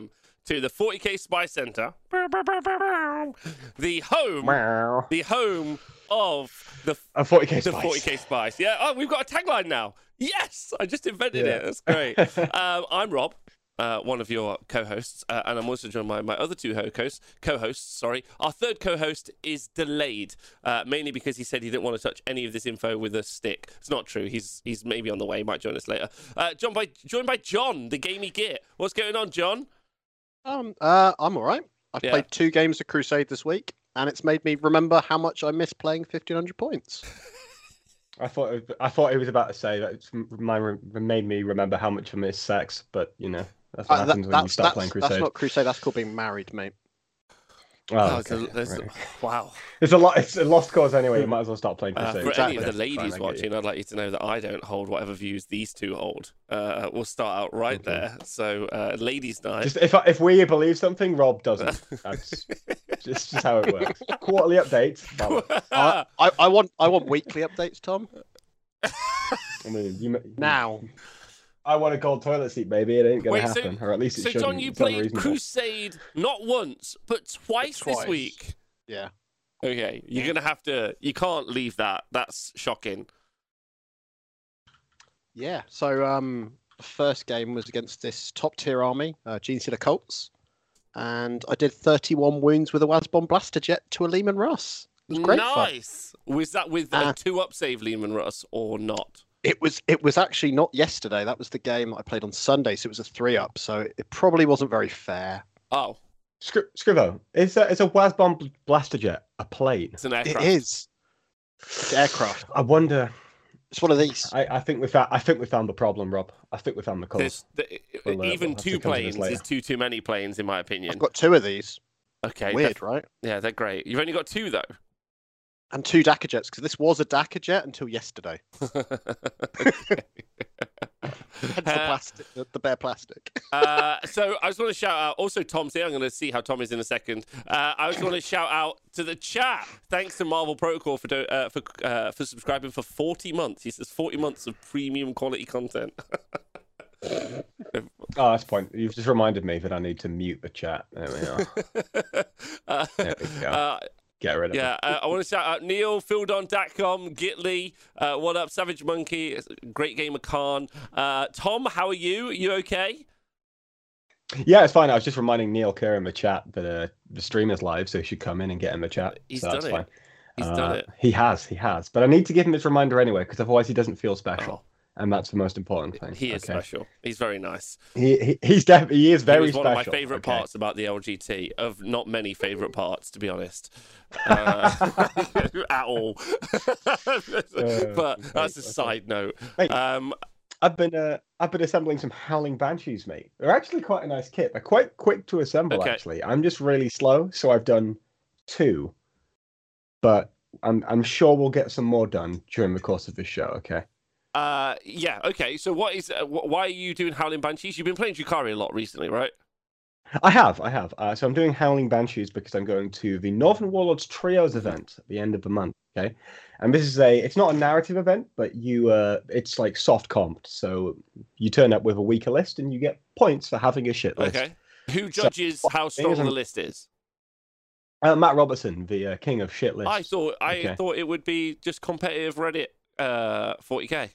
welcome to the 40k Spice Center, the home, the home of the A 40k the spice. 40k Spice. Yeah. Oh, we've got a tagline now. Yes, I just invented Yeah. it. That's great. um, I'm Rob. Uh, one of your co-hosts, uh, and I'm also joined by my other two co-hosts. Co-hosts, sorry. Our third co-host is delayed, uh, mainly because he said he didn't want to touch any of this info with a stick. It's not true. He's he's maybe on the way. He might join us later. Uh, joined by joined by John, the gamey git. What's going on, John? Um, uh, I'm all right. I've Yeah. played two games of Crusade this week, and it's made me remember how much I miss playing 1500 points. I thought it, I thought he was about to say that it's my, made me remember how much I miss sex, but you know that's what Uh, that- happens when you that's, start that's, playing that's Crusade. not Crusade. That's called being married, mate. Oh, Oh, it's a- okay, there's- right. Wow. It's a lot. It's a lost cause anyway. You might as well start playing Uh, Crusade. for any of Exactly. the ladies Fine, I get you. watching, I'd like you to know that I don't hold whatever views these two hold. Uh, we'll start out right Okay. there. So, uh, ladies' night. Just if if we believe something, Rob doesn't. That's just, just how it works. Quarterly updates. I, I, I want I want weekly updates, Tom. I mean, you, you- Now, I want a gold toilet seat, baby. It ain't gonna Wait, so- happen, or at least it so, shouldn't. So John, you It's played. Crusade not once, but twice, this twice. week. yeah. Okay, you're gonna have to. You can't leave that. That's shocking. Yeah. So, um, the first game was against this top tier army, uh, Genestealer Cults, and I did 31 wounds with a Wazbom Blastajet to a Leman Russ. It was great fun. nice. Was that with a Uh, two up save Leman Russ or not? It was it was actually not yesterday. That was the game I played on Sunday, so it was a three up. So it probably wasn't very fair. Oh, Scri- Scrivo, is a, is a Wazbom bl- blaster jet a plane? it's an It aircraft. is. It's aircraft. I wonder. It's one of these. I, I think we found. I think we found the problem, Rob. I think we found the cause. The, We'll, uh, even we'll two come to planes later. is too too many planes, in my opinion. I've got two of these. Okay, Weird, right? yeah, they're great. You've only got two though. And two Dakkajets because this was a Dakkajet until yesterday. Hence the Uh, plastic, the, the bare plastic. uh, so I just want to shout out. Also, Tom's here. I'm going to see how Tom is in a second. Uh, I just want to shout out to the chat. Thanks to Marvel Protocol for do, uh, for uh, for subscribing for 40 months. He says 40 months of premium quality content. Oh, that's point. You've just reminded me that I need to mute the chat. There we are. uh, There we go. uh, Get rid of yeah, it. uh, I want to shout out Neil, Phildon.com, Gitley, uh, what up, Savage Monkey, great game of Khan. Uh, Tom, how are you? You okay? Yeah, it's fine. I was just reminding Neil Kerr in the chat that uh, the stream is live, so he should come in and get in the chat. He's so done that's it. fine. He's Uh, done it. He has, he has. But I need to give him this reminder anyway, because otherwise he doesn't feel special, Oh, and that's the most important thing. he is okay? special. He's very nice. He, he he's definitely he is very he one special. of my favorite okay? parts about the LGT. Of not many favorite parts, to be honest, uh, at all. but that's a side note. Mate, Um, I've been uh, I've been assembling some Howling Banshees, mate. They're actually quite a nice kit. They're quite quick to assemble. Okay. Actually, I'm just really slow, so I've done two, but I'm I'm sure we'll get some more done during the course of this show. Okay. Uh, yeah. Okay. So, what is? Uh, why are you doing Howling Banshees? You've been playing Drukhari a lot recently, right? I have, I have. Uh, so I'm doing Howling Banshees because I'm going to the Northern Warlords Trios event at the end of the month. Okay, and this is a, it's not a narrative event, but you, uh, it's like soft comped. So you turn up with a weaker list and you get points for having a shit list. Okay. Who So, judges how strong the list is? Uh, Matt Robertson, the uh, king of shit lists. I thought I Okay. thought it would be just competitive Reddit uh 40k.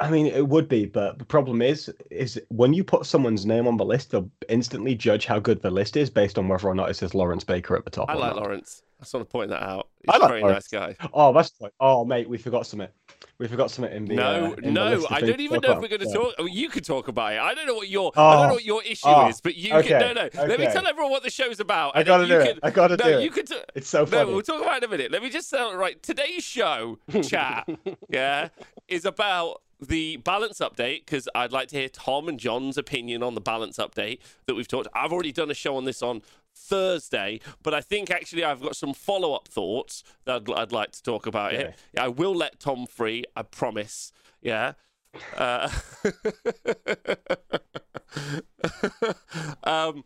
I mean, it would be, but the problem is, is when you put someone's name on the list, they'll instantly judge how good the list is based on whether or not it says Lawrence Baker at the top. I like not. Lawrence. I just want to point that out. I He's a like very Lawrence. nice guy. Oh, that's like, oh, mate, we forgot something. We forgot something in the. no, uh, in the no, list I don't even know if we're going to Yeah. talk. Oh, you could talk about it. I don't know what your oh, I don't Oh, know what your issue oh, is, but you okay, can, no, no. Let me tell everyone what the show's about. I gotta do can, it. I gotta no, do you it. could. t- It's so No, funny. we'll talk about it in a minute. Let me just tell right. Today's show, chat, yeah, is about the balance update because I'd like to hear Tom and John's opinion on the balance update that we've talked. I've already done a show on this on Thursday, but I think actually I've got some follow up thoughts that I'd, I'd like to talk about Okay. it. I will let Tom free. I promise. Yeah. Uh, um,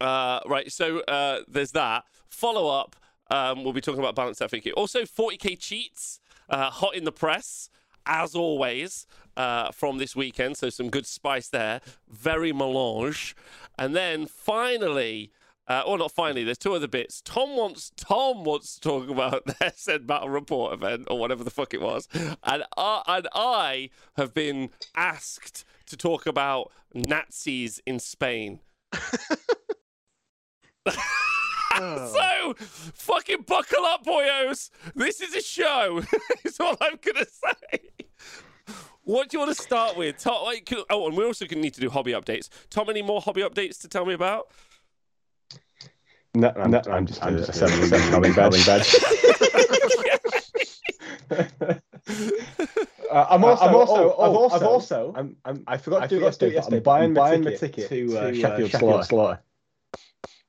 uh, right, so uh, there's that. Follow up, um, we'll be talking about balance FAQ. Also, 40k cheats, uh, hot in the press. As always, uh, from this weekend. So some good spice there. Very melange. And then finally, uh, or not finally, there's two other bits. Tom wants Tom wants to talk about the said Battle Report event or whatever the fuck it was, and I, and I have been asked to talk about Nazis in Spain. so, fucking buckle up, boyos. This is a show. is all I'm gonna say. What do you want to start with? Tom, like, can- oh, and we're also going to need to do hobby updates. Tom, any more hobby updates to tell me about? No, I'm, no, I'm just, I'm just assembling assembling badge. badge. Uh, I'm also, I'm also, oh, I've also, I've also- I'm, I'm, I forgot I to do forgot to do yesterday. it yesterday, I'm buying, but I'm buying buying my ticket to, uh, to, uh, Sheffield, Sheffield Slaughter.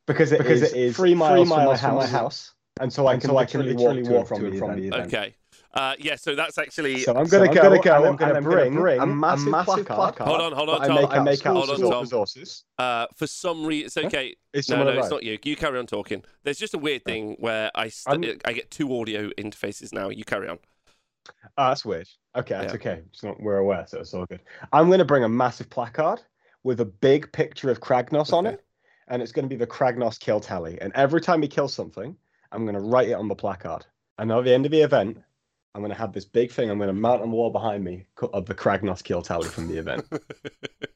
Because it because is it is three miles, miles from from my my house, house, and so I and can so I literally, can walk, literally to and walk from, to the from the event. Okay. Uh, yeah, so that's actually. So I'm gonna I'm go, go, and I'm gonna bring, gonna bring a massive, a massive placard. placard hold on, hold on, that I Tom. make out make school Hold on, Tom. resources. Uh, for some reason, it's okay. It's No, no, of it's not you. You carry on talking. There's just a weird thing where I I'm- st- I get two audio interfaces now. You carry on. Ah, that's weird. Okay, that's Yeah. okay. It's not, we're aware, so it's all good. I'm going to bring a massive placard with a big picture of Kragnos on it, and it's going to be the Kragnos kill tally. And every time he kills something, I'm going to write it on the placard. And at the end of the event, I'm going to have this big thing I'm going to mount on the wall behind me of the Kragnos kill tally from the event.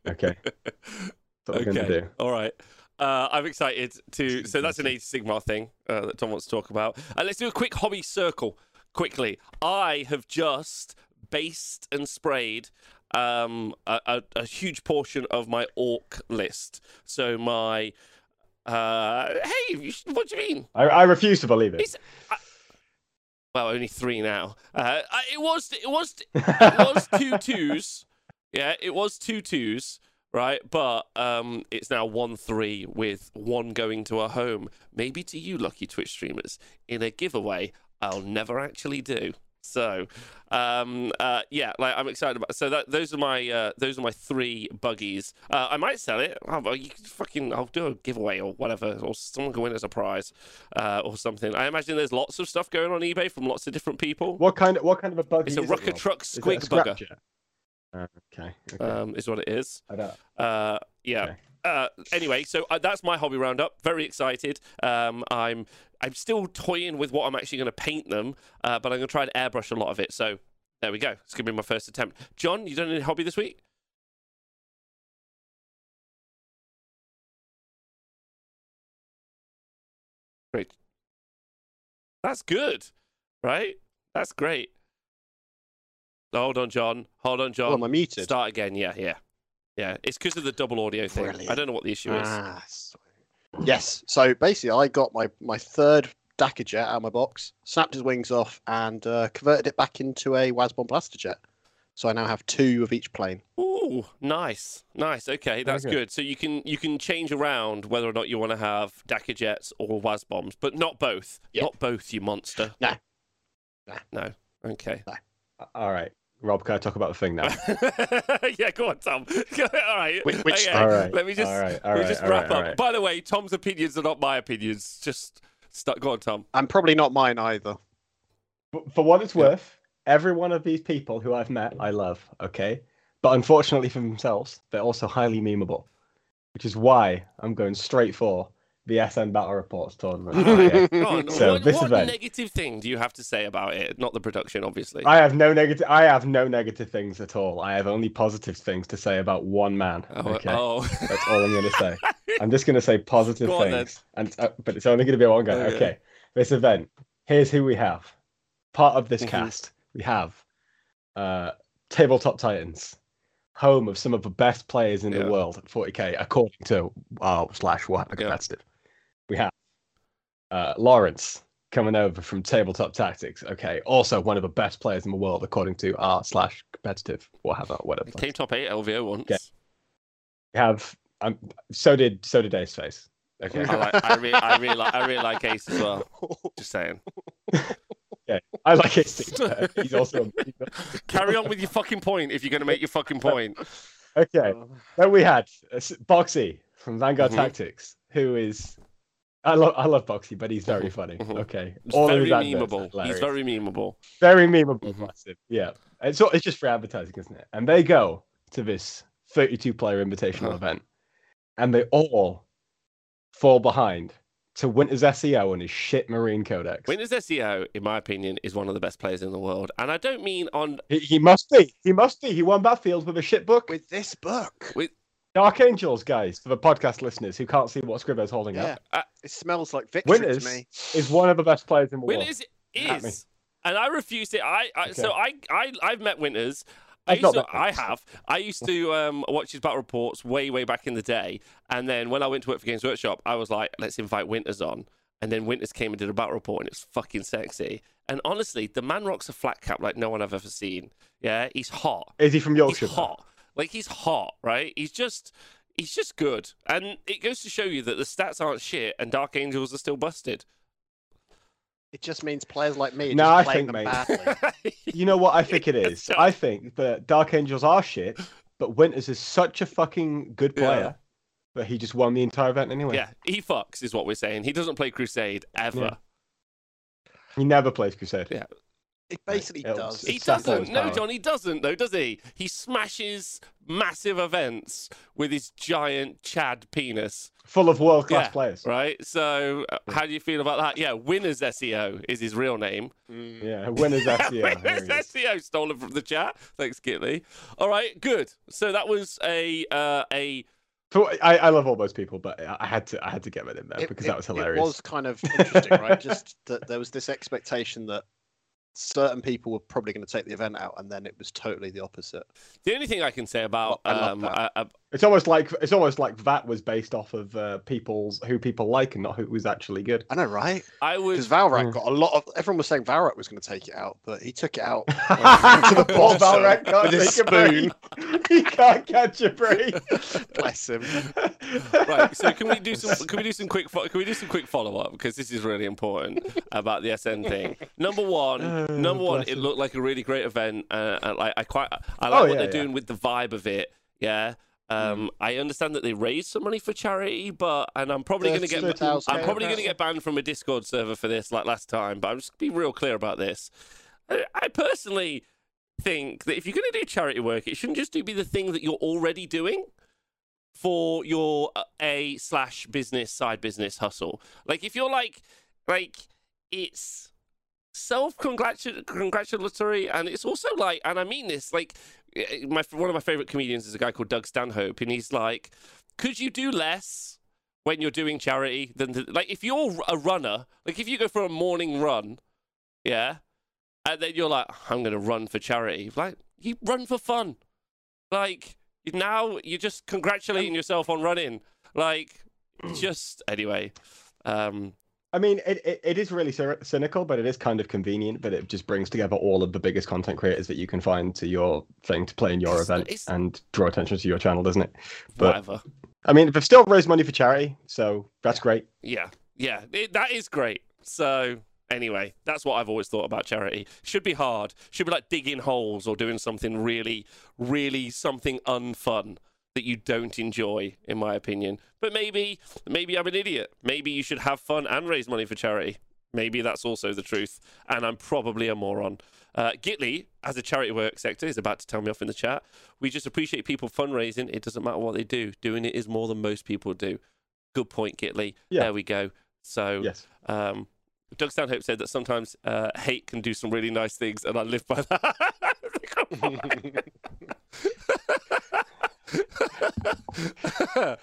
Okay, that's what we're going to do. All right. Uh, I'm excited to. So that's an Age of Sigmar thing uh, that Tom wants to talk about. Uh, let's do a quick hobby circle quickly. I have just based and sprayed um, a, a, a huge portion of my orc list. So my. Uh, hey, what do you mean? I, I refuse to believe it. I, well, only three now. Uh, it was it was it was two twos. Yeah, it was two twos, right? But um, it's now one three with one going to a home. Maybe to you, lucky Twitch streamers, in a giveaway I'll never actually do. So, um, uh, yeah, like I'm excited about. So that those are my uh, those are my three buggies. Uh, I might sell it. Oh, well, you fucking I'll do a giveaway or whatever, or someone can win as a prize, uh, or something. I imagine there's lots of stuff going on eBay from lots of different people. What kind of what kind of a bug? It's a Rucker it, Truck it Squigbuggy. Okay. okay. Um, is what it is. I don't. Uh, yeah. Okay. Uh, anyway, so uh, that's my hobby roundup. Very excited. Um, I'm I'm still toying with what I'm actually going to paint them, uh, but I'm going to try and airbrush a lot of it. So there we go. It's going to be my first attempt. John, you done any hobby this week? Great. That's good, right? That's great. Hold on, John. Hold on, John. Oh, am I muted? Start again. Yeah, yeah, yeah. It's because of the double audio thing. I don't know what the issue is. Ah, yes. So basically, I got my my third Dakkajet out of my box, snapped his wings off, and uh, converted it back into a Wazbom Blastajet. So I now have two of each plane. Ooh, nice, nice. Okay, that's good. good. So you can you can change around whether or not you want to have Dakkajets or Wazboms, but not both. Yeah. Not both, you monster. No. No. No. Okay. All right, Rob. Can I talk about the thing now? yeah, go on, Tom. all right. Which- which- okay. All right. Let me just All right. All let me right. just wrap right, up. right. By the way, Tom's opinions are not my opinions. Just start. Go on, Tom. And probably not mine either. For- For what it's Yeah. worth, every one of these people who I've met, I love. Okay, but unfortunately for themselves, they're also highly memeable, which is why I'm going straight for the SN Battle Reports tournament. okay? Go. So, what this what event- negative thing do you have to say about it? Not the production, obviously. I have no negative. I have no negative things at all. I have only positive things to say about one man. oh, okay, oh. that's all I'm going to say. I'm just going to say positive Go on then. things, and uh, but it's only going to be one guy. Okay. Okay, this event. Here's who we have. Part of this Mhm. cast, we have uh, Tabletop Titans, home of some of the best players in Yeah. the world at 40k, according to uh, slash what Yeah. competitive. We have uh, Lawrence coming over from Tabletop Tactics. Okay, also one of the best players in the world according to r slash competitive whatever whatever. Came top eight LVO once. Okay. We have um, so did so did Ace Face. Okay, I, like, I, really, I, really like, I really like Ace as well. Just saying. Yeah, I like Ace too. He's also Carry on with your fucking point if you're going to make your fucking point. okay. Then we had uh, Boxy from Vanguard Mhm. Tactics, who is I love I love Boxy, but he's very funny. Mhm. Okay, He's All of very his adverts memeable. He's very memeable. very memeable. Mhm. Massive. Yeah. It's all- it's just for advertising, isn't it? And they go to this 32 player invitational Uh-huh. event, and they all fall behind to Winter's SEO and his shit Marine Codex. Winters SEO, in my opinion, is one of the best players in the world, and I don't mean on He, he must be. He must be. He won Battlefield with a shit book. With this book. Dark Angels, guys, for the podcast listeners who can't see what Scribbo's holding Yeah. up, It smells like victory Winters to me. is one of the best players in the world. Winters At is, and I refuse it. I, I so I, I I've met Winters. I I've used not to, met I have. I used to um, watch his battle reports way, way back in the day, and then when I went to work for Games Workshop, I was like, let's invite Winters on, and then Winters came and did a battle report, and it's fucking sexy. And honestly, the man rocks a flat cap like no one I've ever seen. Yeah, he's hot. Is he from Yorkshire? He's hot. Like he's hot, right? He's just he's just good. And it goes to show you that the stats aren't shit and Dark Angels are still busted. It just means players like me are No, just I think, them mate. badly. You know what I think it is? Yes, I think that Dark Angels are shit, but Winters is such a fucking good Yeah. player that he just won the entire event anyway. yeah, he fucks is what we're saying. He doesn't play Crusade ever. Yeah. He never plays Crusade. Yeah. It basically It'll- does. He doesn't. No. John, he doesn't, though, does he? He smashes massive events with his giant Chad penis, Full of world class Yeah. players. right? So, uh, how do you feel about that? Yeah, Winners SEO is his real name. Mm. Yeah, Winners SEO. Winners he. SEO stolen from the chat. Thanks, Gitley. All right, good. So that was a uh, a So I, I love all those people, but I I had to I had to get rid of them It- because it- that was hilarious. It was kind of interesting, right? Just that there was this expectation that certain people were probably going to take the event out, and then it was totally the opposite. The only thing I can say about I um, It's almost like it's almost like that was based off of uh, people's who people like and not who was actually good. I know, right? I Because was Valrak Mm. got a lot of. Everyone was saying Valrak was going to take it out, but he took it out to the bottom Valrak can't with his take a break. he can't catch a break. Bless him. right. So can we do some? Can we do some quick? Fo- can we do some quick follow up because this is really important about the SN thing. Number one, Oh, number one, bless it him. looked like a really great event. Uh, and like I quite, I like Oh, what yeah, they're yeah. doing with the vibe of it. Yeah. Um, I understand that they raised some money for charity, but and I'm probably going to get 13,000 I'm probably going to get banned from a Discord server for this, like last time. But I'm just gonna be real clear about this. I, I personally think that if you're going to do charity work, it shouldn't just be the thing that you're already doing for your uh, a slash business side business hustle. Like if you're like like it's self congratulatory and it's also like and I mean this like my one of my favorite comedians is a guy called Doug Stanhope and he's like could you do less when you're doing charity than the, like if you're a runner like if you go for a morning run yeah and then you're like I'm going to run for charity like you run for fun. Like now you're just congratulating yourself on running. Like just anyway um I mean, it, it, it is really cynical, but it is kind of convenient. But it just brings together all of the biggest content creators that you can find to your thing to play in your It's- event it's- and draw attention to your channel, doesn't it? But whatever I mean, they've still raised money for charity, so that's great. Yeah, yeah, it, that is great. So anyway, that's what I've always thought about charity. Should be hard. Should be like digging holes or doing something really, really something unfun that you don't enjoy, in my opinion. But maybe, maybe I'm an idiot. Maybe you should have fun and raise money for charity. Maybe that's also the truth, and I'm probably a moron. Uh, Gitley, as a charity work sector, is about to tell me off in the chat. We just appreciate people fundraising. It doesn't matter what they do. Doing it is more than most people do. Good point, Gitley. Yeah. There we go. So, Yes. um, Doug Stanhope said that sometimes uh, hate can do some really nice things, and I live by that.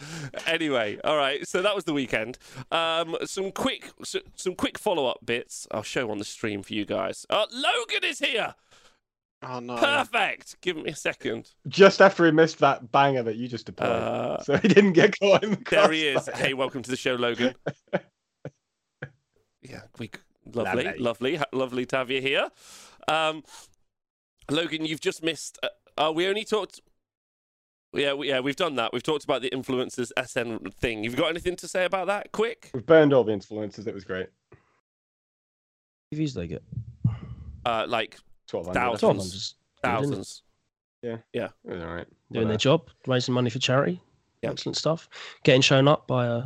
anyway, all right. So that was the weekend. Um, some quick, s- some quick follow-up bits. I'll show on the stream for you guys. Uh, Logan is here. Oh no! Perfect. Give me a second. Just after he missed that banger that you just deployed, Uh, so he didn't get caught in the There he is. Hey, welcome to the show, Logan. yeah, we lovely, Lovely. lovely, ha- lovely to have you here. Um, Logan, you've just missed. Uh, uh, we only talked. Yeah, we, yeah, we've done that. We've talked about the influencers SN thing. You've got anything to say about that? Quick. We've burned all the influencers. It was great. views they get? Uh, like Twelve Thousands. hundred. Twelve hundred. Good, isn't it? thousands. It was all right. Doing their job, raising money for charity. Yeah. Excellent stuff. Getting shown up by a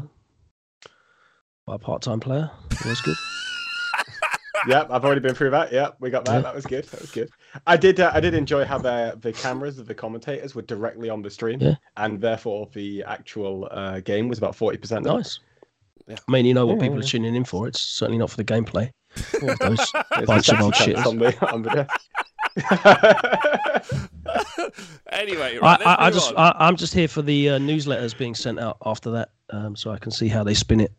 by a part time player. Always good. Yep, I've already been through that. Yep, we got that. That was good. That was good. I did. Uh, I did enjoy how the the cameras of the commentators were directly on the stream, Yeah. and therefore the actual uh, game was about forty percent. Nice. Yeah. I mean, you know what Yeah, people yeah. are tuning in for. It's certainly not for the gameplay. Those bunch of old sexy shits. cunts on the on the anyway, I, right, let's I, I just, on. I, I'm just here for the uh, newsletters being sent out after that, um, so I can see how they spin it.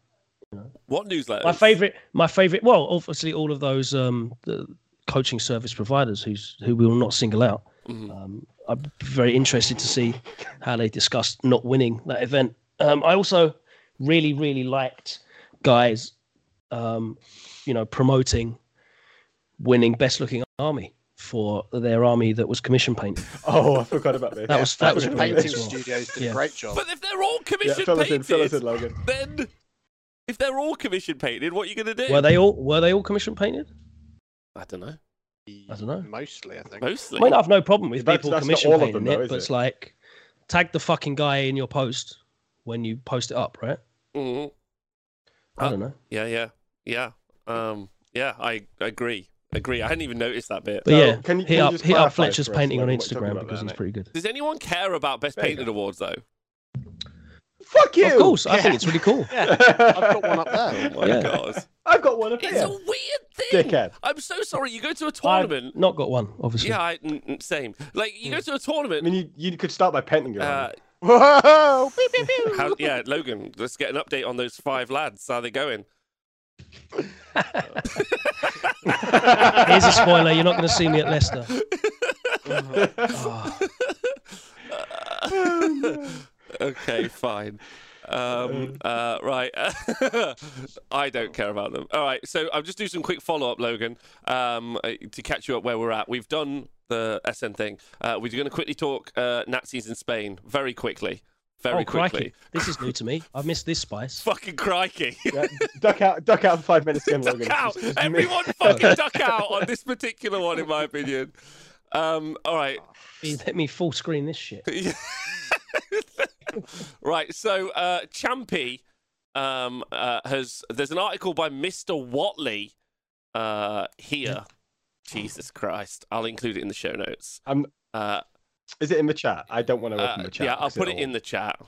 What newsletter? My favorite, my favorite. Well, obviously, all of those um, the coaching service providers who's who we will not single out. Mhm. Um, I'm very interested to see how they discussed not winning that event. Um, I also really, really liked guys, um, you know, promoting winning best looking army for their army that was commission painted. oh, I forgot about this. That was that was painting studios did Yeah. a great job. But if they're all yeah, commission fill us in, painted, fill us in, Logan. then if they're all commission painted, what are you gonna do? Were they all were they all commission painted? I don't know. I don't know. Mostly, I think. Mostly. I mean, I've no problem with That's- people that's not commission painting them, though, it, is but it's like tag the fucking guy in your post when you post it up, right? Mhm. I Uh, don't know. Yeah, yeah, yeah. Um, yeah, I agree. Agree. I hadn't even noticed that bit. But So, yeah, can you- hit can you up just hit up Fletcher's painting on Logan, what you're Instagram because there, he's pretty good. Does anyone care about Best Painted awards though? Fuck you. Of course, I Yeah. think it's really cool. Yeah, I've got one up there. Oh my Yeah. god, I've got one up it's a weird thing. Dickhead. I'm so sorry. You go to a I've tournament. not got one, obviously. Yeah, I, n- n- same. Like you go to a I tournament. I mean, you, you could start by painting your Uh, army. Whoa! Pew, pew, pew. how, yeah, Logan. Let's get an update on those five lads. How they going? Here's a spoiler: you're not going to see me at Leicester. Oh, okay, fine. Um, uh, right. I don't care about them. All right. So I'll just do some quick follow up, Logan, um, uh, to catch you up where we're at. We've done the SN thing. Uh, we're going to quickly talk uh, Nazis in Spain very quickly. Very oh, quickly. crikey! This is new to me. I've missed this spice. Fucking crikey. Yeah, duck out, duck out for five minutes again, duck Logan. out. Just- just me- Everyone fucking duck out on this particular one, in my opinion. Um, all right. Let me full screen this shit. right. So, uh, Champy um, uh, has. There's an article by Mr. Watley uh, here. Jesus Christ. I'll include it in the show notes. Um, Uh, Is it in the chat? I don't want to open uh, the chat. yeah, I'll put it in the chat.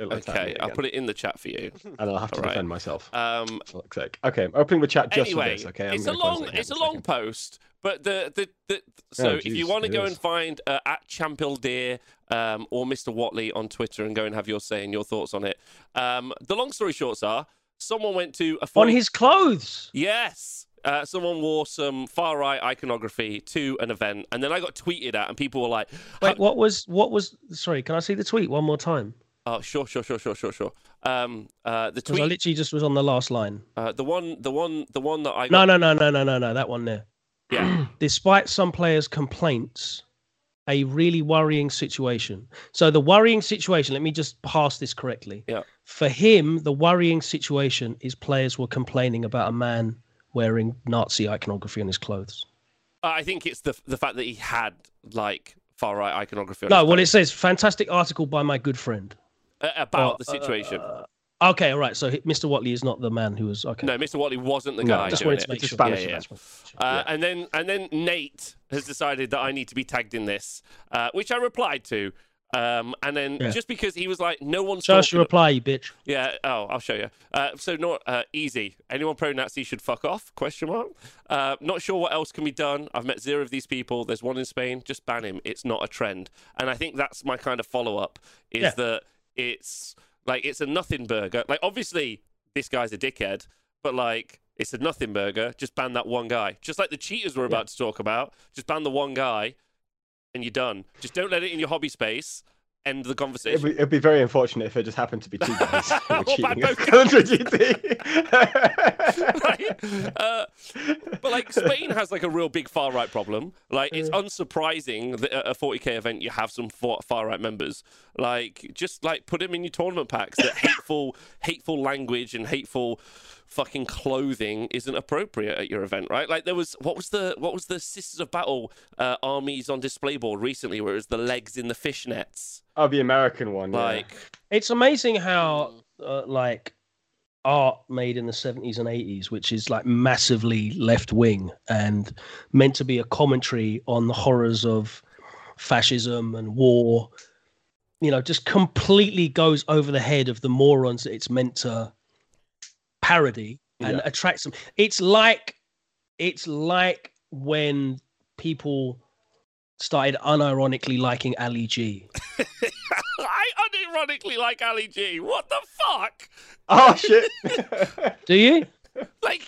Okay, I'll put it in the chat for you. and I'll have to Alright. defend myself. Um, For fuck's sake. Okay, I'm opening the chat just anyway, for this. Okay, I'm it's a gonna close long, it here it's in a long second. post, but the the, the so Oh, if you want to go is. and find uh, at Champildeer um, or Mr. Watley on Twitter and go and have your say and your thoughts on it. Um, the long story shorts are, someone went to a On his clothes. Yes. Uh, someone wore some far right iconography to an event, and then I got tweeted at, and people were like, Wait, what was what was? Sorry, can I see the tweet one more time? "Oh, sure, sure, sure, sure, sure, sure." Um, uh, the tweet. I literally just was on the last line. uh, the one, the one, the one that I No, no, no, no, no, no, no. That one there. Yeah, Despite some players' complaints, a really worrying situation. So the worrying situation. Let me just pass this correctly. Yeah. For him, the worrying situation is players were complaining about a man wearing Nazi iconography on his clothes. I think it's the the fact that he had like far right iconography. On No, well, it says fantastic article by my good friend Uh, about Oh, the situation. uh, okay, all right. So Mr. Watley is not the man who was okay. no, Mr. Watley wasn't the No, guy just wanted to make It's sure. Spanish Yeah, yeah. event. Just wanted to make sure. Uh, and then and then Nate has decided that I need to be tagged in this, uh, which I replied to. Um, and then Yeah. just because he was like, no one's Show us your reply, you bitch. Yeah. Oh, I'll show you. Uh, so not uh, easy. Anyone pro-Nazi should fuck off? Question mark. Uh, not sure what else can be done. I've met zero of these people. There's one in Spain. Just ban him. It's not a trend. And I think that's my kind of follow-up. Is Yeah. that it's like it's a nothing burger. Like obviously this guy's a dickhead, but like it's a nothing burger. Just ban that one guy. Just like the cheaters we're about to talk about. Just ban the one guy, and you're done. Just don't let it in your hobby space. End the It'd conversation. be, it'd be very unfortunate if it just happened to be two guys who were cheating both right? Uh, but like Spain has like a real big far right problem. Like it's unsurprising that at a 40k event you have some far right members. Like just like put them in your tournament packs that hateful, hateful language and hateful fucking clothing isn't appropriate at your event, right? Like there was what was the what was the Sisters of Battle uh, armies on display board recently, where it was the legs in the fishnets. oh, the American one. yeah. Like It's amazing how, uh, like, art made in the 70s and 80s, which is like massively left wing and meant to be a commentary on the horrors of fascism and war, you know, just completely goes over the head of the morons that it's meant to parody and Yeah. attract them. It's like it's like when people started unironically liking Ali G. I unironically like Ali G. What the fuck? Oh shit! Do you? Like,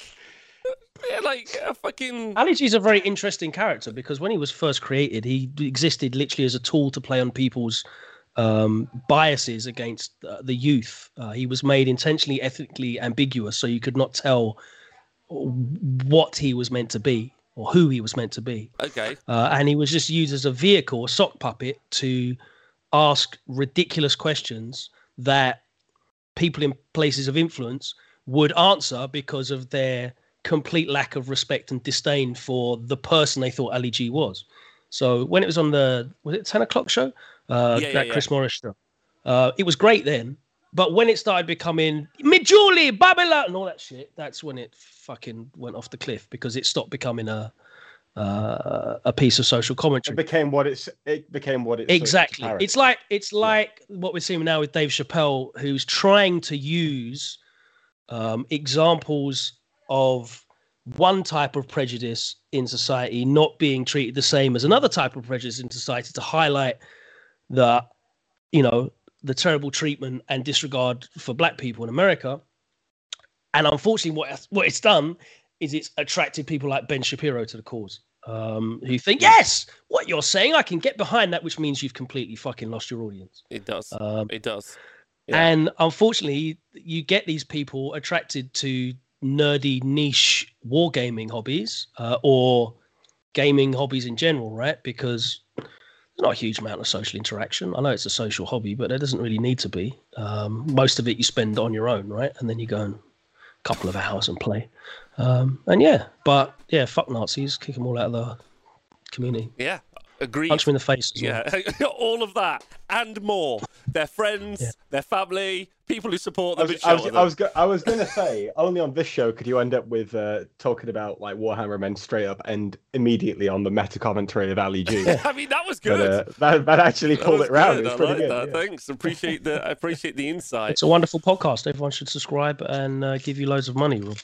yeah, like a fucking. Ali G's a very interesting character because when he was first created, he existed literally as a tool to play on people's um, biases against uh, the youth. Uh, he was made intentionally ethnically ambiguous, so you could not tell what he was meant to be or who he was meant to be. Okay. Uh, and he was just used as a vehicle, a sock puppet, to ask ridiculous questions that people in places of influence would answer because of their complete lack of respect and disdain for the person they thought Ali G was. So when it was on the was it ten o'clock show, uh, Yeah, yeah, that yeah. Chris Morris stuff. uh, it was great then. But when it started becoming Mijuli, Babylon, and all that shit, that's when it fucking went off the cliff because it stopped becoming a uh, a piece of social it commentary. became what it's. It became what it's. Exactly. It's like it's like what we're seeing now with Dave Chappelle, who's trying to use um, examples of one type of prejudice in society not being treated the same as another type of prejudice in society to highlight the, you know, the terrible treatment and disregard for black people in America. And unfortunately, what what it's done is it's attracted people like Ben Shapiro to the cause, um, who think, yes, what you're saying, I can get behind that, which means you've completely fucking lost your audience. It does. Um, It does. Yeah. And unfortunately, you get these people attracted to nerdy niche wargaming hobbies uh, or gaming hobbies in general, right? Because not a huge amount of social interaction. I know it's a social hobby, but there doesn't really need to be. Um, most of it you spend on your own, right? And then you go and a couple of hours and play. Um, and yeah, but yeah, fuck Nazis, kick them all out of the community. Yeah. agree. Punch them in the face. As well. Yeah, all of that and more. Their friends, Yeah. their family, people who support I them. was, and I was, I was, go- I was gonna say only on this show could you end up with uh, talking about like Warhammer men straight up and immediately on the meta commentary of Ali G. I mean, that was But good. uh, that, that actually That pulled it round. It was I pretty like good. that. yeah. Thanks. Appreciate the. I appreciate the insight. It's a wonderful podcast. Everyone should subscribe and uh, give you loads of money, Rob.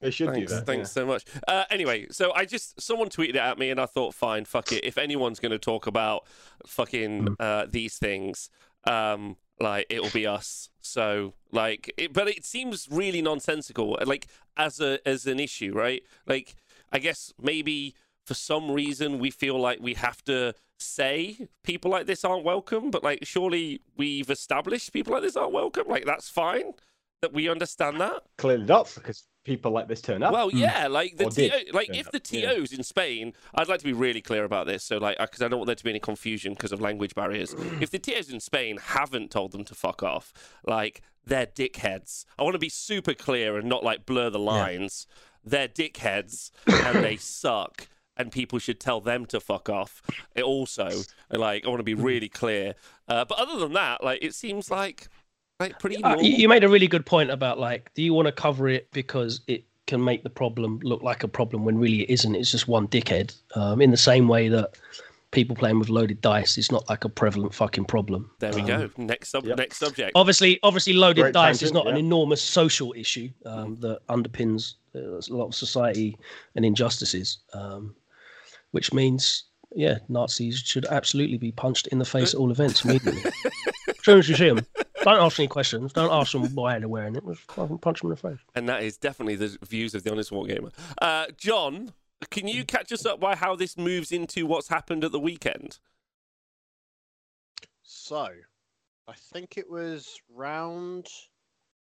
They should Thanks, do that. thanks so much. Uh, anyway, so I just someone tweeted it at me, and I thought, fine, fuck it. If anyone's going to talk about fucking uh, these things, um, like it'll be us. So like, it, but it seems really nonsensical. Like as a as an issue, right? Like I guess maybe for some reason we feel like we have to say people like this aren't welcome, but like surely we've established people like this aren't welcome. Like that's fine. That we understand that. Clearly not because people like this turn up. Well, yeah, like the TO, like if up, the yeah. TOs in Spain, I'd like to be really clear about this. So, like, because I don't want there to be any confusion because of language barriers. if the TOs in Spain haven't told them to fuck off, like they're dickheads. I want to be super clear and not like blur the lines. They're dickheads and they suck. And people should tell them to fuck off. It also, like, I want to be really clear. Uh, but other than that, like, it seems like like pretty Uh, you you made a really good point about like, do you want to cover it because it can make the problem look like a problem when really it isn't? It's just one dickhead. Um, in the same way that people playing with loaded dice is not like a prevalent fucking problem. there we Um, go. Next sub. yep. Next subject. Obviously, obviously, loaded Great dice is tangent, not an enormous social issue um, that underpins uh, a lot of society and injustices, um, which means, yeah, Nazis should absolutely be punched in the face at all events immediately. as soon as you see them, don't ask any questions. Don't ask them why they're wearing it. Just fucking punch them in the face. And that is definitely the views of the Honest Wargamer. Uh, John, can you catch us up by how this moves into what's happened at the weekend? So, I think it was round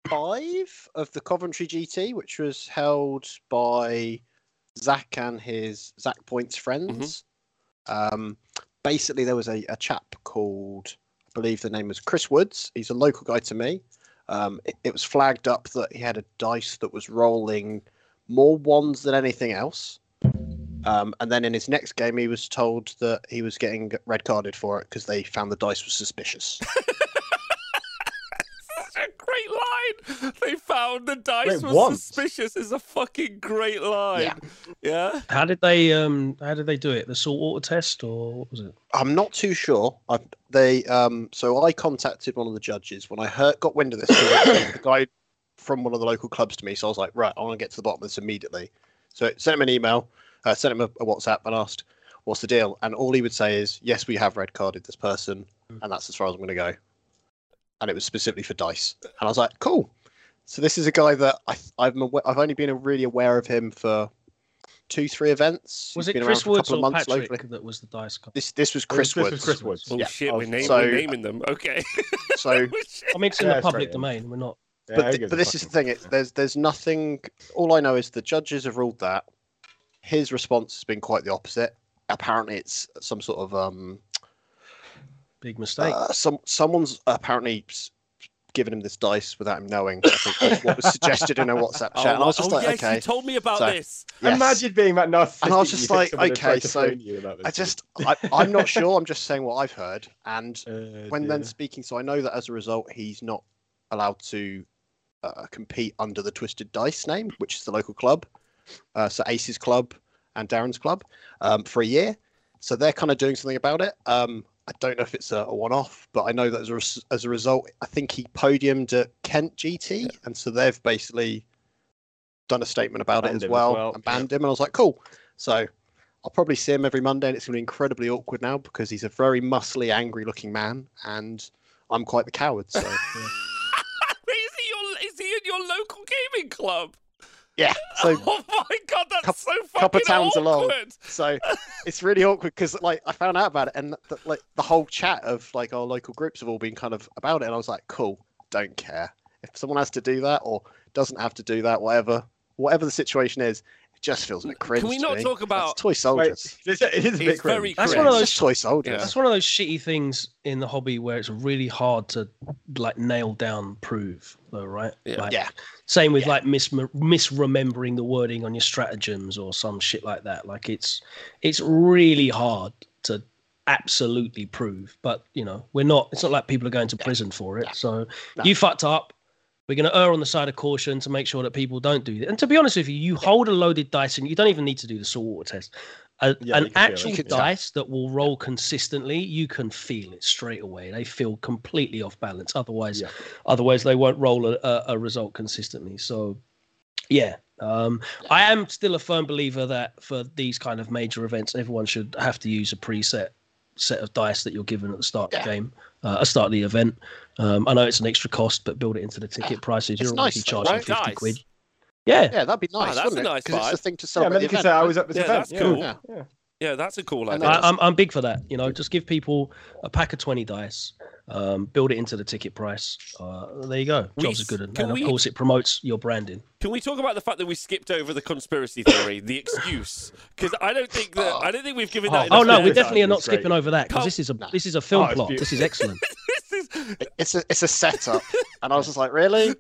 five of the Coventry GT, which was held by Zach and his Zach Points friends. Um, basically, there was a, a chap called, I believe the name was Chris Woods. He's a local guy to me. Um, it, it was flagged up that he had a dice that was rolling more ones than anything else. Um, and then in his next game, he was told that he was getting red carded for it because they found the dice was suspicious. great line. They found the dice Wait, was once? suspicious. Is a fucking great line. Yeah. Yeah. How did they um how did they do it? The saltwater test or what was it? I'm not too sure. i they um, so I contacted one of the judges when I heard got wind of this. the guy from one of the local clubs to me, so I was like, right, I want to get to the bottom of this immediately. So I sent him an email, uh, sent him a, a WhatsApp, and asked, "What's the deal?" And all he would say is, "Yes, we have red carded this person, and that's as far as I'm going to go." And it was specifically for dice, and I was like, "Cool." So this is a guy that I, I've awa- I've only been really aware of him for two, three events. Was He's it Chris around for a Woods couple or Patrick locally. that was the dice guy? This this was Chris This was Woods. Chris Woods. Oh Yeah. shit, we're, name- So- we're naming them. Okay. So Oh. I mean, it's in Yeah, the straight public in. domain. We're not. Yeah, but who th- but this is the thing. It's, there's there's nothing. All I know is the judges have ruled that. His response has been quite the opposite. Apparently, it's some sort of um. Big mistake. Uh, some someone's apparently s- given him this dice without him knowing. I think that's what was suggested in a WhatsApp chat. and I was just oh, like, yes, okay. you told me about So- this. yes. Imagine being that narcissistic. And I was just like, someone had tried okay, so phone you about this I just I, I'm not sure. I'm just saying what I've heard. And Uh, when then speaking, so I know that as a result, he's not allowed to uh, compete under the Twisted Dice name, which is the local club. Uh, so Ace's club and Darren's club um, for a year. So they're kind of doing something about it. Um, I don't know if it's a, a one-off, but I know that as a, res- as a result, I think he podiumed at Kent GT, and so they've basically done a statement about Banned it as him as well, well, and banned him. And I was like, cool. So I'll probably see him every Monday, and it's going to be incredibly awkward now because he's a very muscly, angry-looking man, and I'm quite the coward. So is he your? Is he in your local gaming club? Yeah, so oh my god, that's Coup- so fucking couple of towns awkward. along. so it's really awkward because like I found out about it, and the, like the whole chat of like our local groups have all been kind of about it, and I was like, cool, don't care if someone has to do that or doesn't have to do that, whatever, whatever the situation is. It just feels a bit cringe. Can we to not me. talk That's about- toy Wait, soldiers? it's, it is a bit It's very cringe. That's cringe. one of those toy soldiers. Yeah. That's one of those shitty things in the hobby where it's really hard to like nail down prove, though, right? Yeah. Like, Yeah. Same with Yeah. like mis- misremembering the wording on your stratagems or some shit like that. Like it's it's really hard to absolutely prove. But you know, we're not. It's not like people are going to prison for it. Yeah. So No. you fucked up. We're going to err on the side of caution to make sure that people don't do that. And to be honest with you, you hold a loaded dice and you don't even need to do the saltwater test. A, Yeah, an you can feel it. actual You can dice that will roll consistently, you can feel it straight away. They feel completely off balance. Otherwise, Yeah. otherwise they won't roll a, a, a result consistently. So, yeah, um, I am still a firm believer that for these kind of major events, everyone should have to use a preset set of dice that you're given at the start of the game, uh, at the start of the event. Um, I know it's an extra cost, but build it into the ticket prices. You're It's obviously nice though, charging right? fifty Dice. quid. Yeah, Yeah, that'd be Oh, nice. that's wouldn't a it? nice 'Cause it's vibe. the thing to Yeah, celebrate then the event. say I was at this Yeah, event. that's yeah. cool. Yeah. Yeah. Yeah, that's a cool idea. I, I'm I'm big for that. You know, just give people a pack of twenty dice, um, build it into the ticket price. Uh, there you go. We Jobs s- are good, and, can and of course it promotes your branding. Can we talk about the fact that we skipped over the conspiracy theory, the excuse? Because I don't think that I don't think we've given that. Oh enough no, we definitely are not It's great. skipping over that because this is a No. this is a film Oh, plot. This is excellent. This is- It's a it's a setup, and I was just like, really?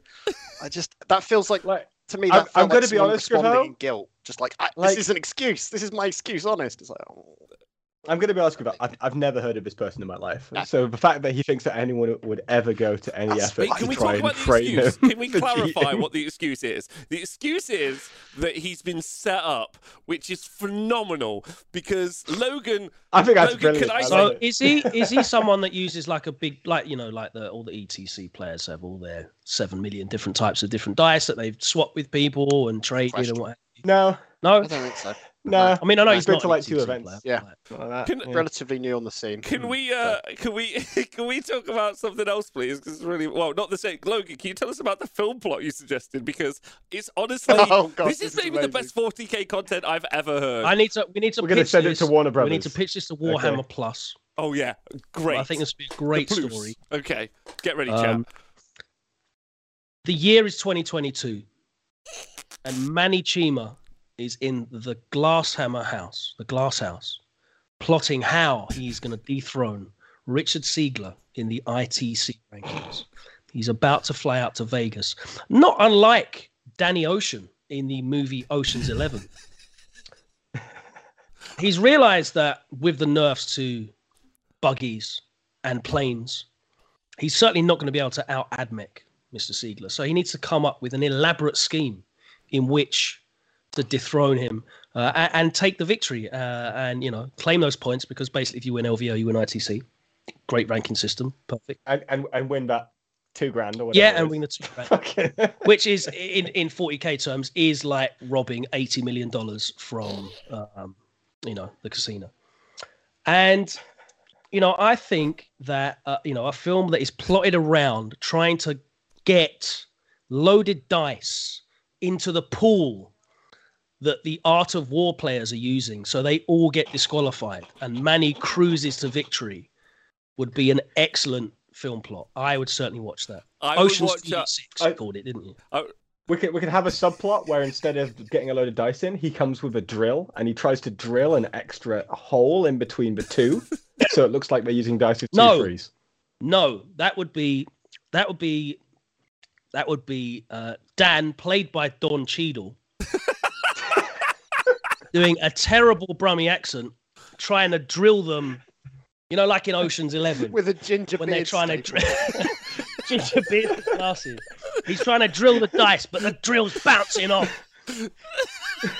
I just that feels like Like, to me. I'm- I'm felt gonna like be someone honest, responding Griffo. in guilt. Just like, I, Like- this is an excuse. This is my excuse. Honest. It's like, oh. I'm going to be honest about. I've, I've never heard of this person in my life. No. So the fact that he thinks that anyone would ever go to any That's- effort Wait, to can we try talk and about the excuse? him Can we clarify cheating. what the excuse is? The excuse is that he's been set up, which is phenomenal because Logan. I think that's Logan, brilliant. can I I say- So love it. is he is he someone that uses like a big like you know like the all the ETC players have all their seven million different types of different dice that they've swapped with people and traded and Question. what? No, No, I don't think so. no. I mean I know I've he's been to, like, two events. player, Yeah. but- like Can- yeah. Relatively new on the scene. Can we uh can we can we talk about something else, please? Because it's really, well, not the same. Logan, can you tell us about the film plot you suggested? Because it's honestly, Oh, God, this is this is maybe the best 40k content I've ever heard. I need to. We need to. We're going to pitch send it to Warner Brothers. We need to pitch this to Warhammer Plus. oh yeah, great. I think this would be a great story. Okay, get ready, Um, chap. The year is 2022, and Mani Cheema is in the Glasshammer house, the Glass House, plotting how he's going to dethrone Richard Siegler in the ITC rankings. He's about to fly out to Vegas, not unlike Danny Ocean in the movie Ocean's Eleven. He's realized that with the nerfs to buggies and planes, he's certainly not going to be able to out Admech Mr. Siegler. So he needs to come up with an elaborate scheme in which to dethrone him uh, and, and, take the victory uh, and you know claim those points because basically if you win LVO you win ITC. Great ranking system, perfect. And and, and win that two grand or whatever. Yeah, and win the two grand, which is in in 40k terms is like robbing 80 million dollars from um, you know the casino. And you know, I think that uh, you know a film that is plotted around trying to get loaded dice into the pool that the art of war players are using, so they all get disqualified and Mani cruises to victory, would be an excellent film plot. I would certainly watch that. I Ocean's watch, uh, Six, you called it, didn't you? I, we could we could have a subplot where instead of getting a load of dice in, he comes with a drill and he tries to drill an extra hole in between the two, so it looks like they're using dice with two No. threes. No, that would be that would be that would be uh, Dan, played by Don Cheadle, doing a terrible Brummy accent, trying to drill them. You know, like in Ocean's Eleven, with a ginger when they're trying to staple. drill ginger beard glasses. He's trying to drill the dice, but the drill's bouncing off.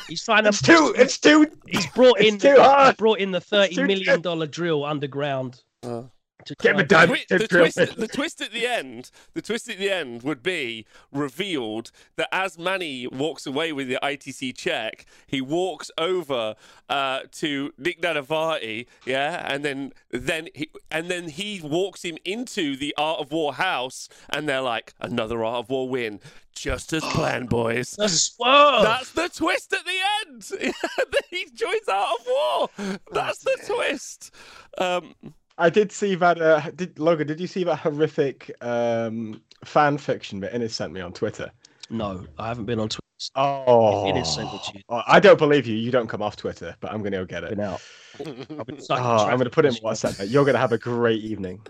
He's trying to. It's too it's too He's brought in. too he's hard. brought in the thirty million dollar drill underground. Uh. To Get the. Twi- the, twist, the twist at the end, the twist at the end would be revealed that as Mani walks away with the ITC check, he walks over uh, to Nick Nanavati, yeah, and then then he and then he walks him into the Art of War house, and they're like, another Art of War win, just as planned, boys. Swerve. That's the twist at the end. he joins Art of War. That's the twist. Um, I did see that. Uh, did Logan? Did you see that horrific um, fan fiction that Innes sent me on Twitter? No, I haven't been on Twitter. Oh, It is sent it to you. Oh, I don't believe you. You don't come off Twitter, but I'm going to go get it. Been out. I've been Oh, stuck in I'm going to put it in this WhatsApp. mate. You're going to have a great evening.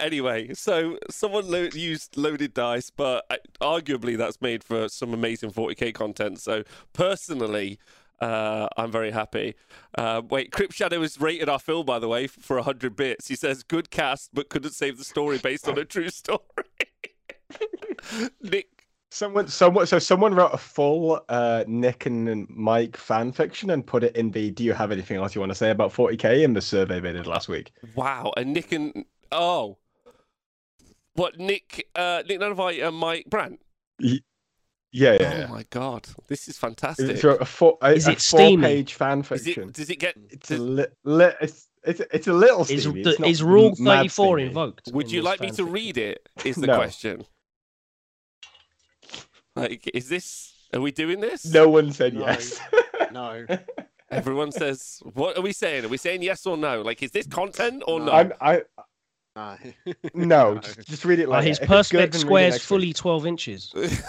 Anyway, so someone lo- used loaded dice, but uh, arguably that's made for some amazing 40k content. So personally, uh, I'm very happy. Uh, wait, Crypt Shadow has rated our film, by the way, for 100 bits. He says, good cast, but couldn't save the story based on a true story. Nick, Someone, someone, so someone wrote a full uh, Nick and Mike fan fiction and put it in the. Do you have anything else you want to say about 40k in the survey they did last week? wow, and Nick and oh, what Nick, uh, Nick Nanavati and Mike Brandt. Yeah, yeah. Oh yeah. my god, this is He fantastic. wrote a four, a, Is a it steamy? four-page fan Is fiction. it, does it get? It's a li- li- it's, it's it's a little Is, the- It's is Rule 34 invoked? Would in you like me to fanfic? read it? Is the No. question. Like, is this? Are we doing this? No one said No. yes. no. Everyone says, "What are we saying? Are we saying yes or no? Like, is this content or No. no?" I'm, I No. no, No. Just, just read it Uh, like his If it's good, perspex then read it square's fully week. 12 inches.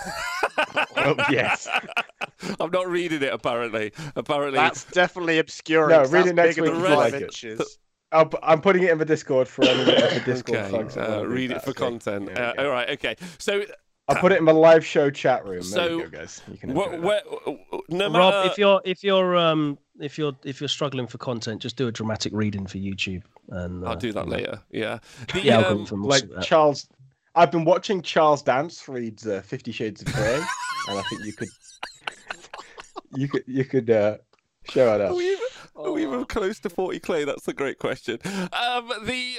Oh, yes. I'm not reading it. Apparently, apparently, That's definitely obscuring. No, 'cause read it next week than if you five like inches. I'll, I'm putting it in the Discord for anyone in Discord. okay. Uh, wanna read it for content. There Uh, we all right. Okay. So, I'll put it in the live show chat room. There So, you go, guys. You can what, enjoy that. where, Rob, if you're if you're um if you're if you're struggling for content, just do a dramatic reading for YouTube, and uh, I'll do that you know, later. Yeah. The, The um, like. Charles. I've been watching Charles Dance read uh, Fifty Shades of Grey, and I think you could, you could, you could uh, show it Are up. we, even, are we were close to 40 clay? That's a great question. Um, the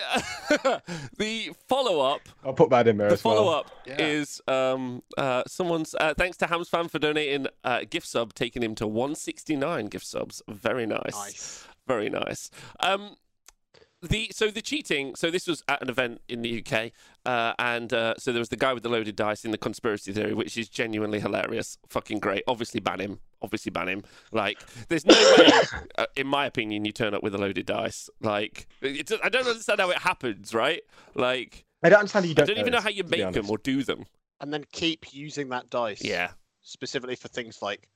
the follow up I'll put that in there the as well. follow up Yeah. is um uh someone's uh, thanks to Hams fan for donating uh gift sub, taking him to 169 gift subs. Very nice, Nice. very nice. Um. The so the cheating. So this was at an event in the UK, uh, and uh, so there was the guy with the loaded dice in the conspiracy theory, which is genuinely hilarious, fucking great. Obviously ban him. Obviously ban him. Like, there's no way, uh, in my opinion, you turn up with a loaded dice. Like, it, I don't understand how it happens, right? Like, I don't understand. how You don't, don't even know how you make them or do them. And then keep using that dice. Yeah, Specifically for things like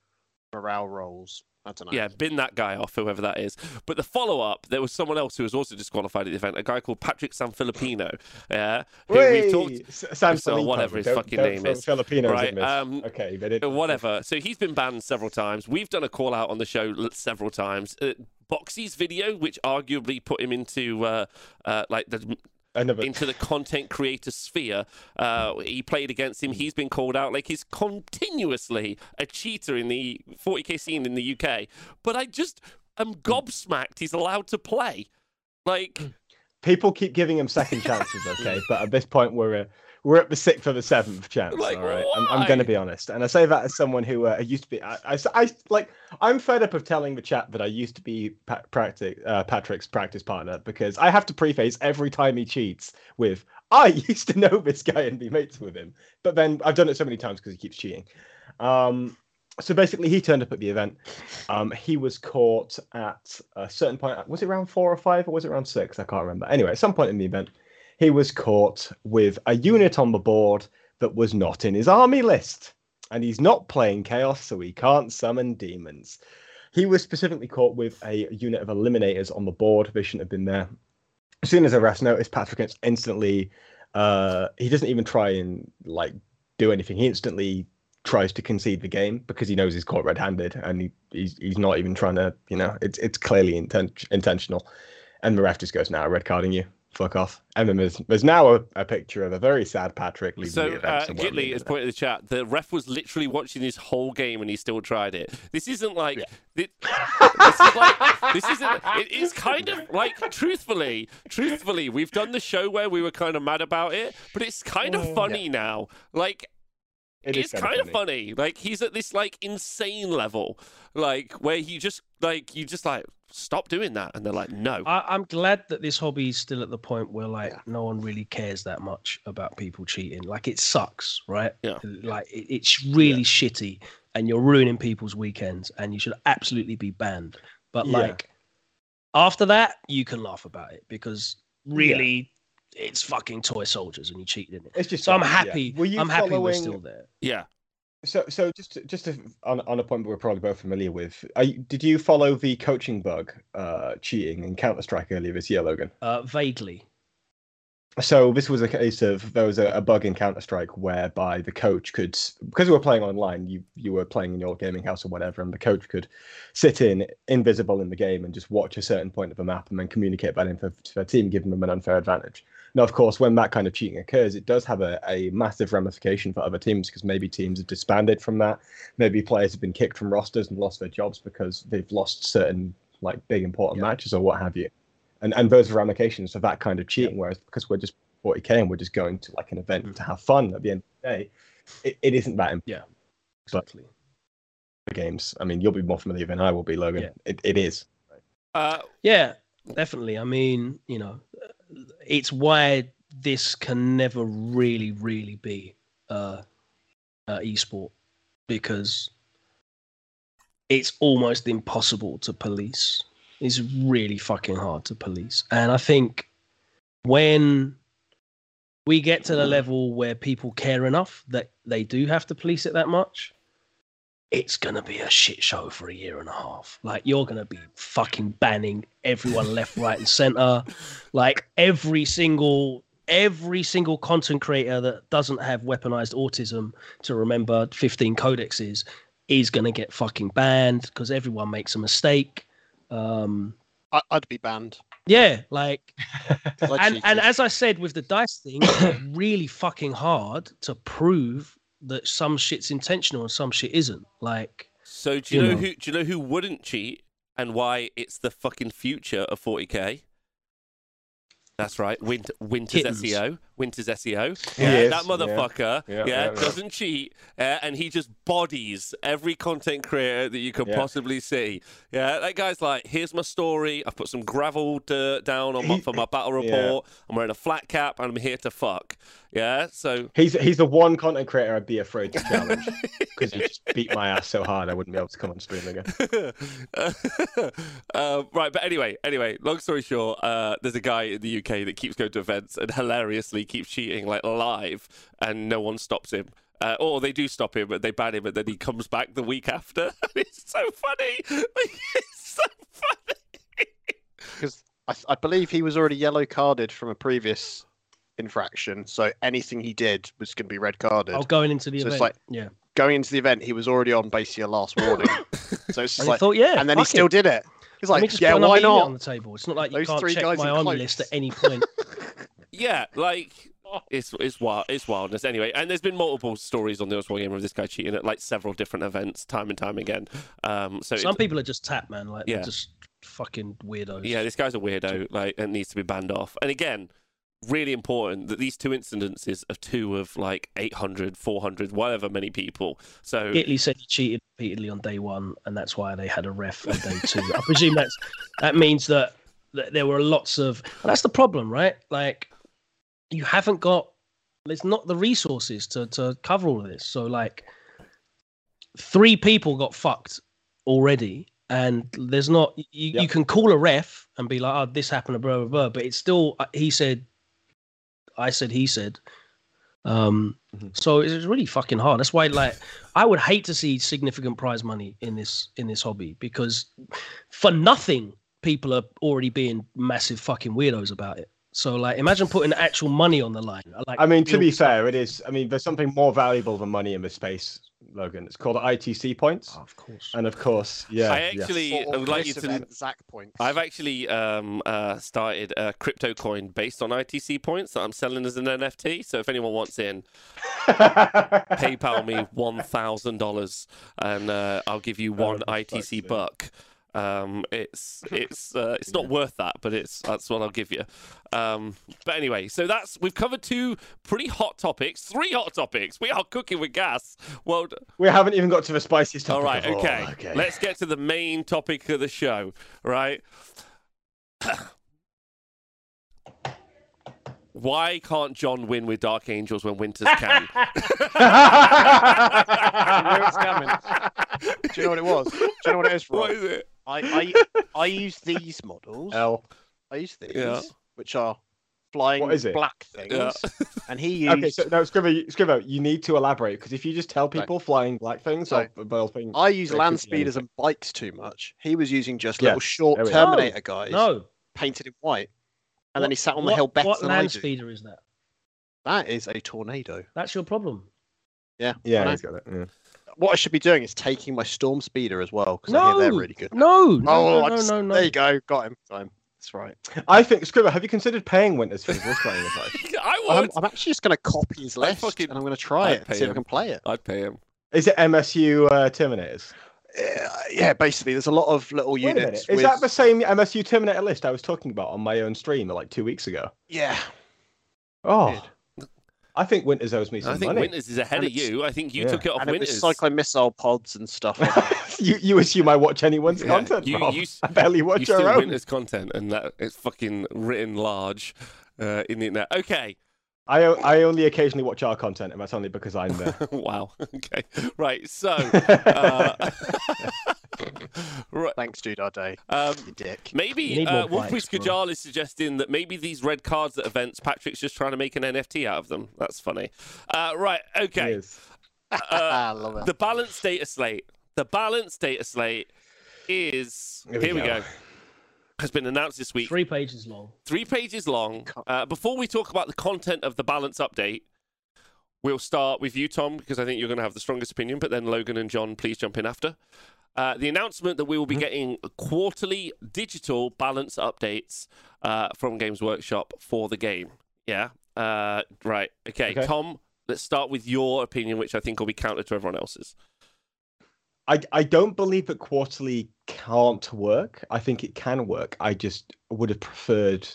morale rolls. I don't know. yeah, bin that guy off, whoever that is. But the follow up, there was someone else who was also disqualified at the event, a guy called Patrick Sanfilipino. Yeah, who we've talked. Wait, San so whatever his don't- fucking don't name throw is. Filipinos Right, um, okay, but it, Uh, whatever. So he's been banned several times. We've done a call out on the show several times. Uh, Boxy's video, which arguably put him into uh, uh, like the Another into the content creator sphere. Uh, he played against him. He's been called out like he's continuously a cheater in the 40k scene in the UK. But I just am gobsmacked. He's allowed to play. Like people keep giving him second chances, okay? but at this point, we're uh, we're at the sixth or the seventh chance. Like, all right, I'm, I'm going to be honest, and I say that as someone who uh, used to be. I, I, I- like. I'm fed up of telling the chat that I used to be pa- practic, uh, Patrick's practice partner because I have to preface every time he cheats with "I used to know this guy and be mates with him," but then I've done it so many times because he keeps cheating. Um, so basically, he turned up at the event. Um, he was caught at a certain point. Was it round four or five, or was it round six? I can't remember. Anyway, at some point in the event, he was caught with a unit on the board that was not in his army list, and he's not playing chaos, so he can't summon demons. He was specifically caught with a unit of eliminators on the board. They shouldn't have been there. As soon as Arrest noticed, Patrick instantly. Uh, he doesn't even try and like do anything. He instantly tries to concede the game because he knows he's caught red-handed and he, he's he's not even trying to you know it's it's clearly inten- intentional and the ref just goes now red carding you fuck off and then there's there's now a, a picture of a very sad patrick leaving So, the event uh, somewhere Gitli in has the- pointed in the chat. The ref was literally watching this whole game and he still tried it. This isn't like thi- this is like this isn't. It is kind of like truthfully, truthfully, we've done the show where we were kind of mad about it, but it's kind of funny now. Like It is it's kind of funny. Like he's at this like insane level, like where he just like you just like stop doing that, and they're like, no. I, I'm glad that this hobby is still at the point where like Yeah. no one really cares that much about people cheating. Like it sucks, right? Yeah. Like it, it's really shitty, and you're ruining people's weekends, and you should absolutely be banned. But Yeah. like after that, you can laugh about it because really, it's fucking toy soldiers, and you cheated in it. it's just So I'm sad, yeah. happy. Were you I'm happy we're still there. yeah. So, so just to, just to, on on a point we're probably both familiar with, are you, did you follow the coaching bug uh, cheating in Counter Strike earlier this year, Logan? Uh, vaguely. So this was a case of there was a, a bug in Counter Strike whereby the coach could, because we were playing online, you you were playing in your gaming house or whatever, and the coach could sit in invisible in the game and just watch a certain point of the map and then communicate that info to their team, giving them an unfair advantage. Now, of course, when that kind of cheating occurs, it does have a, a massive ramification for other teams because maybe teams have disbanded from that. Maybe players have been kicked from rosters and lost their jobs because they've lost certain like big important Yeah. matches or what have you. And and those are ramifications of that kind of cheating. Whereas because we're just 40k and we're just going to like an event Mm. to have fun at the end of the day, it, it isn't that important Yeah, Exactly. for games. I mean, you'll be more familiar than I will be, Logan. Yeah. It, it is. Uh, Yeah, definitely. I mean, you know, it's why this can never really, really be uh, uh, esport because it's almost impossible to police. It's really fucking hard to police, and I think when we get to the level where people care enough that they do have to police it that much, it's gonna be a shit show for a year and a half. Like you're gonna be fucking banning everyone left, right, and center. Like every single every single content creator that doesn't have weaponized autism to remember 15 codexes is gonna get fucking banned because everyone makes a mistake. Um, I, I'd be banned. yeah, like, and and as I said with the dice thing, it's really fucking hard to prove that some shit's intentional and some shit isn't. Like, so do you, You know, know. who? Do you know who wouldn't cheat and why it's the fucking future of 40k? That's right, Winter, Winter's Kittens. SEO. Winters SEO. Yeah, that motherfucker. Yeah, Yeah, yeah, doesn't cheat, uh, and he just bodies every content creator that you could possibly see. Yeah, that guy's like, here's my story. I've put some gravel dirt down on my, for my battle report. I'm wearing a flat cap, and I'm here to fuck. Yeah, so He's he's the one content creator I'd be afraid to challenge because he just beat my ass so hard I wouldn't be able to come on stream again. uh, right, but anyway, anyway, long story short, uh, there's a guy in the UK that keeps going to events and hilariously keeps cheating like live, and no one stops him. Uh, or they do stop him, but they ban him, and then he comes back the week after. it's so funny. Like, it's so funny. because I, I believe he was already yellow carded from a previous infraction, so anything he did was going to be red carded. oh, going into the So it's event, like- yeah. Going into the event, he was already on basically a last warning. so it's just like, he thought, yeah, and then he fuck still did it. He's Let me like, just yeah, put why not? on the table. It's not like you Those can't three check guys my in army list at any point. Yeah, like it's it's wild, it's wildness. Anyway, and there's been multiple stories on the Honest Wargamer of this guy cheating at like several different events, time and time again. Um, so Some it- people are just tap, man. Like Yeah. they're just fucking weirdos. yeah, this guy's a weirdo, like, and needs to be banned off. And again, really important that these two incidences of two of like 800, 400, whatever many people. So Italy said he cheated repeatedly on day one, and that's why they had a ref on day two. I presume that's that means that, that there were lots of. And that's the problem, right? Like, you haven't got. it's not the resources to to cover all of this. So like, three people got fucked already, and there's not. You, you can call a ref and be like, "Oh, this happened," blah blah blah. But it's still. uh, He said. I said. He said. Um. Mhm. So it's really fucking hard. That's why, like, I would hate to see significant prize money in this in this hobby because for nothing, people are already being massive fucking weirdos about it. So, like, imagine putting actual money on the line. Like, I mean, to be real stuff. fair, it is. I mean, there's something more valuable than money in this space, Logan. It's called ITC points, Oh, of course. and of course, yeah. I yes. actually I would like you this to. event, Zach points. I've actually um, uh, started a crypto coin based on ITC points that I'm selling as an NFT. So if anyone wants in, PayPal me one thousand dollars, and uh, I'll give you Oh, one for fuck's ITC sake. buck. Um, it's it's uh, it's not worth that, but it's that's what I'll give you. Um, but anyway, so that's we've covered two pretty hot topics, three hot topics. We are cooking with gas. Well, we haven't even got to the spiciest all topic. right, of okay. okay. Let's get to the main topic of the show. Right. Why can't John win with Dark Angels when Winters can? it's coming. Do you know what it was? Do you know what it is, what Rob? is it? I, I I use these models. L. I use these, Yeah. which are flying What is it? black things. Yeah. And he used. Okay, so no, Scrivo, Scrivo, you need to elaborate because if you just tell people flying black things So, or well, things, I use land could be speeders and bikes too much. He was using just Yeah, little short there we go. Terminator guys No. painted in white. And then he sat on the what- hill better What than I land do. speeder is that? That is a tornado. That's your problem. Yeah. Yeah, he's got it. Yeah. What I should be doing is taking my storm speeder as well because I hear they're really good. No. No. Oh, no, no, just- no, no. there you go. Got him. Got him. That's right. I think Scrivo, have you considered paying Winters for his voice playing advice? I I'm, would. I'm actually just going to copy his I'd list fucking- and I'm going to try I'd it and pay see if I can play it. I'd pay him. Is it MSU uh, Terminators? Uh, yeah, basically, there's a lot of little Wait a minute, units. Is with... that the same MSU Terminator list I was talking about on my own stream like two weeks ago? Yeah. Oh, I think Winters owes me some I think money. Winters is ahead And of you. I think you Yeah. took it off And it was Winters. cyclone missile pods and stuff. on you, you assume I watch anyone's Yeah, content, you- Rob. you s- I barely watch you your steal own. Winters content, and that it's fucking written large uh, in the internet. Okay. I, o- I only occasionally watch our content, and that's only because I'm there. wow. Okay. Right. So. Uh, right. Thanks, Jude Day. Um, You dick. Maybe need uh, more Wolfie bikes. Skajal is suggesting that maybe these red cards at events, Patrick's just trying to make an NFT out of them. That's funny. Uh, right. Okay. Yes. Uh, I love it. the balance data slate. The balanced data slate is Here here we we go. go. Has been announced this week. Three pages long. Three pages long. Uh, before we talk about the content of the balance update, we'll start with you, Tom, because I think you're going to have the strongest opinion. But then Logan and John, please jump in after. Uh, the announcement that we will be getting quarterly digital balance updates uh, from Games Workshop for the game. Yeah. Uh, right. Okay. Okay. Tom, let's start with your opinion, which I think will be counter to everyone else's. I, I don't believe that quarterly can't work. I think it can work. I just would have preferred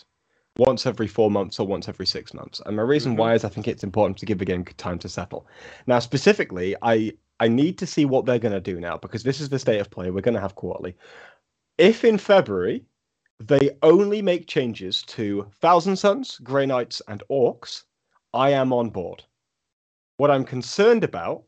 once every four months or once every six months. And my reason mm-hmm. why is I think it's important to give the game time to settle. Now, specifically, I I need to see what they're going to do now because this is the state of play. We're going to have quarterly. If in February they only make changes to Thousand Suns, Grey Knights, and Orks, I am on board. What I'm concerned about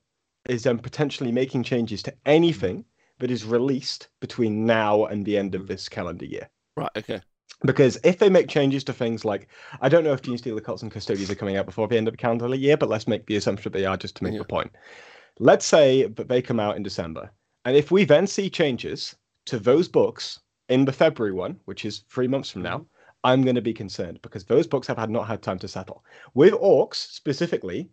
is them potentially making changes to anything mm-hmm. that is released between now and the end of mm-hmm. this calendar year. Right. Okay. Because if they make changes to things like, I don't know if Genestealer Cults and Custodians are coming out before the end of the calendar year, but let's make the assumption that they are just to make Yeah. the point. Let's say that they come out in December. And if we then see changes to those books in the February one, which is three months from now, mm-hmm. I'm going to be concerned because those books have had not had time to settle. With Orks specifically,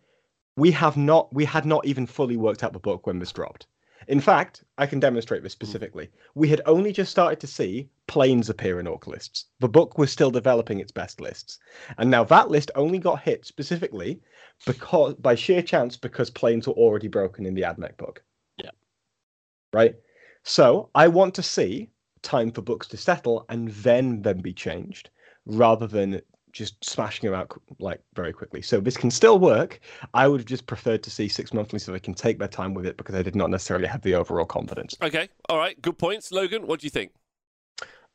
we have not we had not even fully worked out the book when this dropped. In fact, I can demonstrate this hmm. specifically. We had only just started to see planes appear in ork lists. The book was still developing its best lists. And now that list only got hit specifically because by sheer chance because planes were already broken in the AdMech book. Yeah. Right? So I want to see time for books to settle and then them be changed rather than just smashing them out like very quickly. So this can still work. I would have just preferred to see six monthly so they can take their time with it because I did not necessarily have the overall confidence. Okay, all right, good points, Logan. What do you think?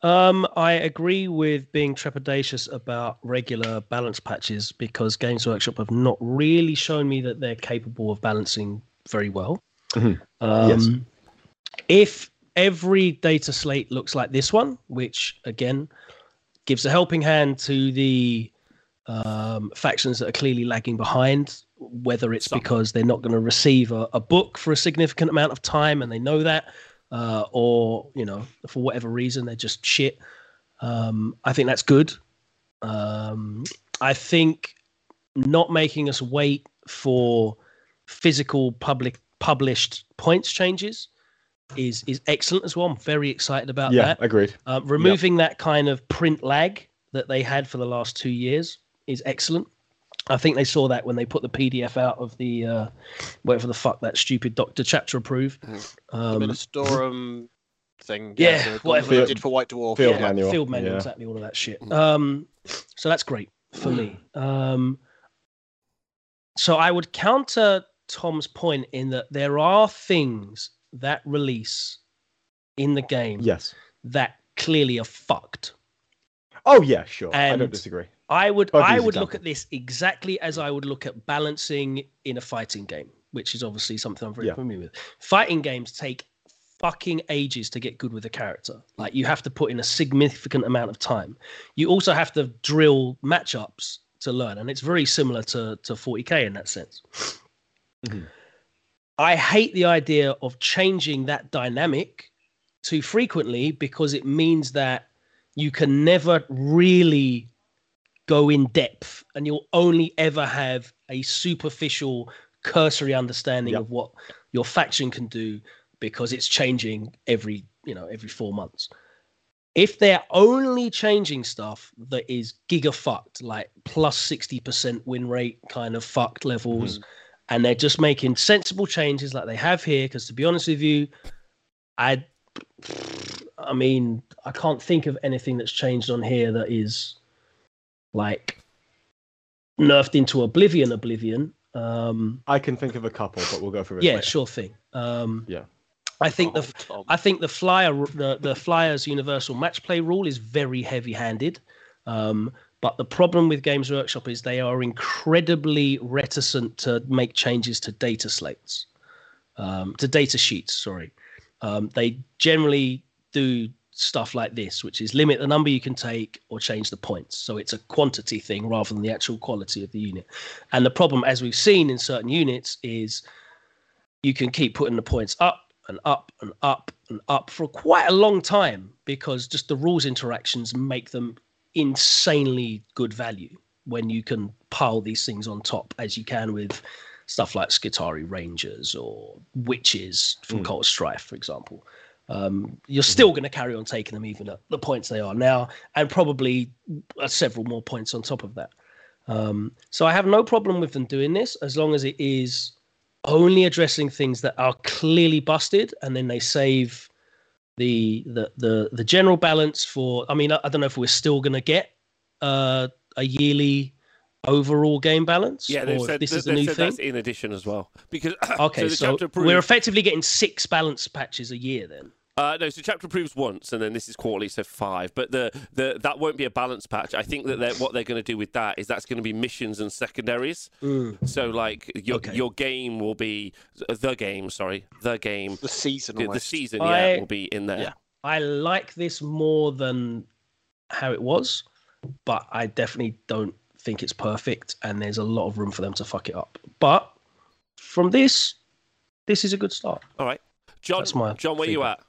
Um, I agree with being trepidatious about regular balance patches because Games Workshop have not really shown me that they're capable of balancing very well. Mhm. Um, Yes. If every data slate looks like this one, which again gives a helping hand to the um, factions that are clearly lagging behind, whether it's because they're not going to receive a, a book for a significant amount of time and they know that, uh, or you know, for whatever reason they're just shit. Um, I think that's good. Um, I think not making us wait for physical public published points changes is is excellent as well. I'm very excited about yeah, that. agreed. Uh, removing that kind of print lag that they had for the last two years is excellent. I think they saw that when they put the PDF out of the uh, whatever the fuck that stupid Doctor chapter approved. Mhm. Um, the Ministorum thing. yeah, the- the whatever. one they did for White Dwarf. Field yeah. manual, field manual, yeah. exactly all of that shit. Mhm. Um, so that's great for me. Um, so I would counter Tom's point in that there are things that release in the game Yes. that clearly are fucked. Oh yeah, sure. I don't disagree. I would Both I would look at this exactly as I would look at balancing in a fighting game, which is obviously something I'm very Yeah. familiar with. Fighting games take fucking ages to get good with a character. Like you have to put in a significant amount of time. You also have to drill matchups to learn, and it's very similar to to 40k in that sense. Mhm. I hate the idea of changing that dynamic too frequently because it means that you can never really go in depth and you'll only ever have a superficial cursory understanding Yep. of what your faction can do because it's changing every you know every four months if they're only changing stuff that is giga fucked like plus 60% win rate kind of fucked levels mm-hmm. And they're just making sensible changes like they have here because to be honest with you i i mean i can't think of anything that's changed on here that is like nerfed into oblivion oblivion um I can think of a couple, but we'll go for it. yeah later. sure thing um Yeah. i think the Oh, Tom. I think the flyer, the the flyers universal match play rule is very heavy handed. Um, but the problem with Games Workshop is they are incredibly reticent to make changes to data slates, um, to data sheets. Sorry, um, they generally do stuff like this, which is limit the number you can take or change the points. So it's a quantity thing rather than the actual quality of the unit. And the problem, as we've seen in certain units, is you can keep putting the points up and up and up and up for quite a long time because just the rules interactions make them insanely good value when you can pile these things on top as you can with stuff like Skitarii Rangers or Wyches from Mm. Of Strife, for example. Um, you're still going to carry on taking them even at the points they are now, and probably uh, several more points on top of that. Um, so I have no problem with them doing this as long as it is only addressing things that are clearly busted, and then they save the the the, the general balance for. I mean, I, I don't know if we're still going to get uh, a yearly overall game balance. Yeah, if said, this they- is a new said thing. that's in addition as well. Because Okay, the so, we're effectively getting six balance patches a year then. Uh, no, so chapter approves once, and then this is quarterly, so five. But the, the that won't be a balance patch. I think that they're, what they're going to do with that is that's going to be missions and secondaries. So like your Okay. your game will be the game. Sorry, the game. the season. The, the season, I- yeah, will be in there. Yeah. I like this more than how it was, but I definitely don't think it's perfect, and there's a lot of room for them to fuck it up. But from this, this is a good start. All right, John. That's my John, where you at?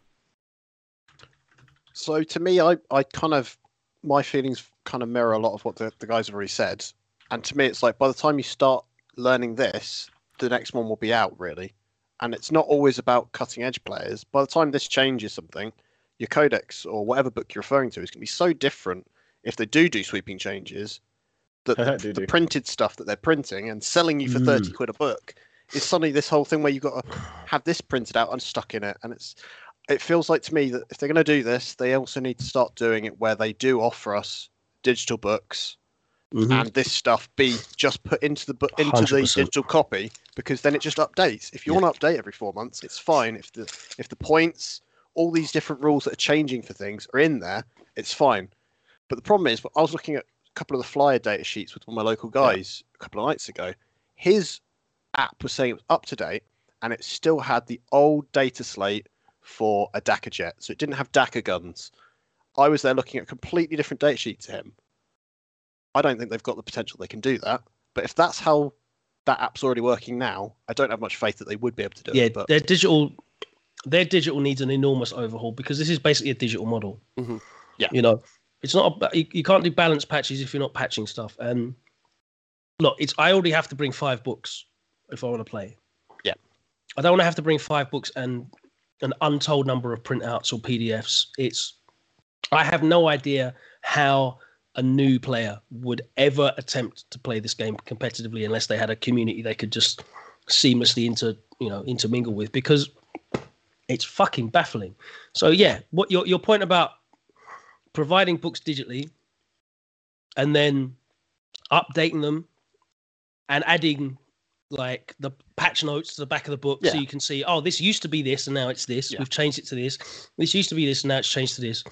So to me, I, I kind of my feelings kind of mirror a lot of what the, the guys have already said. And to me, it's like by the time you start learning this, the next one will be out really. and it's not always about cutting edge players. By the time this changes something, your codex or whatever book you're referring to is going to be so different if they do do sweeping changes that the, Do the do. printed stuff that they're printing and selling you for 30 Mm. quid a book is suddenly this whole thing where you've got to have this printed out and stuck in it and it's it feels like to me that if they're going to do this they also need to start doing it where they do offer us digital books Mhm. and this stuff be just put into the book into the 100%. digital copy because then it just updates. If you Yeah. want to update every four months, it's fine. If the if the points, all these different rules that are changing for things are in there, it's fine. But the problem is, I was looking at a couple of the flyer data sheets with one of my local guys a couple of nights ago. His app was saying it was up to date, and it still had the old data slate for a Dakkajet, so it didn't have Dakar guns. I was there looking at a completely different data sheet to him. I don't think they've got the potential they can do that. But if that's how that app's already working now, I don't have much faith that they would be able to do yeah, it. Yeah, but their digital, their digital needs an enormous overhaul because this is basically a digital model. Mhm. Yeah. you know, it's not. A, you, you can't do balance patches if you're not patching stuff. And look, it's. I already have to bring five books if I want to play. Yeah. I don't want to have to bring five books and an untold number of printouts or PDFs. It's. I have no idea how a new player would ever attempt to play this game competitively unless they had a community they could just seamlessly inter you know intermingle with because it's fucking baffling. So yeah, what your your point about providing books digitally and then updating them and adding like the patch notes to the back of the book so you can see oh this used to be this and now it's this Yeah. we've changed it to this this used to be this and now it's changed to this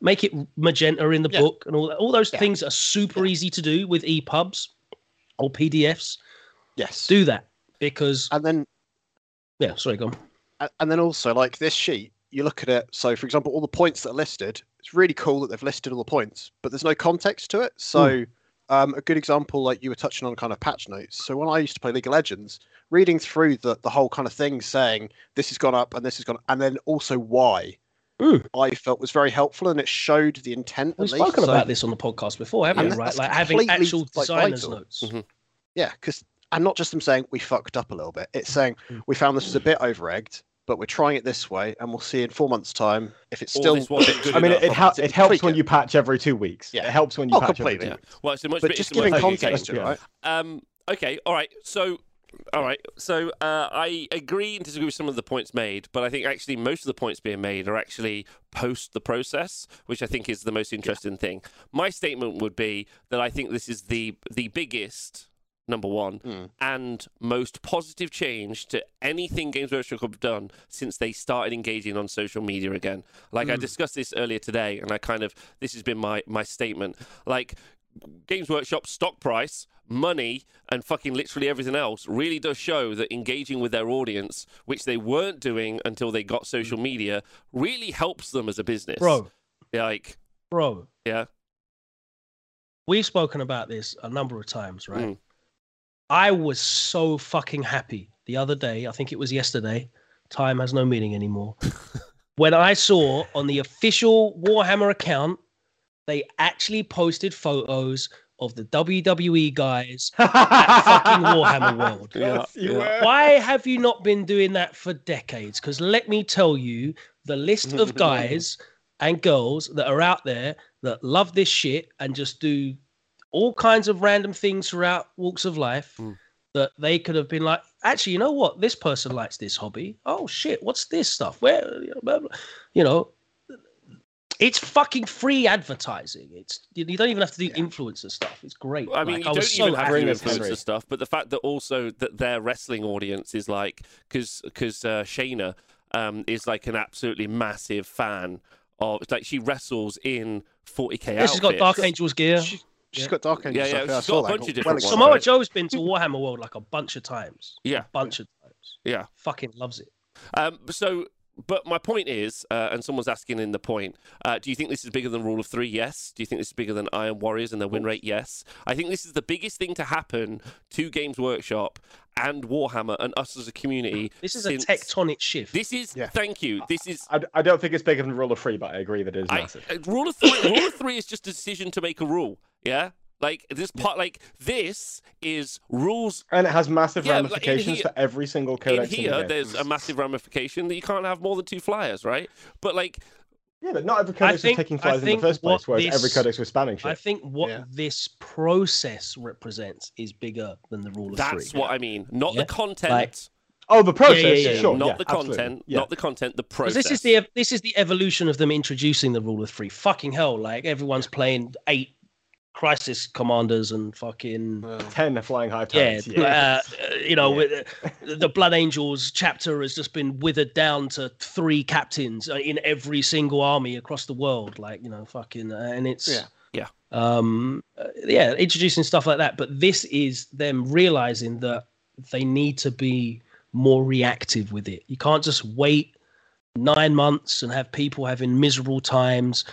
make it magenta in the Yeah. book and all that. all those Yeah. things are super easy to do with epubs or pdfs yes, do that because and then yeah sorry go on and then also like this sheet, you look at it. So for example, all the points that are listed, it's really cool that they've listed all the points, but there's no context to it. So hmm. Um, a good example, like you were touching on, kind of patch notes. So when I used to play League of Legends, reading through the the whole kind of thing, saying this has gone up and this has gone, and then also why. Mm. I felt was very helpful, and it showed the intent. we've at least. spoken So- about this on the podcast before haven't we right like having actual designers vital. notes Mhm. Yeah, because and not just them saying we fucked up a little bit. It's saying Mm. we found this was a bit over egged, but we're trying it this way, and we'll see in four months' time if it's still. this good I mean, it, it, hel- Tweak it helps when you patch every two weeks. Yeah. It helps when you Oh, patch every completely. two Yeah. Well, it's a much but bit- just it's a much giving context to game. right? Um, okay, all right. So, all right. So, uh, I agree and disagree with some of the points made, but I think actually most of the points being made are actually post the process, which I think is the most interesting thing. My statement would be that I think this is the the biggest number one Mm. and most positive change to anything Games Workshop have done since they started engaging on social media again. Like I Mm. discussed this earlier today, and I kind of this has been my my statement. Like Games Workshop stock price, money, and fucking literally everything else really does show that engaging with their audience, which they weren't doing until they got social media, really helps them as a business. bro like bro yeah, we've spoken about this a number of times right Mm. I was so fucking happy the other day i think it was yesterday time has no meaning anymore when i saw on the official warhammer account they actually posted photos of the wwe guys at fucking warhammer world Yes, Yeah, yeah. why have you not been doing that for decades? Because let me tell you, the list of guys and girls that are out there that love this shit and just do all kinds of random things throughout walks of life Mm. that they could have been like, actually, you know what? This person likes this hobby. Oh shit, what's this stuff? Where, blah, blah. you know, it's fucking free advertising. It's you you don't even have to do Yeah. influencer stuff. It's great. I mean, Like, you I don't was so even have to happy do with Henry. influencer stuff, but the fact that also that their wrestling audience is like, because because uh, Shayna um, is like an absolutely massive fan of, like she wrestles in 40k Yeah, she's got. Dark Angels gear. She, she's Yeah. got Dark Angel Yeah, yeah, stuff. I she's saw got a that. bunch of Well different ones. Samoa right? Joe's been to Warhammer World like a bunch of times. Yeah. A bunch of times. Yeah. Fucking loves it. Um, so, but my point is, uh, and someone's asking in the point, uh, do you think this is bigger than Rule of Three? Yes. Do you think this is bigger than Iron Warriors and their win rate? Yes. I think this is the biggest thing to happen to Games Workshop and Warhammer and us as a community. This is since- a tectonic shift. This is, Yeah. thank you. This is I, I don't think it's bigger than rule of three, but I agree that it is massive. uh, rule of three. rule of three is just a decision to make a rule. Yeah. Like this part, like this is rules. And it has massive Yeah, but, like, ramifications here- for every single In codex. here, the game. there's a massive ramification that you can't have more than two flyers, right? But like, Yeah, but not every codex think- was taking flyers in the first place, whereas this- every codex was spanning I think what Yeah. this process represents is bigger than the rule of that's three. what I mean. Not Yeah. the content, Like- Oh, the process, yeah, yeah, sure. not yeah, the content, Yeah. not the content. the process. this is the this is the evolution of them introducing the rule of three. Fucking hell, like everyone's playing eight crisis commanders and fucking Uh, ten flying hive yeah, talents. Yeah. uh, you know, with, uh, the Blood Angels chapter has just been withered down to three captains uh, in every single army across the world. Like you know, fucking, uh, and it's Yeah. Yeah. um, yeah, introducing stuff like that. But this is them realizing that they need to be more reactive with it. You can't just wait nine months and have people having miserable times.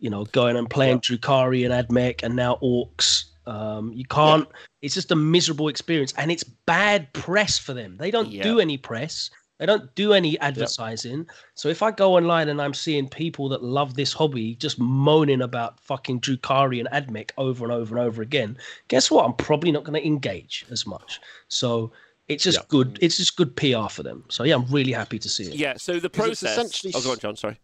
You know, going and playing Drukhari and Admech and now Orks. Um, you can't. It's just a miserable experience, and it's bad press for them. They don't Yeah. do any press. They don't do any advertising. So if I go online and I'm seeing people that love this hobby just moaning about fucking Drukhari and Admech over and over and over again, guess what? I'm probably not going to engage as much. So it's just Yeah. good. It's just good PR for them. So yeah, I'm really happy to see it. yeah. So the it's process. essentially Oh, go on, John. Sorry.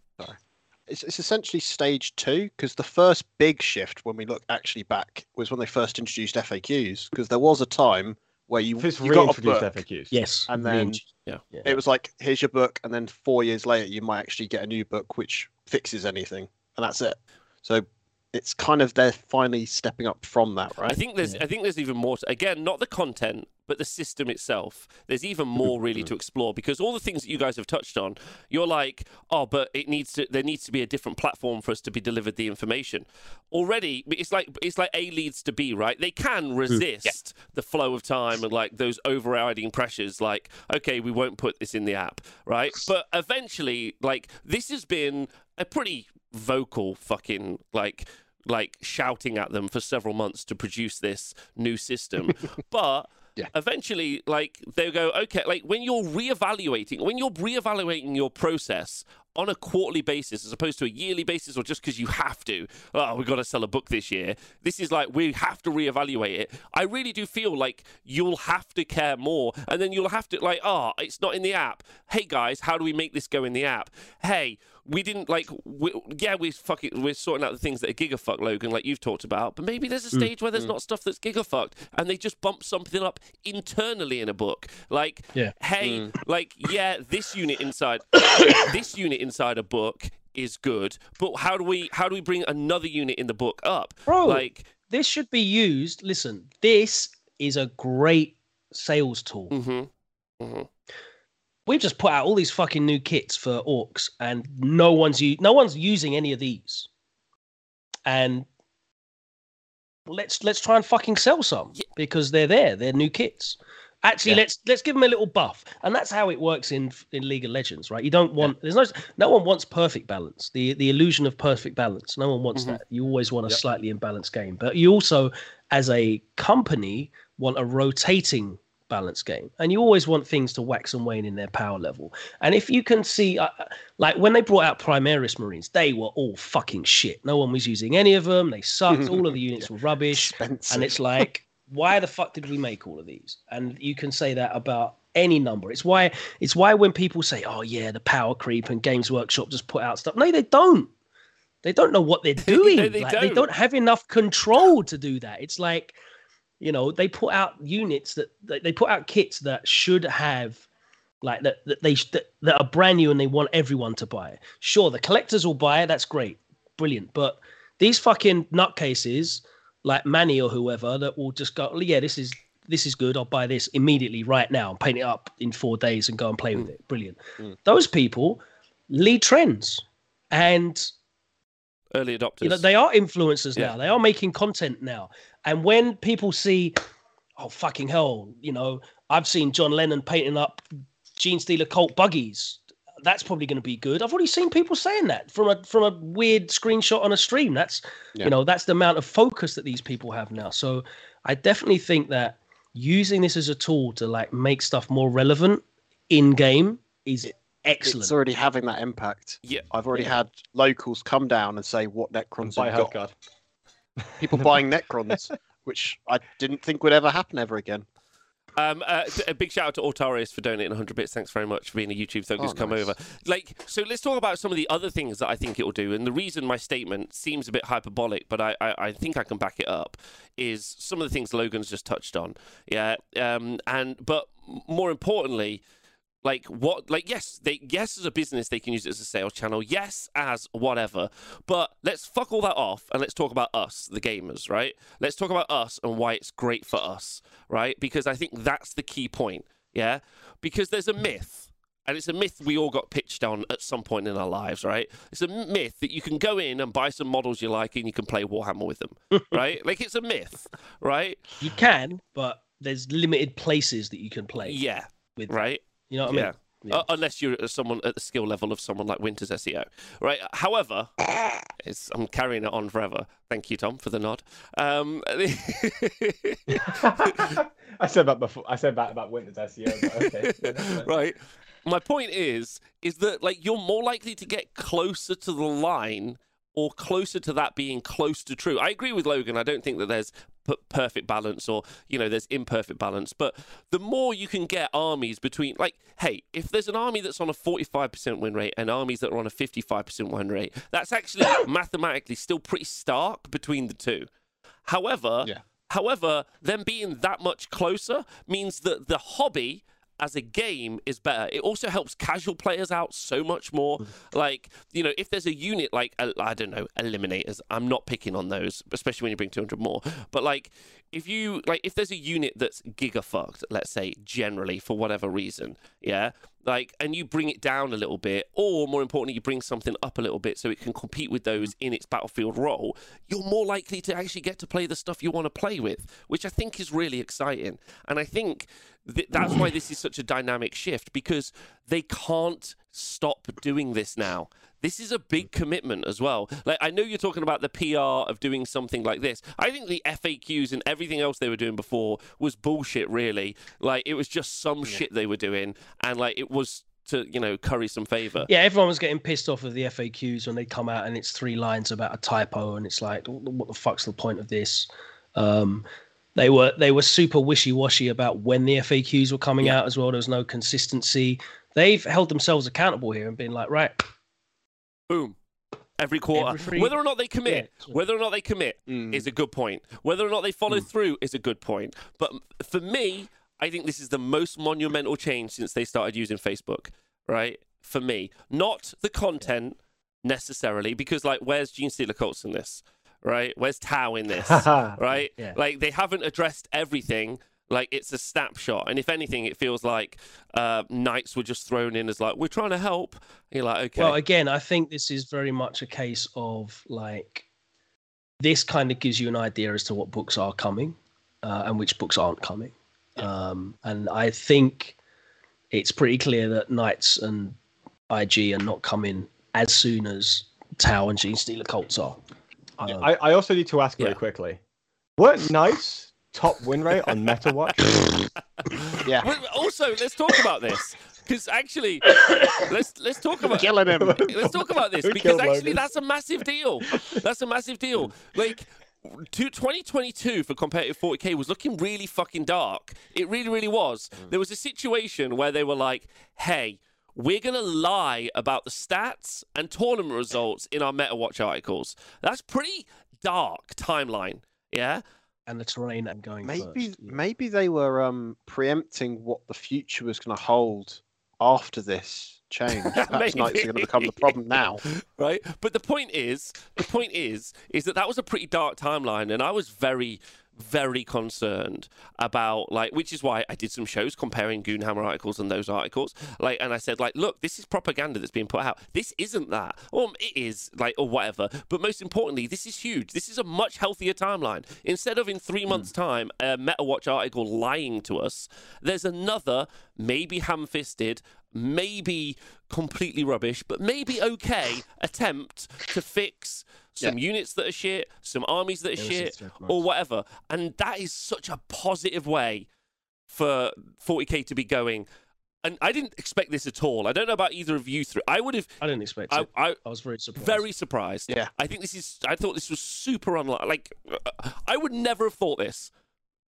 It's, it's essentially stage two because the first big shift when we look actually back was when they first introduced FAQs because there was a time where you, This you got a reintroduced book, FAQs. Yes, And then- Yeah. yeah. it was like here's your book and then four years later you might actually get a new book which fixes anything and that's it so it's kind of they're finally stepping up from that right I think there's I think there's even more to, again not the content but the system itself there's even more really to explore because all the things that you guys have touched on you're like oh but it needs to there needs to be a different platform for us to be delivered the information. Already it's like it's like A leads to B right? They can resist the flow of time and like those overriding pressures like okay we won't put this in the app right? But eventually like this has been a pretty vocal fucking like like shouting at them for several months to produce this new system. but Yeah. eventually, like they'll go, okay, like when you're reevaluating, when you're reevaluating your process on a quarterly basis as opposed to a yearly basis or just because you have to, oh, we've got to sell a book this year. This is like we have to reevaluate it. I really do feel like you'll have to care more. And then you'll have to like, oh, it's not in the app. Hey guys, how do we make this go in the app? Hey, we didn't like we, yeah we're fucking we're sorting out the things that are gigafuck logan like you've talked about but maybe there's a stage where there's not stuff that's gigafucked and they just bump something up internally in a book like Yeah. hey like yeah this unit inside this unit inside a book is good but how do we how do we bring another unit in the book up Bro, like this should be used. Listen, this is a great sales tool. mhm, mhm. We've just put out all these fucking new kits for orks, and no one's u- no one's using any of these. And let's let's try and fucking sell some Yeah. because they're there. They're new kits. Actually, Yeah. let's let's give them a little buff, and that's how it works in in League of Legends, right? You don't want there's no no one wants perfect balance. The the illusion of perfect balance. No one wants Mhm. that. You always want a Yep. slightly imbalanced game, but you also, as a company, want a rotating balanced game, and you always want things to wax and wane in their power level. And if you can see, uh, like when they brought out Primaris Marines, they were all fucking shit. No one was using any of them. They sucked. all of the units were rubbish Expensive. and it's like why the fuck did we make all of these and you can say that about any number it's why it's why when people say oh yeah the power creep and games workshop just put out stuff no they don't they don't know what they're doing No, they Like, don't. don't have enough control to do that it's like you know they put out units that that- they put out kits that should have like that, that they that, that are brand new and they want everyone to buy it. sure the collectors will buy it that's great brilliant but these fucking nutcases like Mani or whoever that will just go, "Oh, yeah, this is this is good. I'll buy this immediately right now and paint it up in four days and go and play with it. Brilliant. Mm. Those people lead trends, and early adopters you know they are influencers Yeah. now. They are making content now. And when people see, oh fucking hell, you know, I've seen John Lennon painting up Genestealer Cult buggies. That's probably going to be good. I've already seen people saying that from a from a weird screenshot on a stream. That's Yeah. you know that's the amount of focus that these people have now. So I definitely think that using this as a tool to like make stuff more relevant in game is excellent. it's already having that impact yeah i've already Yeah. had locals come down and say what necrons Buy have got card. People buying Necrons, which I didn't think would ever happen ever again. Um, uh, a big shout out to Altarius for donating 100 bits. Thanks very much for being a YouTube thug who's Oh, come nice. over. Like, so let's talk about some of the other things that I think it will do. And the reason my statement seems a bit hyperbolic, but I, I, I think I can back it up, is some of the things Logan's just touched on. Yeah. Um, and but more importantly, like what like yes they yes as a business they can use it as a sales channel yes as whatever but let's fuck all that off and let's talk about us the gamers right let's talk about us and why it's great for us right because i think that's the key point yeah because there's a myth and it's a myth we all got pitched on at some point in our lives, right? It's a myth that you can go in and buy some models you like and you can play Warhammer with them, right? Like it's a myth, right? You can, but there's limited places that you can play Yeah, with. right. You know what I mean? Yeah. Yeah. Uh, unless you're someone at the skill level of someone like Winters SEO, right? However, it's, I'm carrying it on forever. Thank you, Tom, for the nod. Um, I said that before. I said that about Winters SEO. But okay. Yeah, right. My point is, is that like you're more likely to get closer to the line or closer to that being close to true. I agree with Logan. I don't think that there's p- perfect balance or you know there's imperfect balance, but the more you can get armies between like hey, if there's an army that's on a 45% win rate and armies that are on a 55% win rate, that's actually mathematically still pretty stark between the two. However, Yeah. However, them being that much closer means that the hobby as a game is better. It also helps casual players out so much more. Mm-hmm. Like, you know, if there's a unit like, I don't know, Eliminators, I'm not picking on those, especially when you bring 200 more. But like, if you, like, if there's a unit that's giga fucked, let's say, generally, for whatever reason, yeah, like, and you bring it down a little bit, or more importantly, you bring something up a little bit so it can compete with those in its battlefield role, you're more likely to actually get to play the stuff you want to play with, which I think is really exciting. And I think th- that's why this is such a dynamic shift because they can't stop doing this now. This is a big commitment as well. Like I know you're talking about the PR of doing something like this. I think the FAQs and everything else they were doing before was bullshit really. Like it was just some shit they were doing and like it was to, you know, curry some favor. Yeah, everyone was getting pissed off of the FAQs when they come out and it's three lines about a typo, and it's like, what the fuck's the point of this? Um, they were they were super wishy washy about when the FAQs were coming Yeah. out as well. There was no consistency. They've held themselves accountable here and been like, right, Boom. Every quarter. Every Whether or not they commit, Yeah. whether or not they commit Mm. is a good point. Whether or not they follow through is a good point. But for me, I think this is the most monumental change since they started using Facebook, right? For me, not the content necessarily, because like, where's Genestealer Cults in this, right? Where's Tau in this, right? Yeah. Like they haven't addressed everything. Like it's a snapshot, and if anything, it feels like uh, knights were just thrown in as like we're trying to help. And you're like, okay, Well, again, I think this is very much a case of like this kind of gives you an idea as to what books are coming uh, and which books aren't coming. Um, and I think it's pretty clear that Knights and IG are not coming as soon as Tau and Genestealer Cults are. Um, I, I also need to ask very quickly. Weren't Knights top win rate on MetaWatch? Yeah. Well, also, let's talk about this because actually, let's let's talk about Killing him. let's talk about this because actually Logan? that's a massive deal. That's a massive deal. Like. 2022 for competitive 40k was looking really fucking dark. It really, really was. Mm. There was a situation where they were like, "Hey, we're gonna lie about the stats and tournament results in our MetaWatch articles." That's pretty dark timeline. Yeah, and the terrain I'm going Maybe first. Yeah. maybe they were um preempting what the future was going to hold after this change. Perhaps Knights are going to become the problem now. right? But the point is, the point is, is that that was a pretty dark timeline, and I was very, very concerned about like, which is why I did some shows comparing Goonhammer articles and those articles, like, and I said like, look, this is propaganda that's being put out. This isn't that, or it is like, or whatever. But most importantly, this is huge. This is a much healthier timeline. Instead of in three hmm. months' time, a MetaWatch article lying to us, there's another maybe ham-fisted maybe completely rubbish, but maybe okay attempt to fix some units that are shit, some armies that are Yeah, shit, or whatever. And that is such a positive way for 40k to be going. and I didn't expect this at all. I don't know about either of you three. I would have. I didn't expect I, it. I I was very surprised. very surprised. Yeah. I think this is. I thought this was super unlike. Like, uh, I would never have thought this.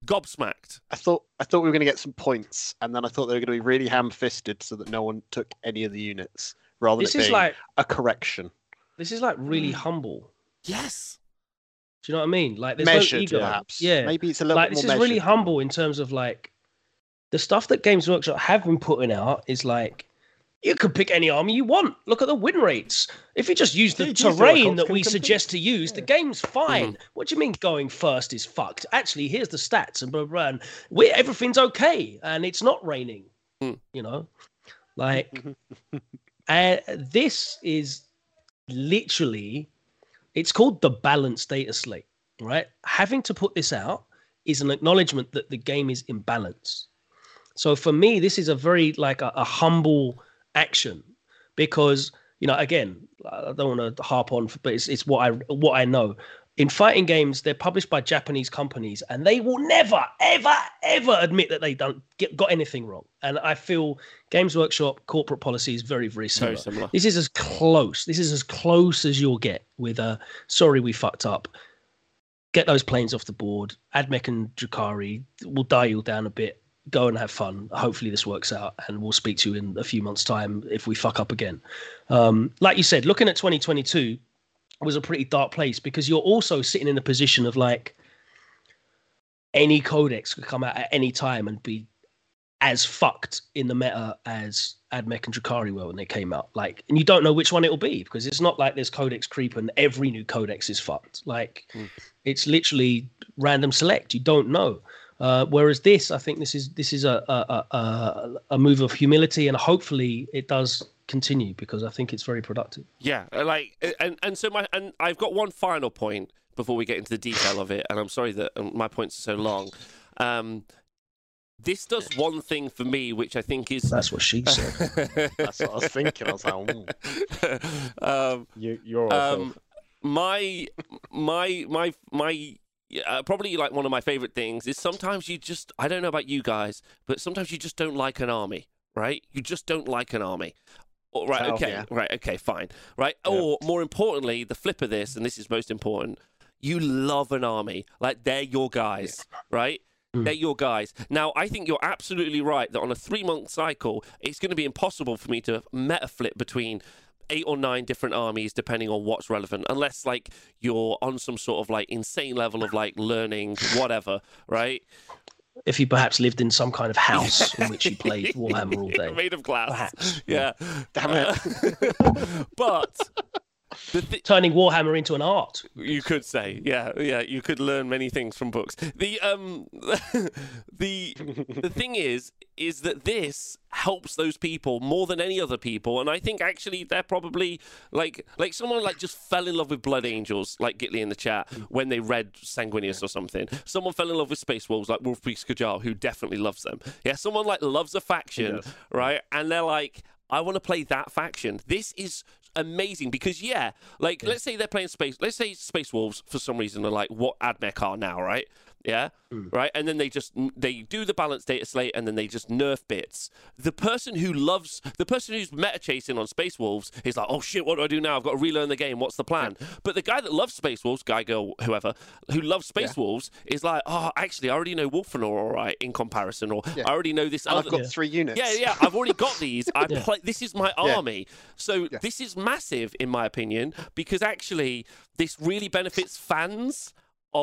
Gobsmacked. I thought I thought we were going to get some points, and then I thought they were going to be really ham-fisted so that no one took any of the units, rather This than is being like a correction. this is like really Mm. humble. Yes. Do you know what I mean? Like there's measured, no ego. perhaps. Yeah. maybe it's a little like bit this more is really humble in terms of like the stuff that Games Workshop have been putting out is like you could pick any army you want. Look at the win rates. If you just use the Yeah, use the terrain records, that we compete. suggest to use, the game's fine. What do you mean going first is fucked? Actually, here's the stats and blah blah. blah and we, everything's okay, and it's not raining. Hmm. You know, like and this is literally it's called the balanced data slate right? Having to put this out is an acknowledgement that the game is in balance. So for me this is a very like a, a humble action because you know again i don't want to harp on but it's, it's what i what i know in fighting games they're published by japanese companies and they will never ever ever admit that they don't get got anything wrong and i feel games workshop corporate policy is very very similar Very similar. this is as close. This is as close as you'll get with a sorry we fucked up. Get those planes off the board. Admech and Drukhari will dial down a bit. Go and have fun. Hopefully this works out, and we'll speak to you in a few months' time if we fuck up again. Um, like you said, looking at 2022 was a pretty dark place because you're also sitting in a position of like any codex could come out at any time and be as fucked in the meta as Admech and Drukhari were when they came out. Like, and you don't know which one it will be because it's not like there's codex creep and every new codex is fucked. Like, Mm. it's literally random select. You don't know. Uh, whereas this, I think this is this is a, a a a move of humility, and hopefully it does continue because I think it's very productive. Yeah, uh, like, and and so my and I've got one final point before we get into the detail of it, and I'm sorry that um, my points are so long. Um, this does one thing for me, which I think is. That's what she said. That's what I was thinking. I was like, "Ooh." um, You, you're also um, my my my my uh, probably like one of my favorite things is sometimes you just I don't know about you guys, but sometimes you just don't like an army, right? You just don't like an army. Right, okay, yeah. right, okay, fine, right. Yeah. Or more importantly, the flip of this, and this is most important, you love an army, like they're your guys, right? Mm. They're your guys. Now, I think you're absolutely right that on a three month cycle, it's going to be impossible for me to meta flip between eight or nine different armies depending on what's relevant unless like you're on some sort of like insane level of like learning whatever right if he perhaps lived in some kind of house in which he played Warhammer all day, made of glass. perhaps. Yeah. Damn it. Uh, but the thi- turning Warhammer into an art. You could say, yeah, yeah. You could learn many things from books. The um, the the thing is, is that this helps those people more than any other people, and I think actually they're probably like like someone like just fell in love with Blood Angels, like Gitley in the chat when they read Sanguinius or something. Someone fell in love with Space Wolves, like Wolf Beast Kajar, who definitely loves them. Yeah, someone like loves a faction, does. right? And they're like, I want to play that faction. This is amazing because yeah, like let's say they're playing space. Let's say Space Wolves for some reason are like what Admech are now, right? Yeah, Mm. right. And then they just they do the balanced data slate, and then they just nerf bits. The person who loves the person who's meta chasing on Space Wolves is like, oh shit, what do I do now? I've got to relearn the game. What's the plan? But the guy that loves Space Wolves, guy, girl, whoever, who loves Space Wolves, is like, oh, actually, I already know Wolfenor all right in comparison, or Yeah. I already know this And other. I've got Yeah. three units. Yeah, yeah, I've already got these. I Yeah. play. This is my Yeah. army. So Yeah. this is massive, in my opinion, because actually this really benefits fans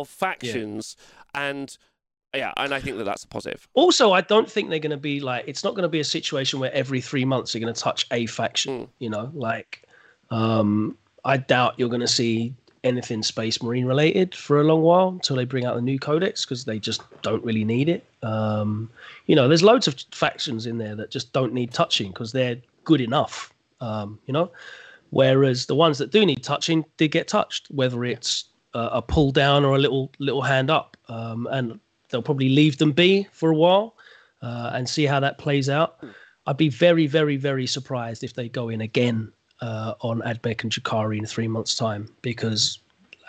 of factions, and yeah, and I think that that's a positive. Also, I don't think they're going to be like. It's not going to be a situation where every three months you're going to touch a faction. Mm. You know, like um, I doubt you're going to see anything Space Marine related for a long while until they bring out the new codex because they just don't really need it. Um, you know, there's loads of factions in there that just don't need touching because they're good enough. Um, you know, whereas the ones that do need touching did get touched, whether it's a, a pull down or a little little hand up, um, and they'll probably leave them be for a while uh, and see how that plays out. I'd be very, very, very surprised if they go in again uh, on Admech and Drukhari in three months' time because,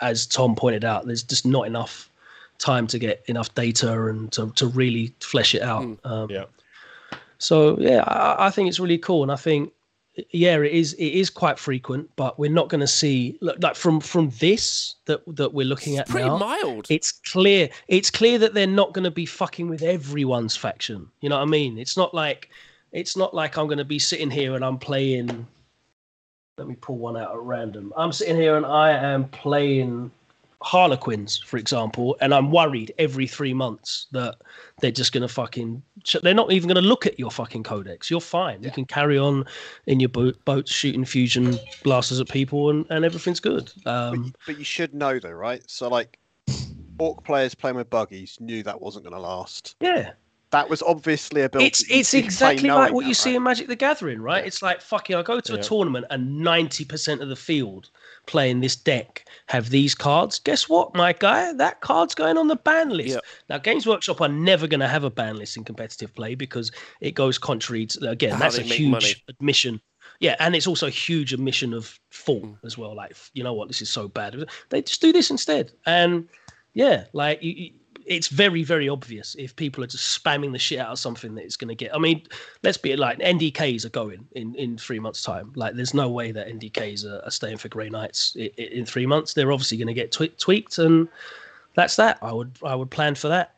as Tom pointed out, there's just not enough time to get enough data and to, to really flesh it out. Mm. Um, Yeah. So yeah, I, I think it's really cool, and I think yeah, it is it is quite frequent, but we're not going to see look, like from from this that that we're looking It's at pretty now. mild. It's clear. It's clear that they're not going to be fucking with everyone's faction. You know what I mean? It's not like it's not like I'm going to be sitting here and I'm playing. Let me pull one out at random. I'm sitting here and I am playing Harlequins, for example, and I'm worried every three months that they're just going to fucking. They're not even going to look at your fucking codex. You're fine. You can carry on in your boat, boats shooting fusion blasters at people, and, and everything's good. But, Um, you, but you should know though, right? So like, ork players playing with buggies knew that wasn't going to last. yeah. That was obviously a build. it's it's exactly like what that, you see right? in Magic the Gathering, right? Yeah. It's like fucking. I go to a Yeah. tournament and ninety percent of the field playing this deck have these cards. Guess what, my guy? That card's going on the ban list. Yeah. Now, Games Workshop are never going to have a ban list in competitive play because it goes contrary to again. How that's a huge money. admission. Yeah, and it's also a huge admission of fault Mm. as well. Like, you know what, this is so bad. They just do this instead, and yeah, like you- it's very, very obvious if people are just spamming the shit out of something that it's going to get. I mean, let's be like NDKs are going in in three months' time. Like, there's no way that NDKs are, are staying for Grey Knights in, in three months. They're obviously going to get twe- tweaked, and that's that. I would I would plan for that.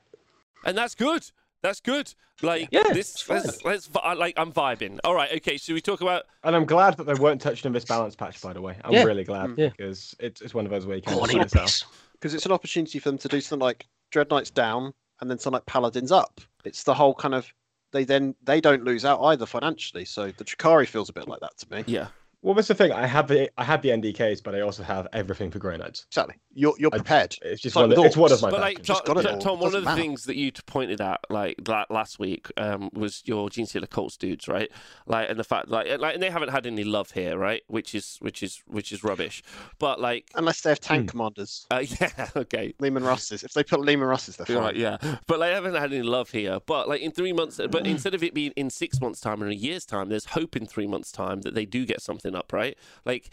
and that's good. That's good. Like Yeah, this, let's, let's like I'm vibing. All right, okay. Should we talk about? And I'm glad that they weren't touching this balance patch, by the way. I'm Yeah. really glad mm. Yeah. because it's, it's one of those where you can Born just in yourself. peace. because it's an opportunity for them to do something like Dread Knights down and then something like Paladins up. It's the whole kind of they then they don't lose out either financially. So the Chikari feels a bit like that to me. Yeah, Well, that's the thing. I have the I have the NDKs, but I also have everything for Grey Knights. Exactly. You're you're I- prepared. It's just like one. Of, with it's one of my but like factions. just Tom, it Tom. Tom, one of the matter. things that you pointed at like la- last week um, was your Genestealer Cults dudes, right? Like, and the fact like like and they haven't had any love here, right? Which is which is which is rubbish. But like, Unless they have tank Hmm. commanders. uh, yeah, okay. Leman Russes. If they put Leman Russes, they're fine. Right, yeah, but they haven't had any love here. But like in three months, but instead of it being in six months' time or a year's time, there's hope in three months' time that they do get something up, right? Like,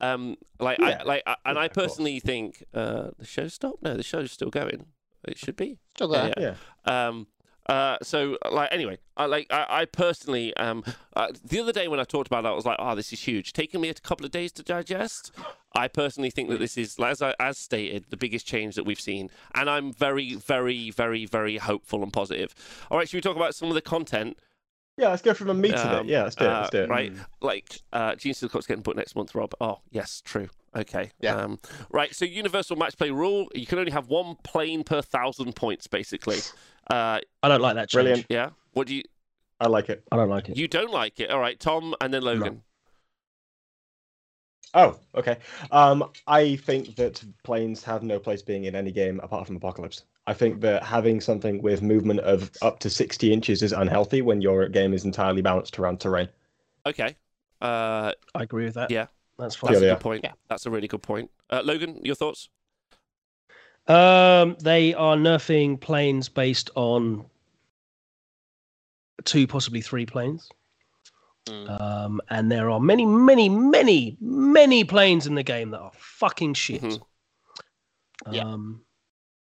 um, like Yeah. I like, I, and Yeah, I personally think uh, the show stopped. No, the show's still going. It should be. Still there. Yeah, yeah. yeah. Um, uh, so like anyway, I like I, I personally um uh, the other day when I talked about it, I was like, oh, this is huge. Taking me a couple of days to digest. I personally think that this is, as I, as stated, the biggest change that we've seen, and I'm very, very, very, very hopeful and positive. All right, should we talk about some of the content? Yeah, let's go from a meat of Um, it. Yeah, let's do it. uh, Let's do it. Right, like uh, Genestealer Cult's getting booked next month, Rob. Oh, yes, true. Okay. Yeah. Um, right. So universal match play rule: you can only have one plane per thousand points, basically. Uh, I don't like that change. Brilliant. yeah. What do you? I like it. I don't like it. You don't like it. All right, Tom, and then Logan. Oh, okay. Um, I think that planes have no place being in any game apart from Apocalypse. I think that having something with movement of up to 60 inches is unhealthy when your game is entirely balanced around terrain. Okay. Uh, I agree with that. Yeah. that's fine. that's Yeah, a yeah. good point. Yeah. That's a really good point. Uh, Logan, your thoughts? Um, they are nerfing planes based on two, possibly three planes. Mm. Um, and there are many, many, many, many planes in the game that are fucking shit. Mhm. Yeah. Um,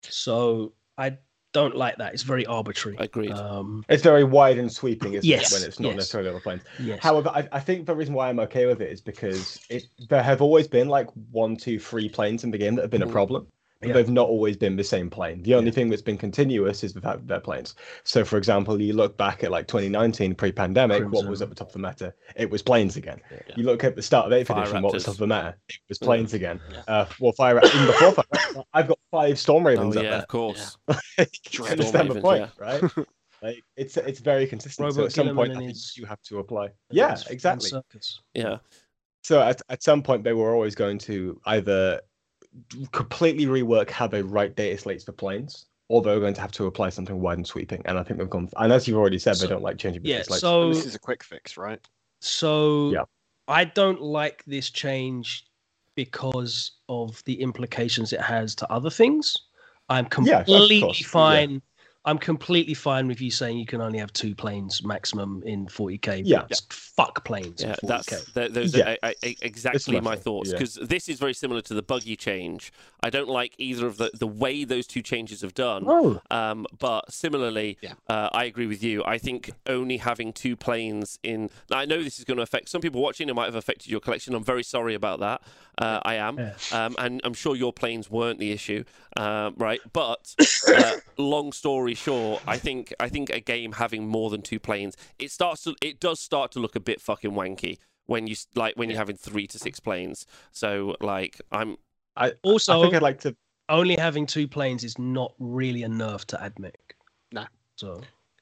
so I don't like that. It's very arbitrary. Agreed. Um, It's very wide and sweeping, isn't Yes, it? When it's not yes. necessarily other planes. yes. However, I, I think the reason why I'm okay with it is because it there have always been like one, two, three planes in the game that have been a Mhm. problem. But Yeah. they've not always been the same plane. The only thing that's been continuous is the fact that they're planes. So, for example, you look back at like 2019 pre-pandemic, what was at the top of the meta? It was planes again. Yeah. You look at the start of 8th Fire edition, what was Raptors. top of the meta? It was Yeah. planes again. Yeah. Uh, well, fire even before fire, Raptors, I've got five storm oh yeah, up of course. there. you Storm understand the Ravens, point, right? Like it's it's very consistent. so Robert at some Guilliman point, and I think his- you have to apply. Yeah, exactly. circus. Yeah. So at, at some point they were always going to either completely rework how they write data slates for planes, or they're going to have to apply something wide and sweeping. And I think they've gone. And as you've already said, So- they don't like changing Yeah. data slates. And So this is a quick fix, right? So Yeah. I don't like this change because of the implications it has to other things. I'm completely yeah. fine. I'm completely fine with you saying you can only have two planes maximum in 40k. Yeah. Just fuck planes Yeah, in that's 40k. th- those Yeah. are I, I, exactly my my thing, thoughts yeah. because this is very similar to the buggy change. I don't like either of the the way those two changes have done. No. Um, but similarly, Yeah. uh, I agree with you. I think only having two planes in. I know this is going to affect some people watching. It might have affected your collection. I'm very sorry about that. Uh, I am, Yeah. um, and I'm sure your planes weren't the issue, um, right? But uh, long story short, I think I think a game having more than two planes, it starts to it does start to look a bit fucking wanky when you like when you're having three to six planes. So like I'm I Also, think I'd like to. only having two planes is not really a nerf to AdMech. Nah. So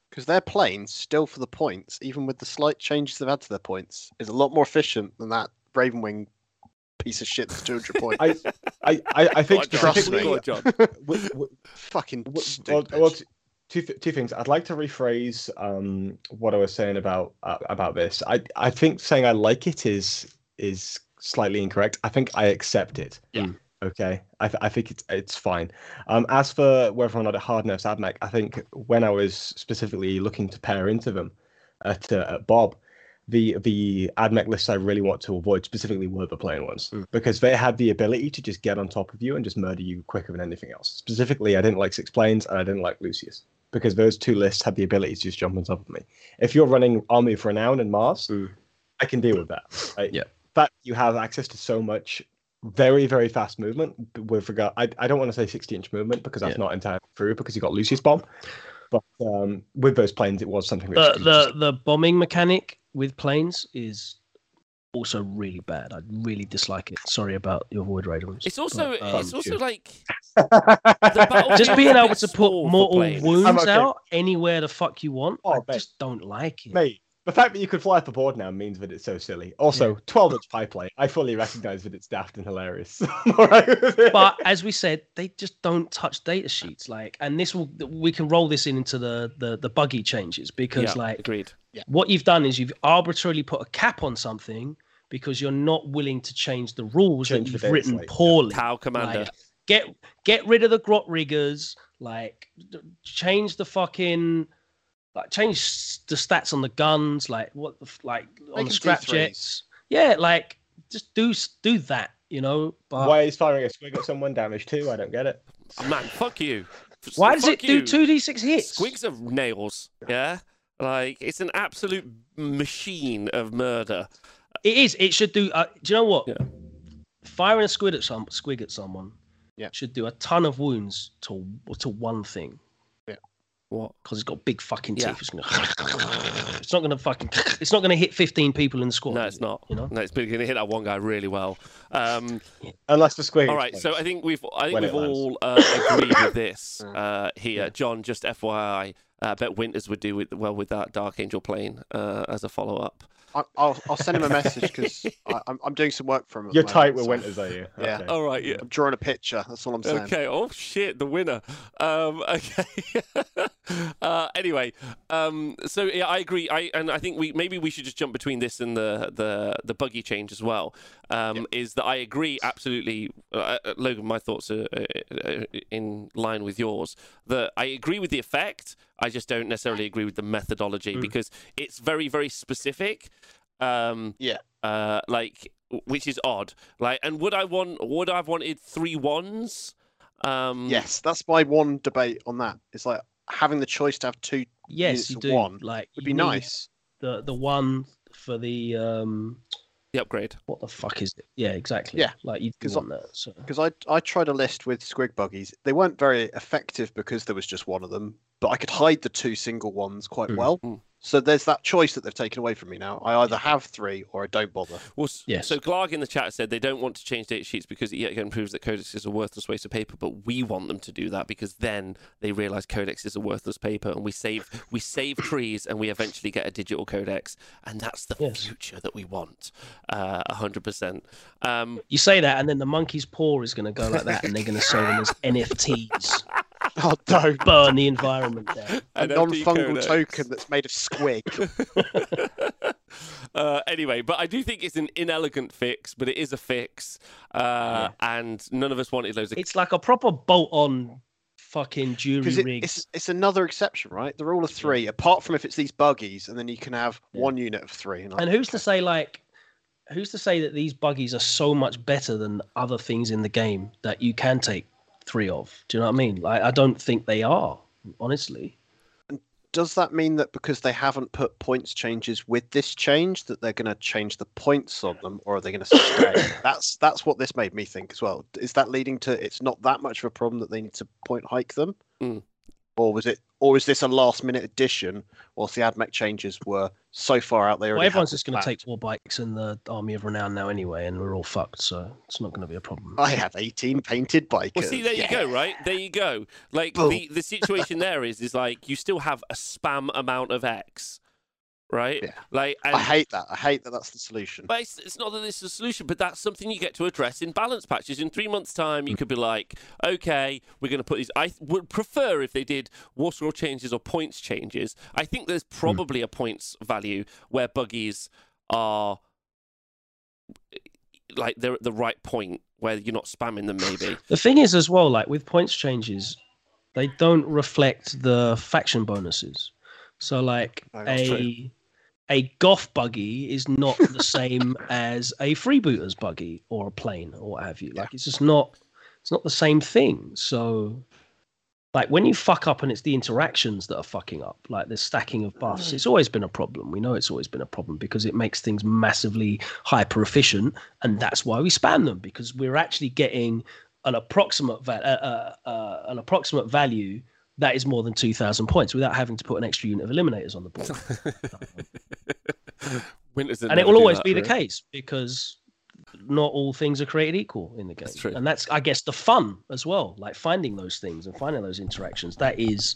Because their planes, still for the points, even with the slight changes they've had to their points, is a lot more efficient than that Ravenwing piece of shit that's 200 points. I, I, I, I think Go on, John. specifically. Go on, John. w- w- Fucking w- well, well, t- two th- two things. I'd like to rephrase um, what I was saying about uh, about this. I I think saying I like it is is slightly incorrect. I think I accept it. Yeah. Okay. I, th- I think it's it's fine. Um, as for whether or not it hard nerfs AdMech, I think when I was specifically looking to pair into them at, uh, at Bob, the the AdMech lists I really want to avoid specifically were the plain ones Mm. because they had the ability to just get on top of you and just murder you quicker than anything else. Specifically, I didn't like Six Planes and I didn't like Lucius because those two lists had the ability to just jump on top of me. If you're running Army of Renown and Mars, Mm. I can deal with that. Right? Yeah. But you have access to so much very very fast movement with regard. I, I don't want to say 60 inch movement because that's Yeah. not entirely true because you got Lucius bomb. But um, with those planes, it was something. the that the the bombing mechanic with planes is also really bad. I really dislike it. Sorry about your void raiders. it's also But, um, it's also like just battlefield just is being able to put small mortal wounds okay. out anywhere the fuck you want, Oh, I mate. just don't like it. Mate, the fact that you could fly up a board now means that it's so silly. Also, 12 inch pipeline. I fully recognize that it's daft and hilarious. I'm alright with it. but as we said, they just don't touch data sheets. Like, and this will we can roll this in into the the, the buggy changes because yeah, like agreed. Yeah, what you've done is you've arbitrarily put a cap on something because you're not willing to change the rules Change the that you've data written slate, yeah. poorly. Tau commander. Like, get get rid of the grot riggers. Like change the fucking like change the stats on the guns. Like what the f- like on Make the 'em scrap D3s. jets. Yeah, like just do do that. You know. But Why is firing a squig at someone damage too? I don't get it. Man, fuck you. Why does fuck it you. do two d six hits? Squigs of nails. Yeah, like it's an absolute machine of murder. It is. It should do. Uh, do you know what? Yeah. Firing a squid at some squig at someone. Yeah. Should do a ton of wounds to to one thing Yeah. What? because it's got big fucking teeth. Yeah. It's, gonna, it's not gonna fucking. It's not gonna hit fifteen people in the squad. No, it's not. You know. No, it's going to hit that one guy really well. Um, Unless the squig. all right, so I think we've I think When we've all uh, agreed with this Mm. uh, here. John, just FYI, uh, I bet Winters would do with, well with that Dark Angel plane uh, as a follow up. I, I'll, I'll send him a message because I'm, I'm doing some work for him. You're moment, tight with so winters, are you? Yeah. Okay. All right, yeah. I'm drawing a picture. That's all I'm saying. Okay. Oh shit, the winner. Um, okay. uh, anyway, um, so yeah, I agree. I and I think we maybe we should just jump between this and the the the buggy change as well. Um, Is that I agree absolutely, uh, uh, Logan. My thoughts are uh, uh, in line with yours. That I agree with the effect. I just don't necessarily agree with the methodology Mm. because it's very very specific. Um, Yeah. uh, like which is odd. Like, and would I want? Would I have wanted three ones? Um, Yes, that's my one debate on that. It's like having the choice to have two Yes, units you of do. one Like would be nice. The the one for the um. The upgrade. What the fuck is it? Yeah, exactly. Yeah, Like you do 'cause I- want that. So. Because I I tried a list with squig buggies. They weren't very effective because there was just one of them, but I could hide the two single ones quite Mm. well. Mm. So there's that choice that they've taken away from me now. I either have three or I don't bother. Well, Yes. so Glarg in the chat said they don't want to change data sheets because it yet again proves that Codex is a worthless waste of paper, but we want them to do that because then they realise Codex is a worthless paper, and we save we save trees, and we eventually get a digital Codex, and that's the Yes. future that we want, uh, a hundred percent. Um, You say that, and then the monkey's paw is going to go like that, and they're going to sell them as NFTs. Oh no. Burn the environment down. A non-fungal token that's made of squig. uh, anyway, but I do think it's an inelegant fix, but it is a fix, uh, and none of us wanted those. of It's like a proper bolt-on fucking jury Because it, rigged. it's it's another exception, right? The rule of three, apart from if it's these buggies, and then you can have Yeah. one unit of three. And, And who's to say like who's to say that these buggies are so much better than other things in the game that you can take three of? Do you know what I mean? Like I don't think they are, honestly. does that mean that because they haven't put points changes with this change, that they're going to change the points on them, or are they going to stay? that's that's what this made me think as well. Is that leading to it's not that much of a problem that they need to point hike them, Mm. or was it, or is this a last minute addition, whilst the AdMech changes were so far out there? Well, everyone's just going to take war bikes and the army of renown now anyway, and we're all fucked. So it's not going to be a problem. I have 18 painted bikers. Well, see, there you go, right? There you go. Like Boom. the the situation there is is like you still have a spam amount of X, right? Yeah. Like, and, I hate that. I hate that. That's the solution. But it's, it's not that this is a solution, but that's something you get to address in balance patches. In three months' time, you mm. could be like, okay, we're going to put these. I th- would prefer if they did war score changes or points changes. I think there's mm. probably a points value where buggies are like they're at the right point where you're not spamming them, maybe. The thing is, as well, like with points changes, they don't reflect the faction bonuses. So, like Oh, that's true. A golf buggy is not the same as a freebooters buggy or a plane or what have you. Like it's just not it's not the same thing. So, like when you fuck up and it's the interactions that are fucking up, like the stacking of buffs, it's always been a problem. We know it's always been a problem because it makes things massively hyper efficient, and that's why we spam them because we're actually getting an approximate va- uh, uh, uh, an approximate value that is more than 2000 points without having to put an extra unit of eliminators on the board Winters and it will always be the case because not all things are created equal in the game That's true. and that's i guess the fun as well like finding those things and finding those interactions that is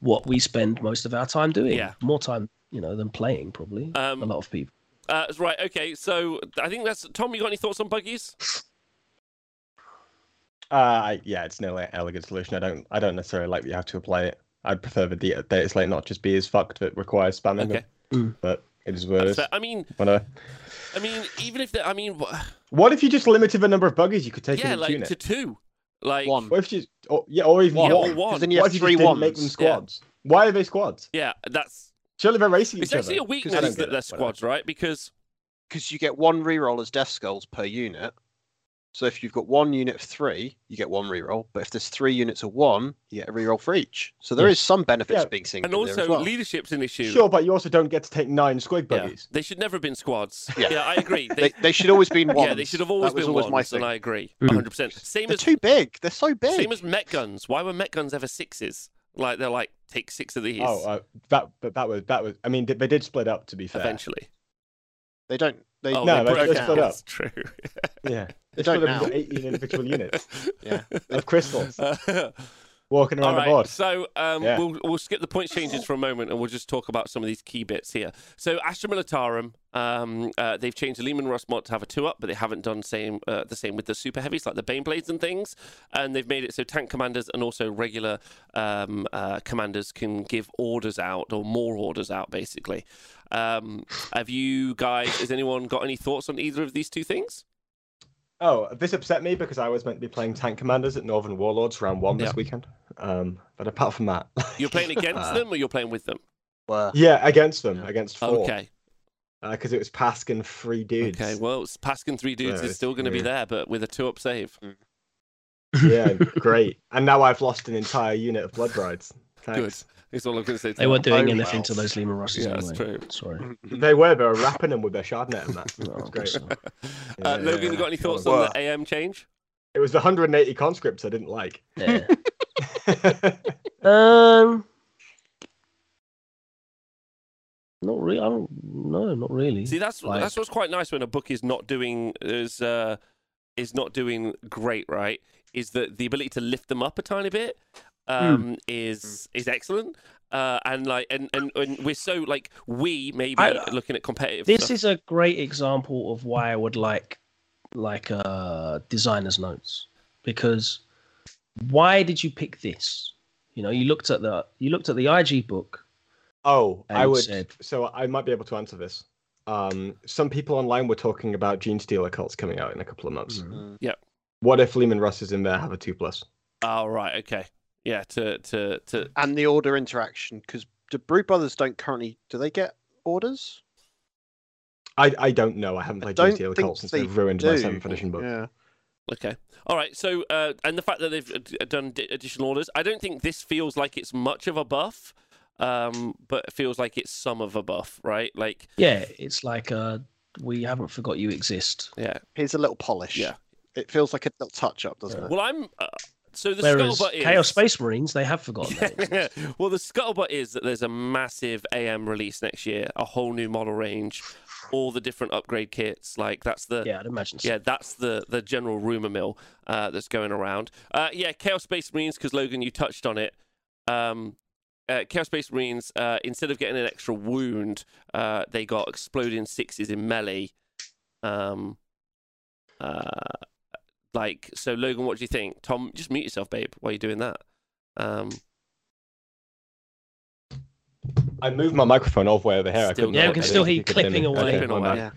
what we spend most of our time doing Yeah. more time you know than playing probably Um, a lot of people Uh, right. Okay. So I think that's Tom. You got any thoughts on buggies? Uh, yeah, it's no elegant solution. I don't, I don't necessarily like that you have to apply it. I'd prefer the data, data slate not just be as fucked that requires spamming Okay. them. But it is what it That's is. fair. I mean, Whatever. I mean, even if they, I mean, wh- What if you just limited the number of buggies you could take yeah, in like unit? to two, like One. What if you, or, yeah, or even Yeah, one? or one. Then you what have if you three just ones. make them Yeah. squads? Why are they squads? Yeah, that's Surely they're racing it's each actually other. a weakness that they're whatever. squads, right? Because because you get one reroll as death skulls per unit. So if you've got one unit of three, you get one reroll. But if there's three units of one, you get a reroll for each. So there Yeah. is some benefits Yeah. being synced and in there also as well. leadership's an issue. Sure, but you also don't get to take nine squig Yeah, they should never have been squads. Yeah. Yeah, I agree. They, they should always been one. yeah, they should have always that was been always ones, my and. I agree, Mm. 100. percent Same They're as too big. They're so big. same as Mek guns. Why were Mek guns ever sixes? Like they're like take six of these Oh, uh, that, but that was that was. I mean, they did split up. To be fair, eventually. They don't. They, Oh, No, they they- broke they down. split up. That's true. yeah, They they don't split now. into eighteen individual units Yeah. of crystals Uh, walking around right, the board. so um, Yeah. we'll we'll skip the point changes for a moment, and we'll just talk about some of these key bits here. So Astra Militarum, um, uh, they've changed the Leman Russ mod to have a two up, but they haven't done same uh, the same with the super heavies like the Bane blades and things. And they've made it so tank commanders and also regular um, uh, commanders can give orders out or more orders out, basically. Um, have you guys? Has anyone got any thoughts on either of these two things? Oh, this upset me because I was meant to be playing tank commanders at Northern Warlords round one this weekend. Um, but apart from that, You're playing against Uh, them or you're playing with them? Were. Yeah, against them, against four. Okay. Because it was Paskin three dudes. Okay, well, Paskin three dudes Yeah, is still going to be there, but with a two up save. yeah, great. And now I've lost an entire unit of blood brides. Thanks. Is all I'm going to say. to they weren't doing Oh, anything well. to those Leman Russes. Yeah, that's anyway. true. Sorry. They were. They were wrapping them with their shardnet and that. No, That's great. guess so. Uh, Yeah, Logan, yeah, you got any thoughts Well, on the AM change? It was the 180 conscripts I didn't like. Yeah. Um, not really. I don't. No, not really. See, that's Like- that's what's quite nice when a book is not doing is uh, is not doing great, right? Is that the ability to lift them up a tiny bit Hmm. um, is is excellent. Uh, and like and, and and we're so like we maybe I- looking at competitive. This stuff. is a great example of why I would like like uh designer's notes because why did you pick this? You know, you looked at the you looked at the IG book. Oh, I would. said- So I might be able to answer this. Um, some people online were talking about Genestealer cults coming out in a couple of months. Mm. What if Leman Russ is in there have a two plus? Oh right, okay. Yeah, to to to and the order interaction because the Brood Brothers don't currently. Do they get orders? I, I don't know. I haven't played don't GTA with think since they they've ruined my do. seventh edition book. Yeah. Okay. All right. So, uh, and the fact that they've uh, done d- additional orders, I don't think this feels like it's much of a buff, um, but it feels like it's some of a buff, right? Like, Yeah, it's like uh, we haven't forgot you exist. yeah, Here's a little polish. yeah. It feels like a little touch up, doesn't it? Well, I'm. Uh, so the Whereas scuttlebutt is Chaos Space Marines, they have forgotten that. well, the scuttlebutt is that there's a massive AM release next year, a whole new model range, all the different upgrade kits. Like that's the yeah, I'd imagine so. Yeah, that's the the general rumor mill uh, that's going around. Uh, yeah, Chaos Space Marines, because Logan, you touched on it. Um, uh, Chaos Space Marines, uh, instead of getting an extra wound, uh, they got exploding sixes in melee. Um, uh, like so, Logan, what do you think? Tom, just mute yourself, babe, while you're doing that. Um, I moved my microphone all the way over here. I Still couldn't Yeah, we can still hear you clipping away. Okay, Clipping away. Yeah.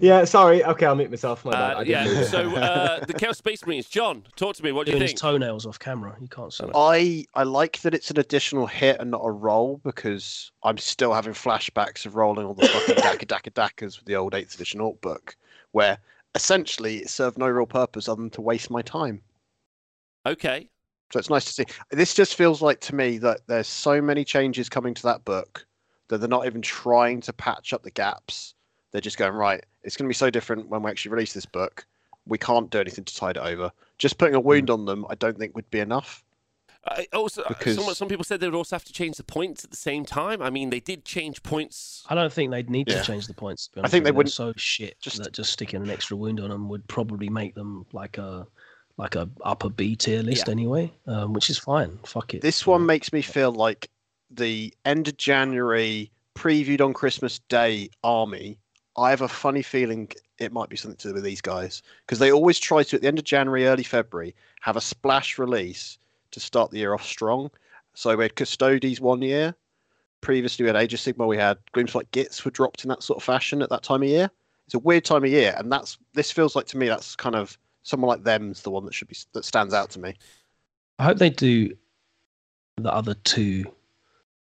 Yeah, sorry. Okay, I'll mute myself. My uh, I yeah, move it. so uh, the Chaos Space Marines, John, talk to me. What do you Doing his think? toenails off camera. You can't see it. I I like that it's an additional hit and not a roll because I'm still having flashbacks of rolling all the fucking Daka Daka Dakas with the old 8th edition alt book, where essentially it served no real purpose other than to waste my time. Okay, So it's nice to see. This just feels like to me that there's so many changes coming to that book that they're not even trying to patch up the gaps. They're just going right. It's going to be so different when we actually release this book. We can't do anything to tide it over. Just putting a hmm. wound on them, I don't think would be enough. I also, Because- some, some people said they would also have to change the points at the same time. I mean, they did change points. I don't think they'd need Yeah. to change the points. to I think they wouldn't- So shit just- that just sticking an extra wound on them would probably make them like a like a upper B tier list Yeah. anyway, um, which is fine. Fuck it. This one know. makes me feel like the end of January previewed on Christmas Day army. I have a funny feeling it might be something to do with these guys because they always try to at the end of January, early February, have a splash release to start the year off strong. So we had Custodes one year. Previously, we had Age of Sigmar. We had Gloomspite Gitz were dropped in that sort of fashion at that time of year. It's a weird time of year, and that's this feels like to me that's kind of someone like them's the one that should be that stands out to me. I hope they do the other two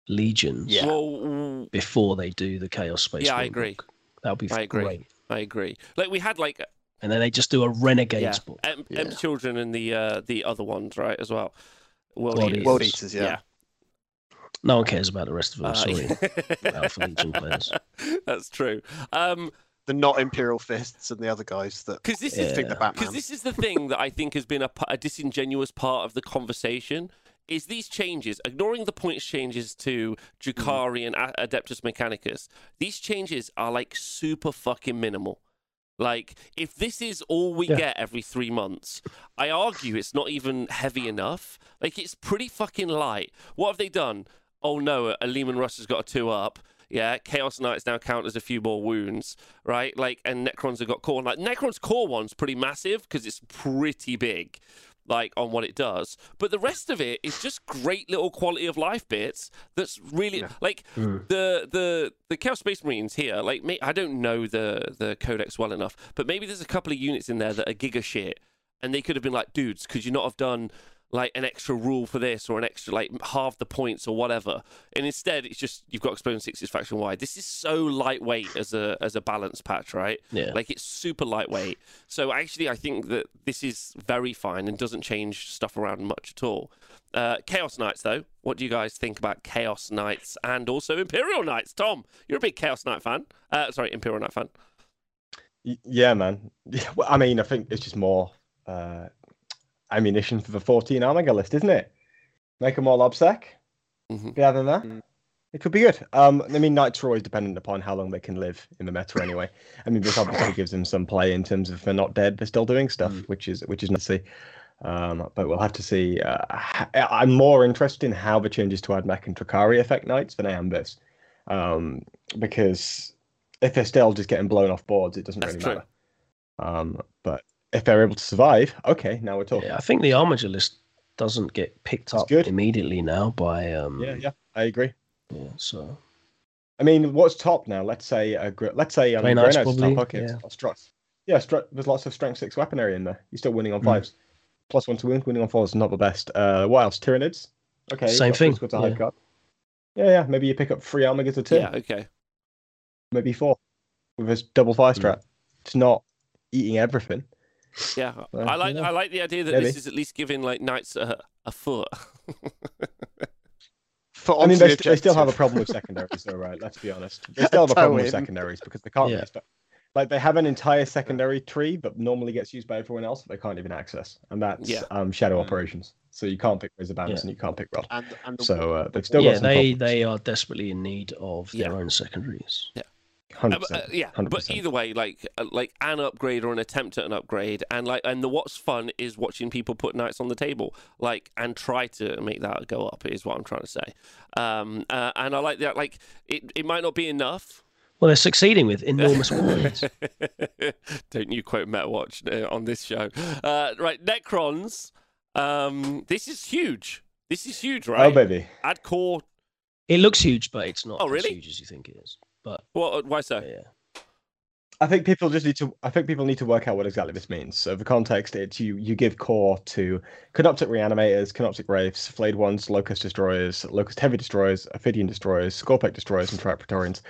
legions Yeah. Well, before they do the Chaos Space. Yeah, I agree. book. That would be I agree. great. I agree. Like we had like And then they just do a Renegades yeah, book. M, Yeah. M Children and the uh, the other ones, right, as well. World, World Eaters. Eaters. World Eaters, yeah. No one cares about the rest of them. Uh, sorry, Alpha Legion players. That's true. Um, the not Imperial Fists and the other guys that because this Yeah. is the because this is the thing that I think has been a disingenuous part of the conversation. Is these changes, ignoring the points changes to Drukhari and Adeptus Mechanicus, these changes are like super fucking minimal. Like, if this is all we Yeah. get every three months, I argue it's not even heavy enough. Like, it's pretty fucking light. What have they done? Oh no, a Leman Russ has got a two up. Yeah, Chaos Knights now count as a few more wounds, right? Like, and Necrons have got core. Like, Necron's core one's pretty massive because it's pretty big, like on what it does. But the rest of it is just great little quality of life bits. That's really Yeah. like Mm. the the the Chaos Space Marines here. Like, may, I don't know the the codex well enough, but maybe there's a couple of units in there that are giga shit, and they could have been like, dudes, could you not have done? Like an extra rule for this or an extra like half the points or whatever. And instead it's just you've got exploding sixes faction wide. This is so lightweight as a as a balance patch right? Yeah. like it's super lightweight. So actually i think that this is very fine and doesn't change stuff around much at all. Uh, chaos knights though. What do you guys think about chaos knights and also imperial knights? Tom you're a big chaos knight fan. Uh, sorry imperial knight fan. Y- Yeah, man. Yeah, well, I mean, I think it's just more uh, ammunition for the 14 Omega list, isn't it? Make them all obsec. Mhm. Yeah, than that. Mm. It could be good. Um, I mean, Knights are always dependent upon how long they can live in the meta, anyway. I mean, this obviously gives them some play in terms of if they're not dead, they're still doing stuff, Mm. which is which is nice to see. Um, but we'll have to see. Uh, h- I'm more interested in how the changes to Admech and Drukhari affect Knights than I am this, um, because if they're still just getting blown off boards, it doesn't That's really true. matter. Um, but if they're able to survive, okay, now we're talking. Yeah, I think the Armiger list doesn't get picked That's up good. immediately now by um yeah, yeah, I agree. yeah, so I mean, what's top now? Let's say a gr- let's say um, Grey Grey Knights Knights probably, top. Okay, yeah. yeah. Strut. Yeah, strut. There's lots of strength six weaponry in there. You're still winning on Mm. fives. plus one to wound. Winning on four is not the best. Uh, what else? Tyranids. Okay. Same thing, squads to hide yeah. Yeah, yeah. Maybe you pick up three armor gets a two. Yeah, okay. Maybe four with this double fire Hmm. strat. It's not eating everything. Yeah, I like yeah. I like the idea that Maybe. this is at least giving like knights a, a foot. For I mean, onto they, st- they still have a problem with secondaries, though, right? Let's be honest. They still have a problem with secondaries because they can't. Yeah. use that. Like they have an entire secondary tree, but normally gets used by everyone else. That they can't even access, and that's Yeah. um, shadow Mm. operations. So you can't pick Razor Bandits Yeah. and you can't pick Rod. And, and the, So uh, they've still yeah, got some they problems. they are desperately in need of their own secondaries. Uh, 100%. but, uh, yeah, but 100%. either way, like uh, like an upgrade or an attempt at an upgrade, and like and the what's fun is watching people put knights on the table, like and try to make that go up. Is what I'm trying to say. Um, uh, and I like that. Like it, it might not be enough. Well, they're succeeding with enormous warriors. Don't you quote MetaWatch uh, on this show? Uh, right, Necrons. Um, this is huge. This is huge, right? Oh baby, Add core. It looks huge, but it's not Oh, as really? huge as you think it is. But What? Why so? yeah, I think people just need to. I think people need to work out what exactly this means. So the context, it's you you give core to Canoptek Reanimators, Canoptek Wraiths, Flayed Ones, Lokhust Destroyers, Lokhust Heavy Destroyers, Ophidian Destroyers, Skorpekh Destroyers, and Triarch Praetorians.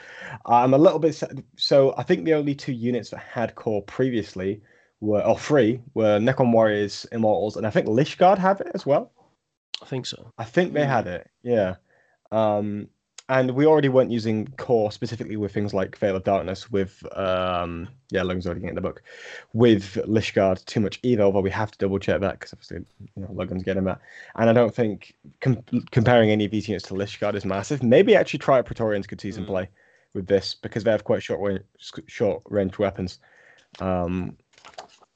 I'm a little bit so. I think the only two units that had core previously were, or three, were Necron Warriors, Immortals, and I think Lychguard have it as well. I think so. I think they Mm. had it, yeah. Um, and we already weren't using core specifically with things like Veil of Darkness, with um, yeah, Logan's already getting the book, with Lychguard too much either. Although we have to double check that because obviously you know Logan's getting that, and I don't think com- comparing any of these units to Lychguard is massive. Maybe actually Triarch Praetorians could see some Mm. play with this because they have quite short range, short range weapons. Um,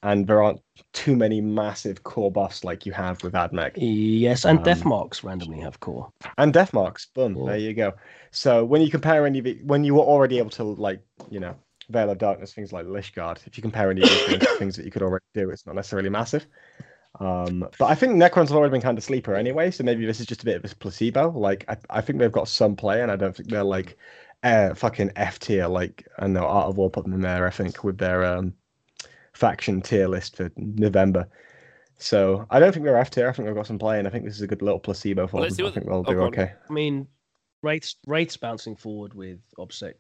and there aren't too many massive core buffs like you have with Admech. Yes, and death Um, marks randomly have core. and death marks. Boom, Yeah. there you go. So when you compare any of it, when you were already able to like, you know, Veil of Darkness, things like Lychguard, if you compare any of these things, things that you could already do, it's not necessarily massive. Um, but I think Necrons have already been kind of sleeper anyway, so maybe this is just a bit of a placebo. Like I, I think they've got some play, and I don't think they're like uh, fucking F tier. Like I know Art of War put them in there. I think with their um, faction tier list for November. So I don't think they're F tier. I think they've got some play, and I think this is a good little placebo for Well, let's them. see I what- think they'll oh, do go okay. I mean, rates rates bouncing forward with Obsec,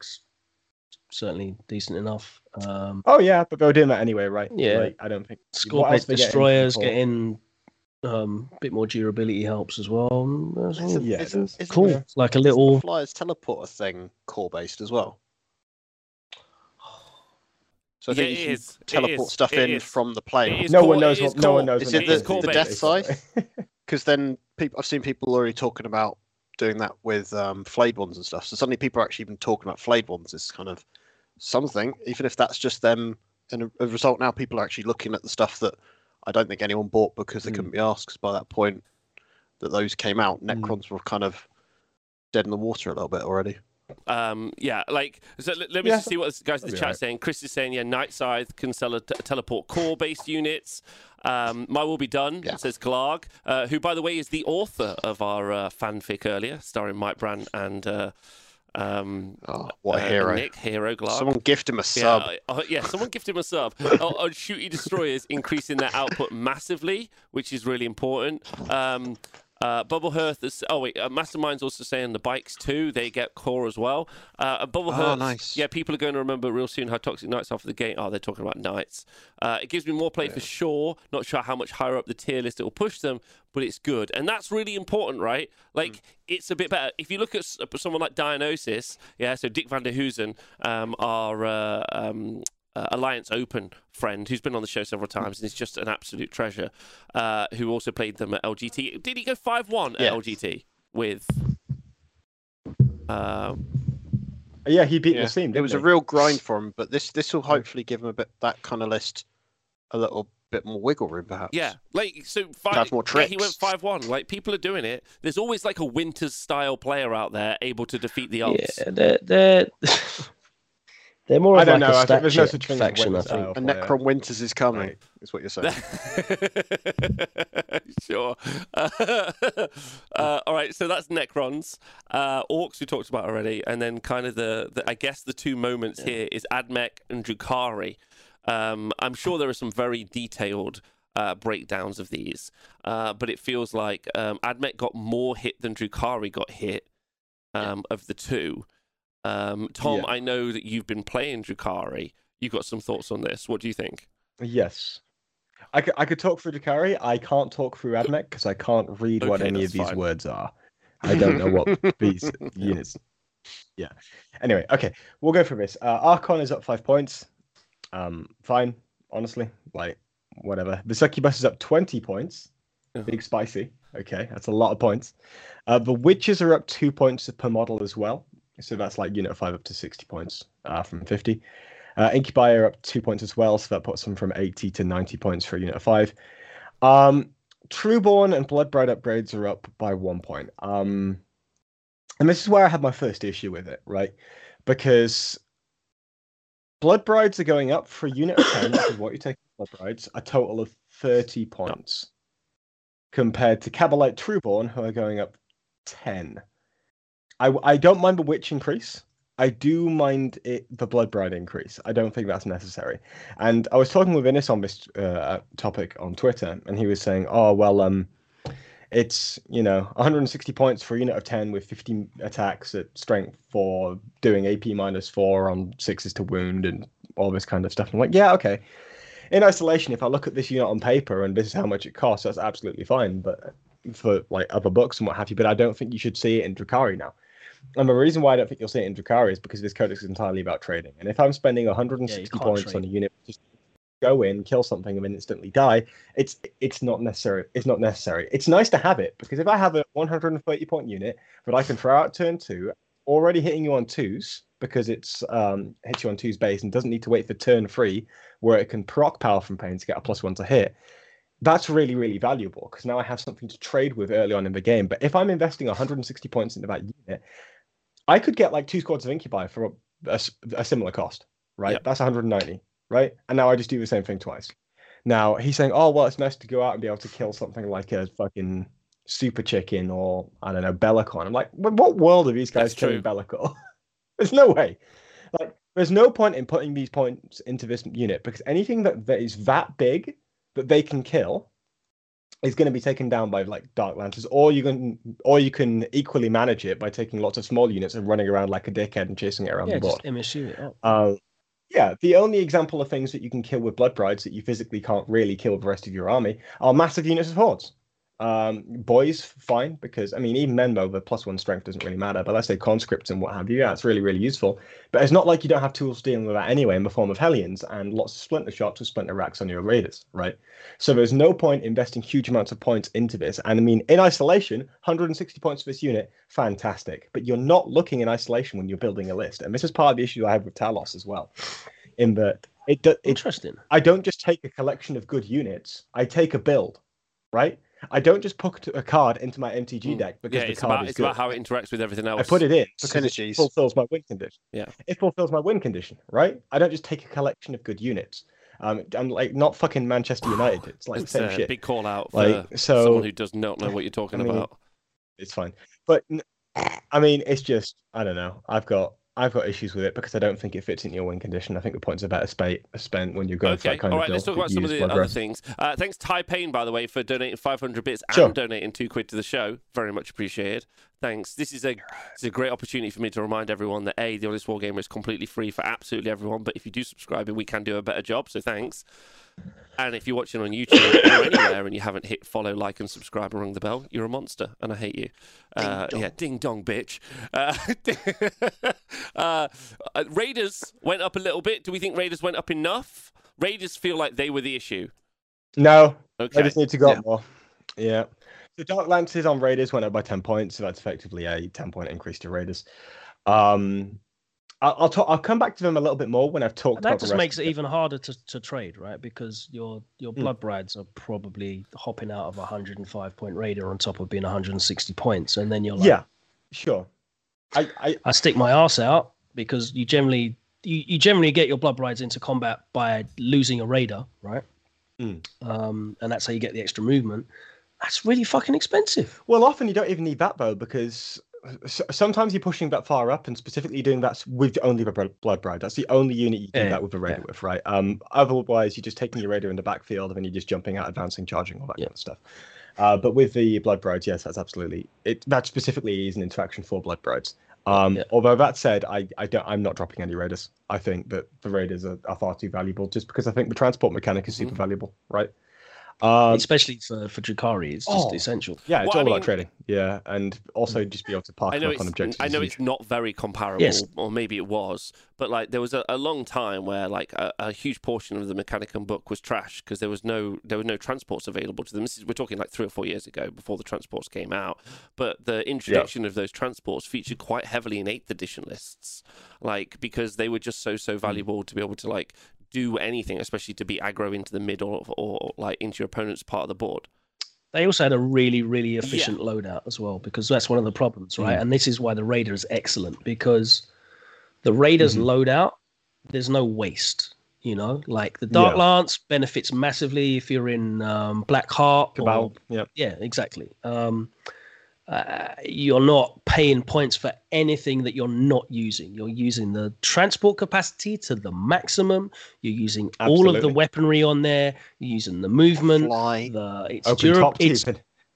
certainly decent enough. Um, Oh yeah, but they were doing that anyway, right? Yeah. Like, I don't think what Skorpekh else getting Destroyers for- getting um, a bit more durability helps as well. Isn't- Yeah, it isn't- isn't cool. the- like a little. Flyers teleporter thing core based as well. So I think it you is. can It teleport is. stuff It in from the plane. No core- one knows what. No one knows. Is what it that the- It's core the death scythe? Because then people, I've seen people already talking about doing that with um, flayed ones and stuff. So suddenly people are actually even talking about flayed ones as kind of something, even if that's just them. And a, a result now, people are actually looking at the stuff that I don't think anyone bought because they Mm. couldn't be asked. 'cause by that point that those came out, Mm. Necrons were kind of dead in the water a little bit already. Um, yeah, like so. Let, let me Yeah, just see what this guys in the chat alright. saying. Chris is saying, yeah, Night Scythe can sell a t- teleport core based units. Um, my will be done. Yeah. Says Glarg, uh, who by the way is the author of our uh, fanfic earlier, starring Mike Brand and uh, um, Oh, what a uh, hero! Nick Hero Glarg. Someone gift him a sub. uh, uh, yeah, someone gift him a sub. oh, oh, shooty destroyers increasing their output massively, which is really important. Um, uh, Bubble Hearth is. Oh wait, uh, Mastermind's also saying the bikes too. They get core as well. Uh, and Bubble Oh, Hearth. nice. Yeah, people are going to remember real soon how Toxic Knights off the game. Oh, they're talking about Knights. Uh, it gives me more play for sure. Not sure how much higher up the tier list it will push them, but it's good, and that's really important, right? Like Mm. it's a bit better if you look at someone like Dionysus. Yeah, so Dick Van der Hoosen, um, our uh, um, uh, Alliance Open friend, who's been on the show several times and is just an absolute treasure. Uh, who also played them at LGT. Did he go five one at Yes. LGT with? Um, Yeah, he beat Yeah, the scene. it was a real grind for him, but this this will hopefully give him a bit that kind of list, a little bit more wiggle room, perhaps. Yeah, like so. Five, Have more yeah, he went five one. Like people are doing it. There's always like a Winters style player out there able to defeat the Alps. Yeah, they're they're they're more I don't like know. a I think there's no statue such thing as a faction. I Winters think. style. And player. Necron Winters is coming, Right. is what you're saying. sure. Uh, all right, so that's Necrons, uh, Orks we talked about already, and then kind of the, the I guess the two moments here is Admech and Drukhari. Um, I'm sure there are some very detailed uh, breakdowns of these, uh, but it feels like um, Admech got more hit than Drukhari got hit um, of the two. Um, Tom, Yeah. I know that you've been playing Drukhari. You've got some thoughts on this. What do you think? Yes. I could, I could talk through Drukhari. I can't talk through Admech because I can't read what any of these fine. words are. I don't know what these units. Yeah. Anyway, okay, we'll go for this. Uh, Archon is up five points. Um, fine, honestly, like whatever. The Succubus is up twenty points. Yeah. Big spicy. Okay, that's a lot of points. Uh, the Wyches are up two points per model as well. So that's like unit five up to sixty points uh, from fifty. Uh, Incubi are up two points as well, so that puts them from 80 to 90 points for a Unit 5. Um, Trueborn and Bloodbride upgrades are up by one point. Um, and this is where I had my first issue with it, right? Because Bloodbrides are going up for a unit of 10, which is what you take Bloodbrides, a total of 30 points. Compared to Cabalite Trueborn, who are going up 10. I, I don't mind the witch increase. I do mind it the blood bride increase. I don't think that's necessary. And I was talking with Innes on this uh, topic on Twitter, and he was saying, "Oh well, um, it's you know 160 points for a unit of 10 with 50 attacks at strength for doing AP minus four on sixes to wound and all this kind of stuff." I'm like, yeah, okay. In isolation, if I look at this unit on paper and this is how much it costs, that's absolutely fine. But for like other books and what have you, but I don't think you should see it in Drukhari now. And the reason why I don't think you'll see it in Drukhari is because this codex is entirely about trading. And if I'm spending 160 can't points trade. on a unit, just go in, kill something, and then instantly die, it's it's not necessary. It's not necessary. It's nice to have it because if I have a 130 point unit that I can throw out turn two, already hitting you on twos because it's um hits you on twos base and doesn't need to wait for turn three where it can proc power from pain to get a plus one to hit. That's really, really valuable because now I have something to trade with early on in the game. But if I'm investing 160 points into that unit, I could get like two squads of Incubi for a similar cost, right? Yep. That's 190, right? And now I just do the same thing twice. Now he's saying, oh, well, it's nice to go out and be able to kill something like a fucking super chicken or I don't know, Be'lakor. I'm like, what world are these guys That's killing true. Be'lakor? there's no way. Like, there's no point in putting these points into this unit because anything that, that is that big that they can kill is going to be taken down by like dark lances or you can or you can equally manage it by taking lots of small units and running around like a dickhead and chasing it around Yeah, the board just MSU it up. um, yeah, the only example of things that you can kill with blood brides that you physically can't really kill the rest of your army are massive units of hordes. Um, boys, fine, because I mean, even men though the plus one strength doesn't really matter. But let's say conscripts and what have you, yeah, it's really, really useful. But it's not like you don't have tools dealing with that anyway in the form of hellions and lots of splinter shots with splinter racks on your raiders, right? So there's no point investing huge amounts of points into this. And I mean, in isolation, 160 points for this unit, fantastic. But you're not looking in isolation when you're building a list. And this is part of the issue I have with Talos as well. In that it, do, it Interesting. I don't just take a collection of good units. I take a build, right? I don't just put a card into my MTG Mm. deck because Yeah, the it's card about is it's good. about how it interacts with everything else. I put it in because it fulfills my win condition. Yeah. It fulfills my win condition, right? I don't just take a collection of good units. Um, I'm like not fucking Manchester United. It's like It's the same a shit. big call out for Like so, someone who does not know what you're talking I mean, about. it's fine. But I mean, it's just I don't know. I've got I've got issues with it because I don't think it fits in your win condition. I think the points are better spa- spent when you're going for Okay, that kind all of right. Let's talk about some of the other things. Uh, thanks, Ty Payne, by the way, for donating 500 bits Sure. and donating two quid to the show. Very much appreciated. Thanks. This is a it's a great opportunity for me to remind everyone that a the Honest Wargamer is completely free for absolutely everyone. But if you do subscribe, we can do a better job. So thanks. And if you're watching on YouTube or anywhere and you haven't hit follow, like, and subscribe and ring the bell, you're a monster, and I hate you. Uh, yeah, ding dong, bitch. Uh, uh, uh, Raiders went up a little bit. Do we think Raiders went up enough? Raiders feel like they were the issue. No, Okay. I just need to go Yeah. up more. Yeah. So Dark Lances on Raiders went up by 10 points, so that's effectively a 10 point increase to Raiders. Um, I'll I'll, talk, I'll come back to them a little bit more when I've talked And about that just makes it even harder to, to trade, right? Because your your Hmm. blood brides are probably hopping out of a 105 point raider on top of being 160 points, and then you're like, Yeah, sure. I, I I stick my ass out because you generally you, you generally get your blood brides into combat by losing a raider, right? Mm. Um, and that's how you get the extra movement. That's really fucking expensive. well, often you don't even need that though, because sometimes you're pushing that far up, and specifically doing that with only the blood bride. That's the only unit you do Yeah, that with a raider yeah. with, right? Um, otherwise you're just taking your raider in the backfield, and then you're just jumping out, advancing, charging, all that Yeah. kind of stuff. Uh, but with the blood brides, yes, that's absolutely it. That specifically is an interaction for blood brides. Um, Yeah. Although that said, I, I don't, I'm not dropping any raiders. I think that the raiders are, are far too valuable, just because I think the transport mechanic is super valuable, right? Um, Especially for for Drukhari, it's just oh, essential. yeah, it's Well, I all mean- about trading. Yeah, and also just be able to park I know up on it's objectives. I know huge. it's not very comparable, Yes. or maybe it was, but like there was a, a long time where like a, a huge portion of the Mechanicum book was trash because there was no there were no transports available to them. This is we're talking like three or four years ago before the transports came out, but the introduction of those transports featured quite heavily in eighth edition lists, like because they were just so Hmm. so valuable to be able to like do anything, especially to be aggro into the mid or, or like into your opponent's part of the board. They also had a really, really efficient loadout as well, because that's one of the problems, right? Mm. And this is why the Raider is excellent because the Raiders Mhm. loadout, there's no waste. You know, like the Dark Yeah. Lance benefits massively if you're in um, Black Heart. or- Cabal. Yeah. yeah, exactly. Um, uh, you're not paying points for anything that you're not using. You're using the transport capacity to the maximum. You're using all of the weaponry on there. You're using the movement. Fly. The it's Open durable. It's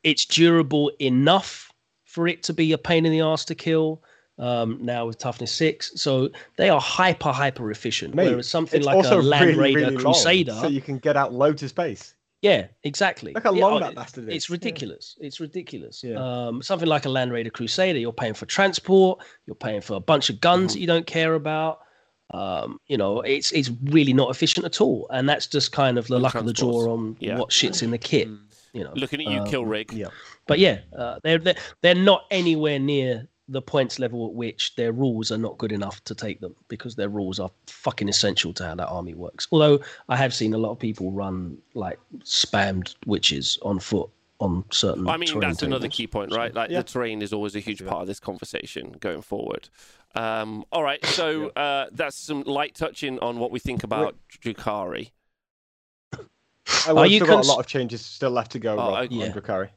it's durable enough for it to be a pain in the ass to kill. Um, now with toughness six, so they are hyper hyper efficient. Mate, whereas something like a Land really, Raider really long, Crusader, so you can get out loads of space. Yeah, exactly. Look how long oh, that bastard is. It's Yeah. ridiculous. It's ridiculous. Yeah. Um, something like a Land Raider Crusader, you're paying for transport, you're paying for a bunch of guns Mm-hmm. that you don't care about. Um, you know, it's it's really not efficient at all, and that's just kind of the And luck of the draw on Yeah. what shits in the kit. You know, Looking at you, Um, kill rig. yeah. but yeah, uh, they're, they're they're not anywhere near the points level at which their rules are not good enough to take them because their rules are fucking essential to how that army works. Although I have seen a lot of people run like spammed witches on foot on certain. I mean, terrain that's another key point, right? Like Yeah. the terrain is always a huge Yeah. part of this conversation going forward. Um, all right, so uh, that's some light touching on what we think about Drukhari. I want you still got a lot of changes still left to go Oh, Rob, okay. on Yeah. Drukhari.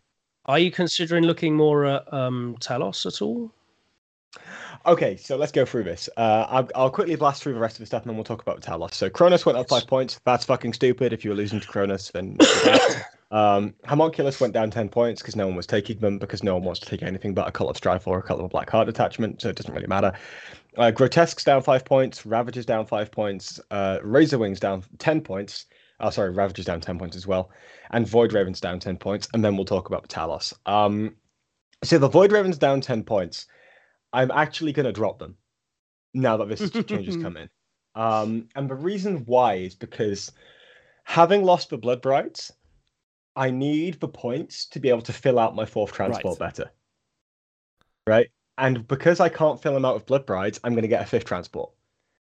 Are you considering looking more at um, Talos at all? Okay, so let's go through this. Uh, I'll, I'll quickly blast through the rest of the stuff, and then we'll talk about Talos. So Cronos went up five points. That's fucking stupid. If you were losing to Cronos, then um, Homunculus went down ten points because no one was taking them because no one wants to take anything but a Cult of Strife or a Cult of a Black Heart attachment, so it doesn't really matter. Uh, Grotesque's down five points. Ravager's down five points. Uh, Razor Wings down ten points. Oh, sorry, Ravager's down ten points as well, and Void Raven's down ten points. And then we'll talk about Talos. Um, so the Void Raven's down ten points. I'm actually going to drop them now that this change has come in. Um, and the reason why is because having lost the Blood Brides, I need the points to be able to fill out my fourth transport better. Right? And because I can't fill them out with Blood Brides, I'm going to get a fifth transport.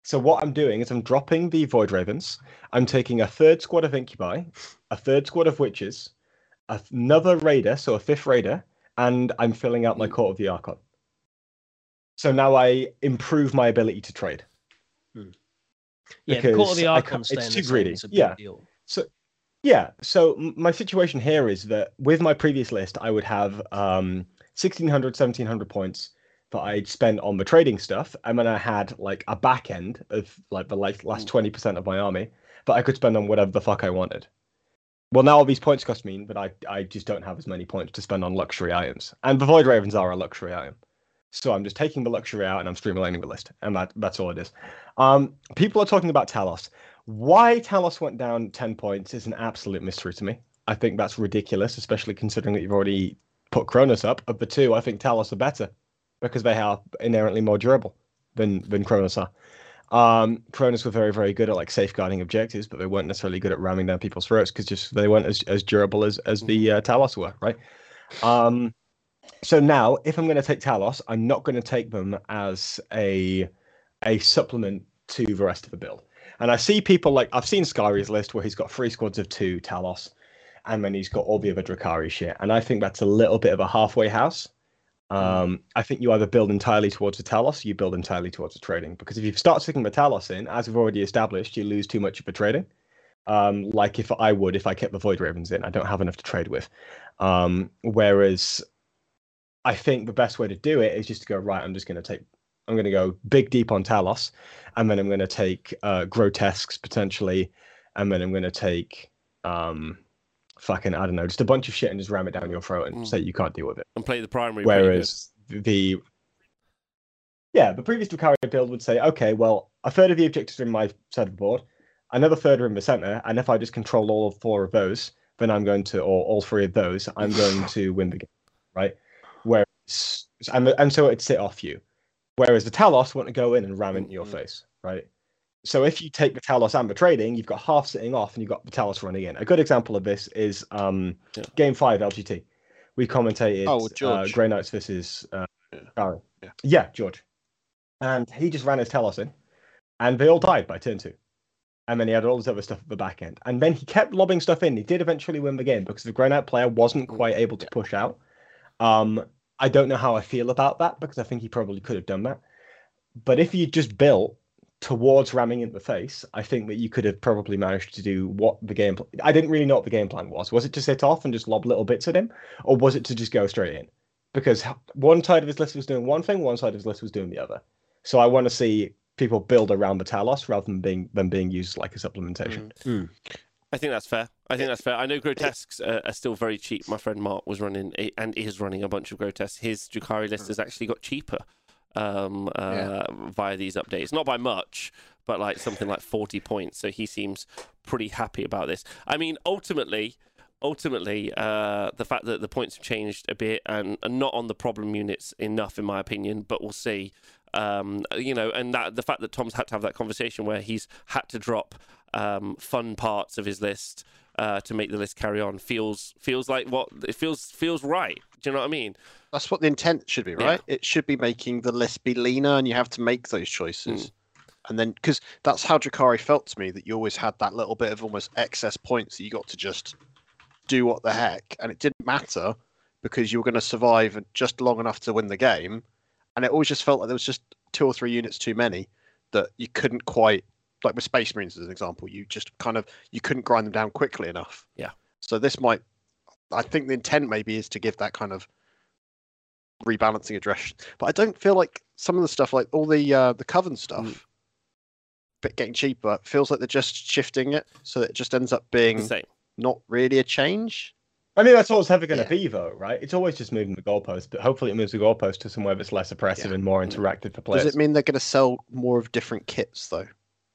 So what I'm doing is I'm dropping the Void Ravens. I'm taking a third squad of Incubi, a third squad of Witches, another Raider, so a fifth Raider, and I'm filling out my Court of the Archon. So now I improve my ability to trade. Yeah, the Court of Because the I Archon it's too greedy. is a big Yeah. deal. Yeah. So my situation here is that with my previous list, I would have um, 1600, 1700 points that I'd spend on the trading stuff. And then I had like a back end of like the like, last 20% of my army that I could spend on whatever the fuck I wanted. Well, now all these points cost me, but I, I just don't have as many points to spend on luxury items. And the Void Ravens are a luxury item. So I'm just taking the luxury out and I'm streamlining the list. And that, that's all it is. Um, people are talking about Talos. Why Talos went down 10 points is an absolute mystery to me. I think that's ridiculous, especially considering that you've already put Cronos up. Of the two, I think Talos are better because they are inherently more durable than than Cronos are. Um, Cronos were very, very good at like safeguarding objectives, but they weren't necessarily good at ramming down people's throats because just they weren't as, as durable as as the uh, Talos were, right? Um, so now, if I'm going to take Talos, I'm not going to take them as a a supplement to the rest of the build. And I see people like I've seen Skyry's list where he's got three squads of two Talos, and then he's got all the other Drukhari shit. And I think that's a little bit of a halfway house. Um, I think you either build entirely towards the Talos, or you build entirely towards the trading. Because if you start sticking the Talos in, as we've already established, you lose too much of the trading. Um, like if I would if I kept the Void Ravens in, I don't have enough to trade with. Um, whereas I think the best way to do it is just to go right. I'm just going to take. I'm going to go big deep on Talos, and then I'm going to take uh, grotesques potentially, and then I'm going to take um, fucking I don't know, just a bunch of shit and just ram it down your throat and Mm. say you can't deal with it. And play the primary. Whereas the yeah, the previous Drukhari build would say, okay, well, a third of the objectives are in my side of the board, another third are in the center, and if I just control all four of those, then I'm going to, or all three of those, I'm going to win the game, right? And and so it'd sit off you. Whereas the Talos want to go in and ram it in your Mhm. face, right? So if you take the Talos and the trading, you've got half sitting off, and you've got the Talos running in. A good example of this is um, Yeah. Game Five LGT. We commentated Oh, uh, George. Grey Knights versus uh, Yeah. Yeah. yeah, George. And he just ran his Talos in, and they all died by turn two. And then he had all this other stuff at the back end. And then he kept lobbing stuff in. He did eventually win the game because the Grey Knight player wasn't Mm, quite able to push out. Um, I don't know how I feel about that because I think he probably could have done that. But if you just built towards ramming in the face, I think that you could have probably managed to do what the game. Pl- I didn't really know what the game plan was. Was it to sit off and just lob little bits at him, or was it to just go straight in? Because one side of his list was doing one thing, one side of his list was doing the other. So I want to see people build around the Talos rather than being them being used like a supplementation. Mm. Mm. I think that's fair. I think that's fair. I know grotesques uh, are still very cheap. My friend Mark was running and is running a bunch of grotesques. His Drukhari list has actually got cheaper um, uh, via these updates. Not by much, but like something like 40 points. So he seems pretty happy about this. I mean, ultimately, ultimately, uh, the fact that the points have changed a bit and, and not on the problem units enough, in my opinion, but we'll see. Um, you know, and that the fact that Tom's had to have that conversation where he's had to drop um, fun parts of his list uh, to make the list carry on feels feels like what it feels feels right. Do you know what I mean? That's what the intent should be, Yeah. right? It should be making the list be leaner, and you have to make those choices. Mm. And then, because that's how Drukhari felt to me, that you always had that little bit of almost excess points that you got to just do what the heck, and it didn't matter because you were going to survive just long enough to win the game. And it always just felt like there was just two or three units too many that you couldn't quite, like with Space Marines as an example, you just kind of you couldn't grind them down quickly enough. Yeah. So this might, I think the intent maybe is to give that kind of rebalancing address. But I don't feel like some of the stuff, like all the uh, the Coven stuff, Mm. bit getting cheaper, feels like they're just shifting it, so that it just ends up being same. not really a change. I mean, that's all it's ever going to Yeah. be, though, right? It's always just moving the goalpost, but hopefully it moves the goalpost to somewhere that's less oppressive Yeah. and more interactive for players. Does it mean they're going to sell more of different kits though?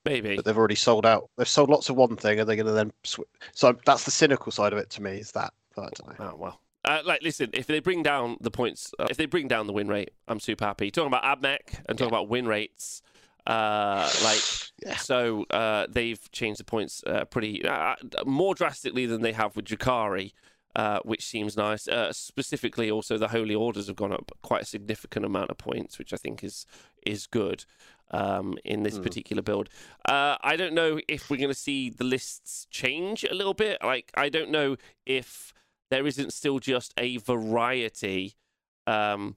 Maybe. But they've already sold out. They've sold lots of one thing, and they're going to then. Sw- so that's the cynical side of it to me. Is that? I don't know. Oh well. Uh, like, listen, if they bring down the points, uh, if they bring down the win rate, I'm super happy. Talking about Admech and talking about win rates, uh, like, Yeah. so uh, they've changed the points uh, pretty uh, more drastically than they have with Drukhari, uh, which seems nice. Uh, specifically, also the Holy Orders have gone up quite a significant amount of points, which I think is is good um, in this Mm. particular build. Uh, I don't know if we're going to see the lists change a little bit. Like, I don't know if there isn't still just a variety, um,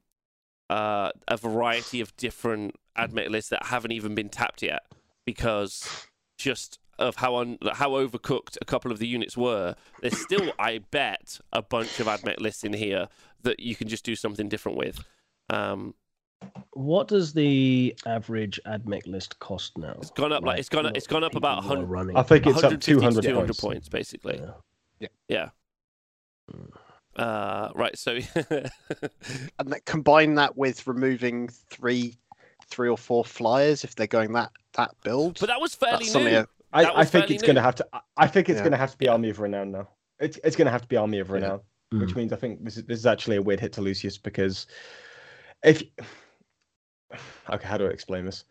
uh, a variety of different admech lists that haven't even been tapped yet because just of how un- how overcooked a couple of the units were. There's still, I bet, a bunch of admech lists in here that you can just do something different with. Um, What does the average admech list cost now? it's gone up like it's gone what it's gone up about 100. I think it's up 150 to 200 200 points. points basically. Yeah. Yeah. Yeah. Uh, right. So And that, combine that with removing three, three or four flyers if they're going that that build. But that was fairly That's new. I- I, That I think it's going to have to. I- I think it's Yeah. going to have to be Army of Renown now. It's it's going to have to be Army of Yeah. Renown, Mm. which means I think this is this is actually a weird hit to Lucius because if okay, how do I explain this?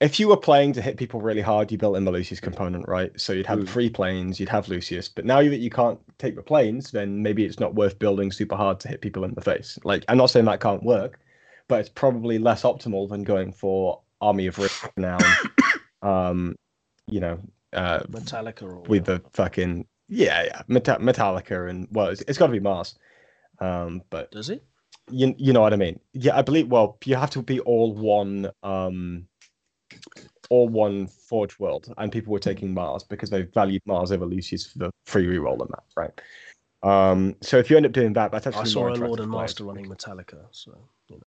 If you were playing to hit people really hard, you built in the Lucius component, right? So you'd have Mm. three planes, you'd have Lucius. But now that you can't take the planes, then maybe it's not worth building super hard to hit people in the face. Like I'm not saying that can't work, but it's probably less optimal than going for Army of Renown. um, you know, uh, Metallica or with the fucking yeah, yeah, Meta- Metallica and well, it's, it's got to be Mars. Um, but does it? You you know what I mean? Yeah, I believe. Well, you have to be all one, um, all one Forge World, and people were taking Mars because they valued Mars over Lucius for the free reroll on that, right? Um, so if you end up doing that, that's actually I saw a Lord and. Master running Metallica, so you know.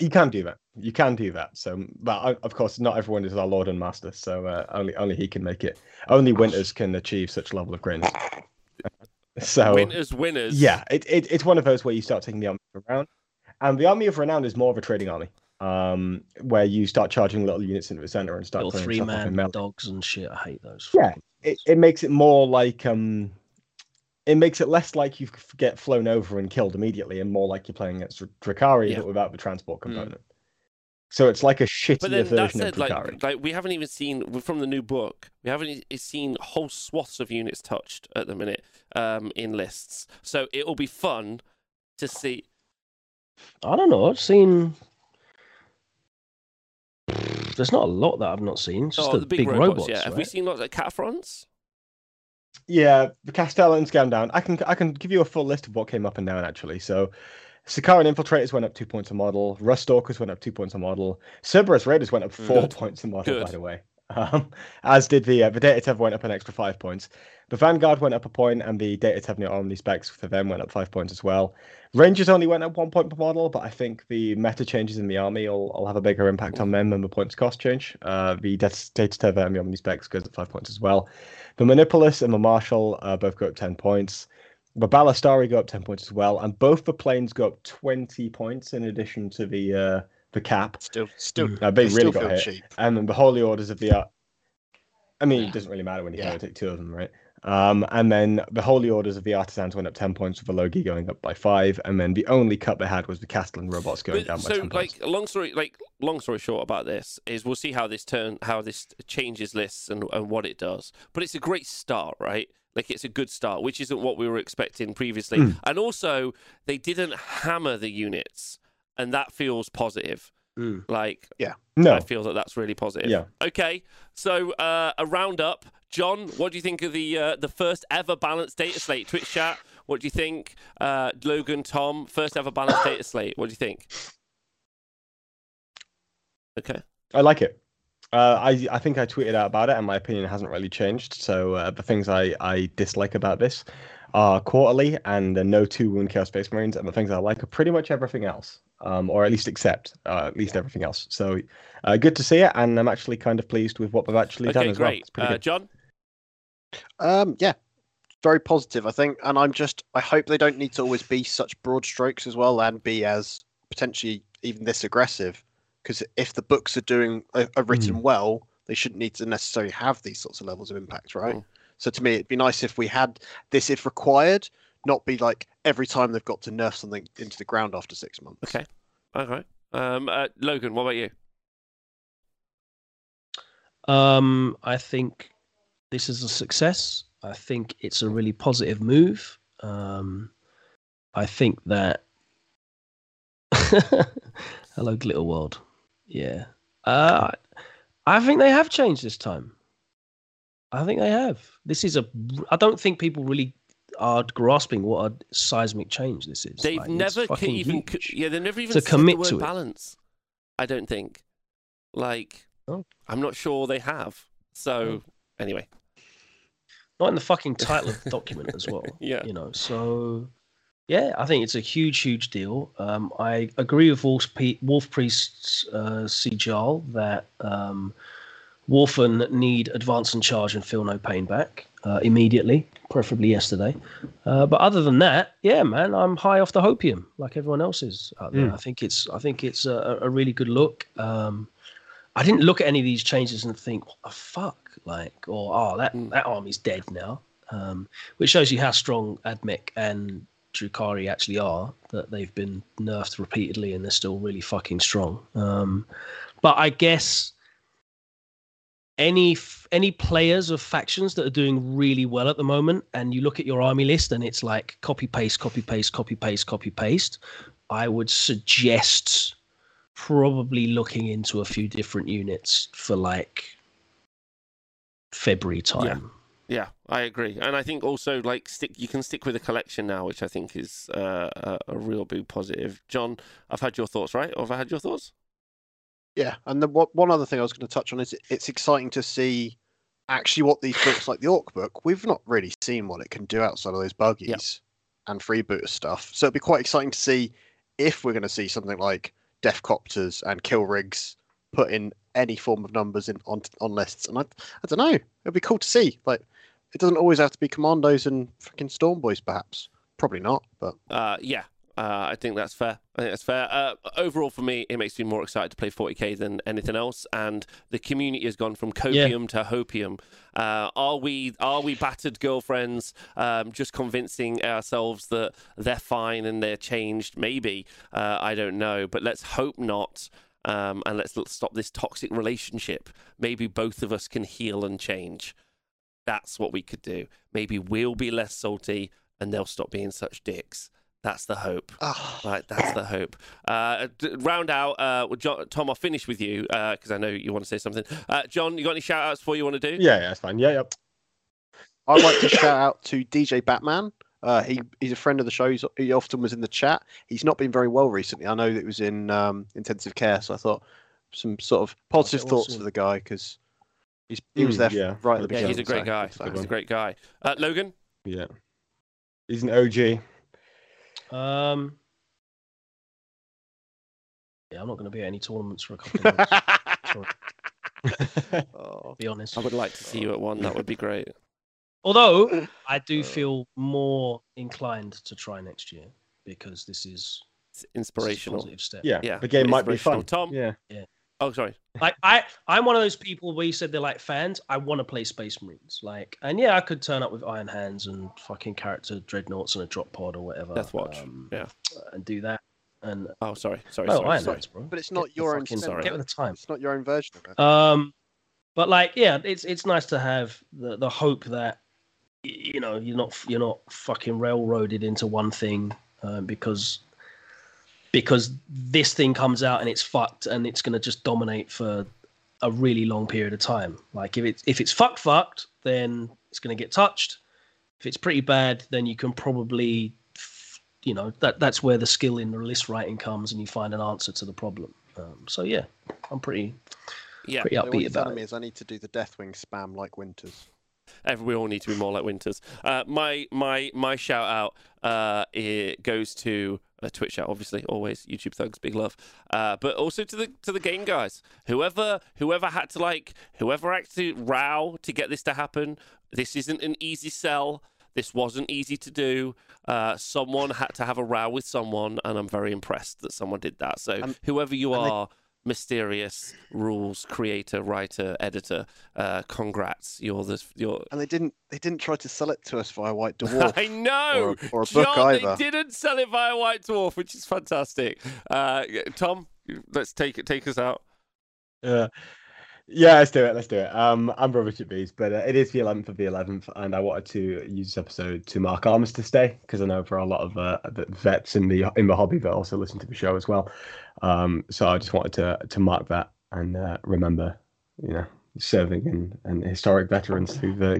You can do that. You can do that. So, but of course, not everyone is our Lord and Master. So uh, only only he can make it. Only Winters can achieve such level of greatness. So winners, winners. yeah, it, it it's one of those where you start taking the army of renown, and the army of renown is more of a trading army, um, where you start charging little units into the center and start little three stuff off in man dogs and shit. I hate those. Yeah, it, it makes it more like um, it makes it less like you f- get flown over and killed immediately, and more like you're playing against Dr- Drukhari, Yeah. but without the transport Mm. Component. So it's like a shittier But then that said, of like, Drukhari. like we haven't even seen from the new book. We haven't seen whole swaths of units touched at the minute um, in lists. So it'll be fun to see. I don't know. I've seen. There's not a lot that I've not seen. Just oh, the, the big, big, robots. robots. yeah, have we seen lots of Kataphrons? Yeah, the Kastelans down down. I can I can give you a full list of what came up and down actually. So Sicarian Infiltrators went up two points a model. Rust Stalkers went up two points a model. Serberys Raiders went up four Good. points a model, by the way. Um, as did the uh, the Data Tev went up an extra five points. The Vanguard went up a point, and the Data Tev Neo omnispex for them went up five points as well. Rangers only went up one point per model, but I think the meta changes in the army will, will have a bigger impact on them than the points cost change. Uh, the Dat- Data Tev and the omnispex goes up five points as well. The Manipulus and the Marshal uh, both go up 10 points. The Ballistarii go up 10 points as well. And both the planes go up 20 points in addition to the uh, the cap. Still, still, Uh, they they really still got feel hit. cheap. And then the Holy Orders of the. Uh, I mean, Yeah. it doesn't really matter when you can Yeah. take two of them, right? Um, and then the Holy Orders of the Artisans went up 10 points with the Logi going up by five. And then the only cut they had was the Kastelan robots going But- down by so, 10 like, points. long story, like, long story short about this is we'll see how this turn, how this changes lists and, and what it does. But it's a great start, right? Like, it's a good start, which isn't what we were expecting previously. Mm. And also, they didn't hammer the units, and that feels positive. Mm. Like, yeah, No. I feel that that's really positive. Yeah. Okay, so uh, a roundup. John, what do you think of the uh, the first ever balanced data slate? Twitch chat. What do you think? Uh, Logan, Tom, first ever balanced data slate. What do you think? Okay. I like it. Uh, I I think I tweeted out about it, and my opinion hasn't really changed. So uh, the things I, I dislike about this are quarterly and uh, no two wound chaos space marines, and the things I like are pretty much everything else, um, or at least accept uh, at least everything else. So uh, good to see it, and I'm actually kind of pleased with what they've actually done Okay, as well. great. It's pretty Uh, good. John. Um, yeah, very positive, I think, and I'm just I hope they don't need to always be such broad strokes as well and be as potentially even this aggressive. Because if the books are doing are, are written well, they shouldn't need to necessarily have these sorts of levels of impact, right? Mm. So to me, it'd be nice if we had this if required, not be like every time they've got to nerf something into the ground after six months. Okay. All right. Um, uh, Logan, what about you? Um, I think this is a success. I think it's a really positive move. Um, I think that. Hello, Glitter World. Yeah. Uh, I think they have changed this time. I think they have. This is a. I don't think people really are grasping what a seismic change this is. They've Like, never even huge. yeah, they've never even To commit the word to it. balance. I don't think. Like, Oh. I'm not sure they have. So anyway, not in the fucking title of the document as well. Yeah. You know, so yeah, I think it's a huge, huge deal. Um, I agree with Wolf, Wolf Priest's uh, Sijal that um, Wulfen need advance and charge and feel no pain back uh, immediately, preferably yesterday. Uh, but other than that, yeah, man, I'm high off the hopium like everyone else is out there. Mm. I think it's, I think it's a, a really good look. Um, I didn't look at any of these changes and think, what the fuck? Like, or, oh, that, Mm. that army's dead now. Um, which shows you how strong Admech and Drukari actually are, that they've been nerfed repeatedly and they're still really fucking strong. Um, but I guess any any players of factions that are doing really well at the moment, and you look at your army list and it's like copy paste, copy paste, copy paste, copy paste, I would suggest probably looking into a few different units for like February time. Yeah, I agree, and I think also like stick. You can stick with the collection now, which I think is uh, a, a real big positive. John, I've had your thoughts, right? Or have I had your thoughts? Yeah, and the what, one other thing I was going to touch on is it's exciting to see actually what these books like the Ork book. We've not really seen what it can do outside of those buggies. and freebooter stuff. So it'd be quite exciting to see if we're going to see something like Deffkoptas and Kill Rigs put in any form of numbers in on on lists. And I I don't know. It'd be cool to see. Like it doesn't always have to be Commandos and fucking Stormboyz, perhaps. Probably not, but Uh, yeah, uh, I think that's fair. I think that's fair. Uh, overall, for me, it makes me more excited to play 40k than anything else, and the community has gone from copium to hopium. Uh, are we are we battered girlfriends, um, just convincing ourselves that they're fine and they're changed? Maybe uh, I don't know, but let's hope not. Um, and let's, let's stop this toxic relationship. Maybe both of us can heal and change. That's what we could do. Maybe we'll be less salty and they'll stop being such dicks. That's the hope. ah, Right, that's the hope. Uh, d- round out, uh, well, John, Tom, I'll finish with you because I know you want to say something. Uh, John, you got any shout outs for you want to do? Yeah, yeah, that's fine. Yeah, yeah. I'd like to shout out to DJ Batman. Uh, he he's a friend of the show. He's, he often was in the chat. He's not been very well recently. I know that it was in um, intensive care, so I thought some sort of positive Okay, thoughts awesome. for the guy because he's he was Mm, there yeah. right at the Yeah, beginning. he's a great so guy. good He's him. a great guy. Uh, Logan? Yeah. He's an OG. Um, yeah, I'm not going to be at any tournaments for a couple of months. Sorry, Oh. be honest. I would like to see you at one. That would be great. Although I do Uh. feel more inclined to try next year because this is, It's this is a inspirational. positive step. yeah, Yeah, the game might be fun. Tom? Yeah. Oh, sorry. Like I, I'm one of those people where you said they're like fans. I want to play Space Marines. Like, and yeah, I could turn up with Iron Hands and fucking character dreadnoughts and a drop pod or whatever. Death Watch. um, Yeah. and do that. And Oh, sorry. Sorry. no, sorry, Iron sorry. Hands, bro. But it's Get not the your own fucking- Sorry. Get with the time. It's not your own version of it. Um, but like, yeah, it's it's nice to have the the hope that you know you're not you're not fucking railroaded into one thing um, because because this thing comes out and it's fucked and it's gonna just dominate for a really long period of time. Like if it's if it's fuck fucked, then it's gonna get touched. If it's pretty bad, then you can probably you know that that's where the skill in the list writing comes and you find an answer to the problem. Um, so yeah, I'm pretty Yeah. pretty So what upbeat you're about telling it. me is I need to do the Deathwing spam like Winters. We all need to be more like Winters. Uh, my my my shout out uh, it goes to a Twitch shout, obviously, always YouTube thugs, big love. Uh, but also to the to the game guys. Whoever whoever had to like whoever had to row to get this to happen. This isn't an easy sell. This wasn't easy to do. Uh, someone had to have a row with someone, and I'm very impressed that someone did that. So And- whoever you are, mysterious rules creator, writer, editor, uh, congrats. You're the you're And they didn't they didn't try to sell it to us via White Dwarf I know. or, a- or a John, book either. they didn't sell it via White Dwarf, which is fantastic. Uh, Tom, let's take it. Take us out. Uh, yeah, let's do it. Let's do it. Um, I'm rubbish at bees, but uh, it is the 11th of the 11th, and I wanted to use this episode to mark Armistice Day because I know for a lot of uh, the vets in the in the hobby that also listen to the show as well. Um, so I just wanted to to mark that and uh, remember, you know, serving and, and historic veterans who've uh,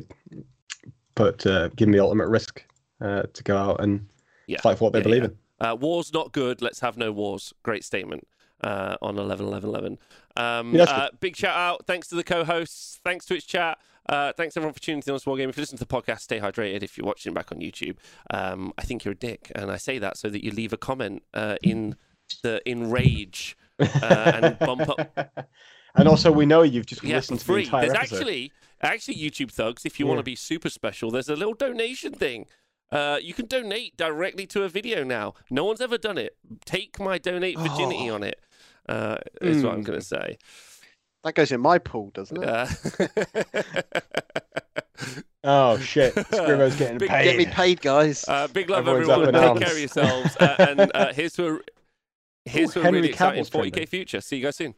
put uh, given the ultimate risk uh, to go out and Yeah. fight for what they Yeah, believe yeah. in. Uh, war's not good. Let's have no wars. Great statement uh, on 11 11 11. Um, that's uh, big shout out. Thanks to the co hosts. Thanks Twitch chat. Uh, thanks everyone for tuning in on this war game. If you listen to the podcast, stay hydrated. If you're watching back on YouTube, um, I think you're a dick, and I say that so that you leave a comment uh, in the in rage uh, and bump up and also, we know you've just yeah, for listened to the free. entire There's episode. actually actually YouTube thugs. If you want to be super special, there's a little donation thing. Uh, you can donate directly to a video now. No one's ever done it. Take my donate virginity Oh. on it. Uh, is what I'm Mm. going to say. That goes in my pool, doesn't it? Uh, Oh shit! Scrivo's getting Big- paid. Get me paid, guys. uh, big love, Everyone's everyone. Take arms. care of yourselves. Uh, and uh, here's to a, here's Ooh, a Henry really exciting Cavill's 40k trending. future. See you guys soon.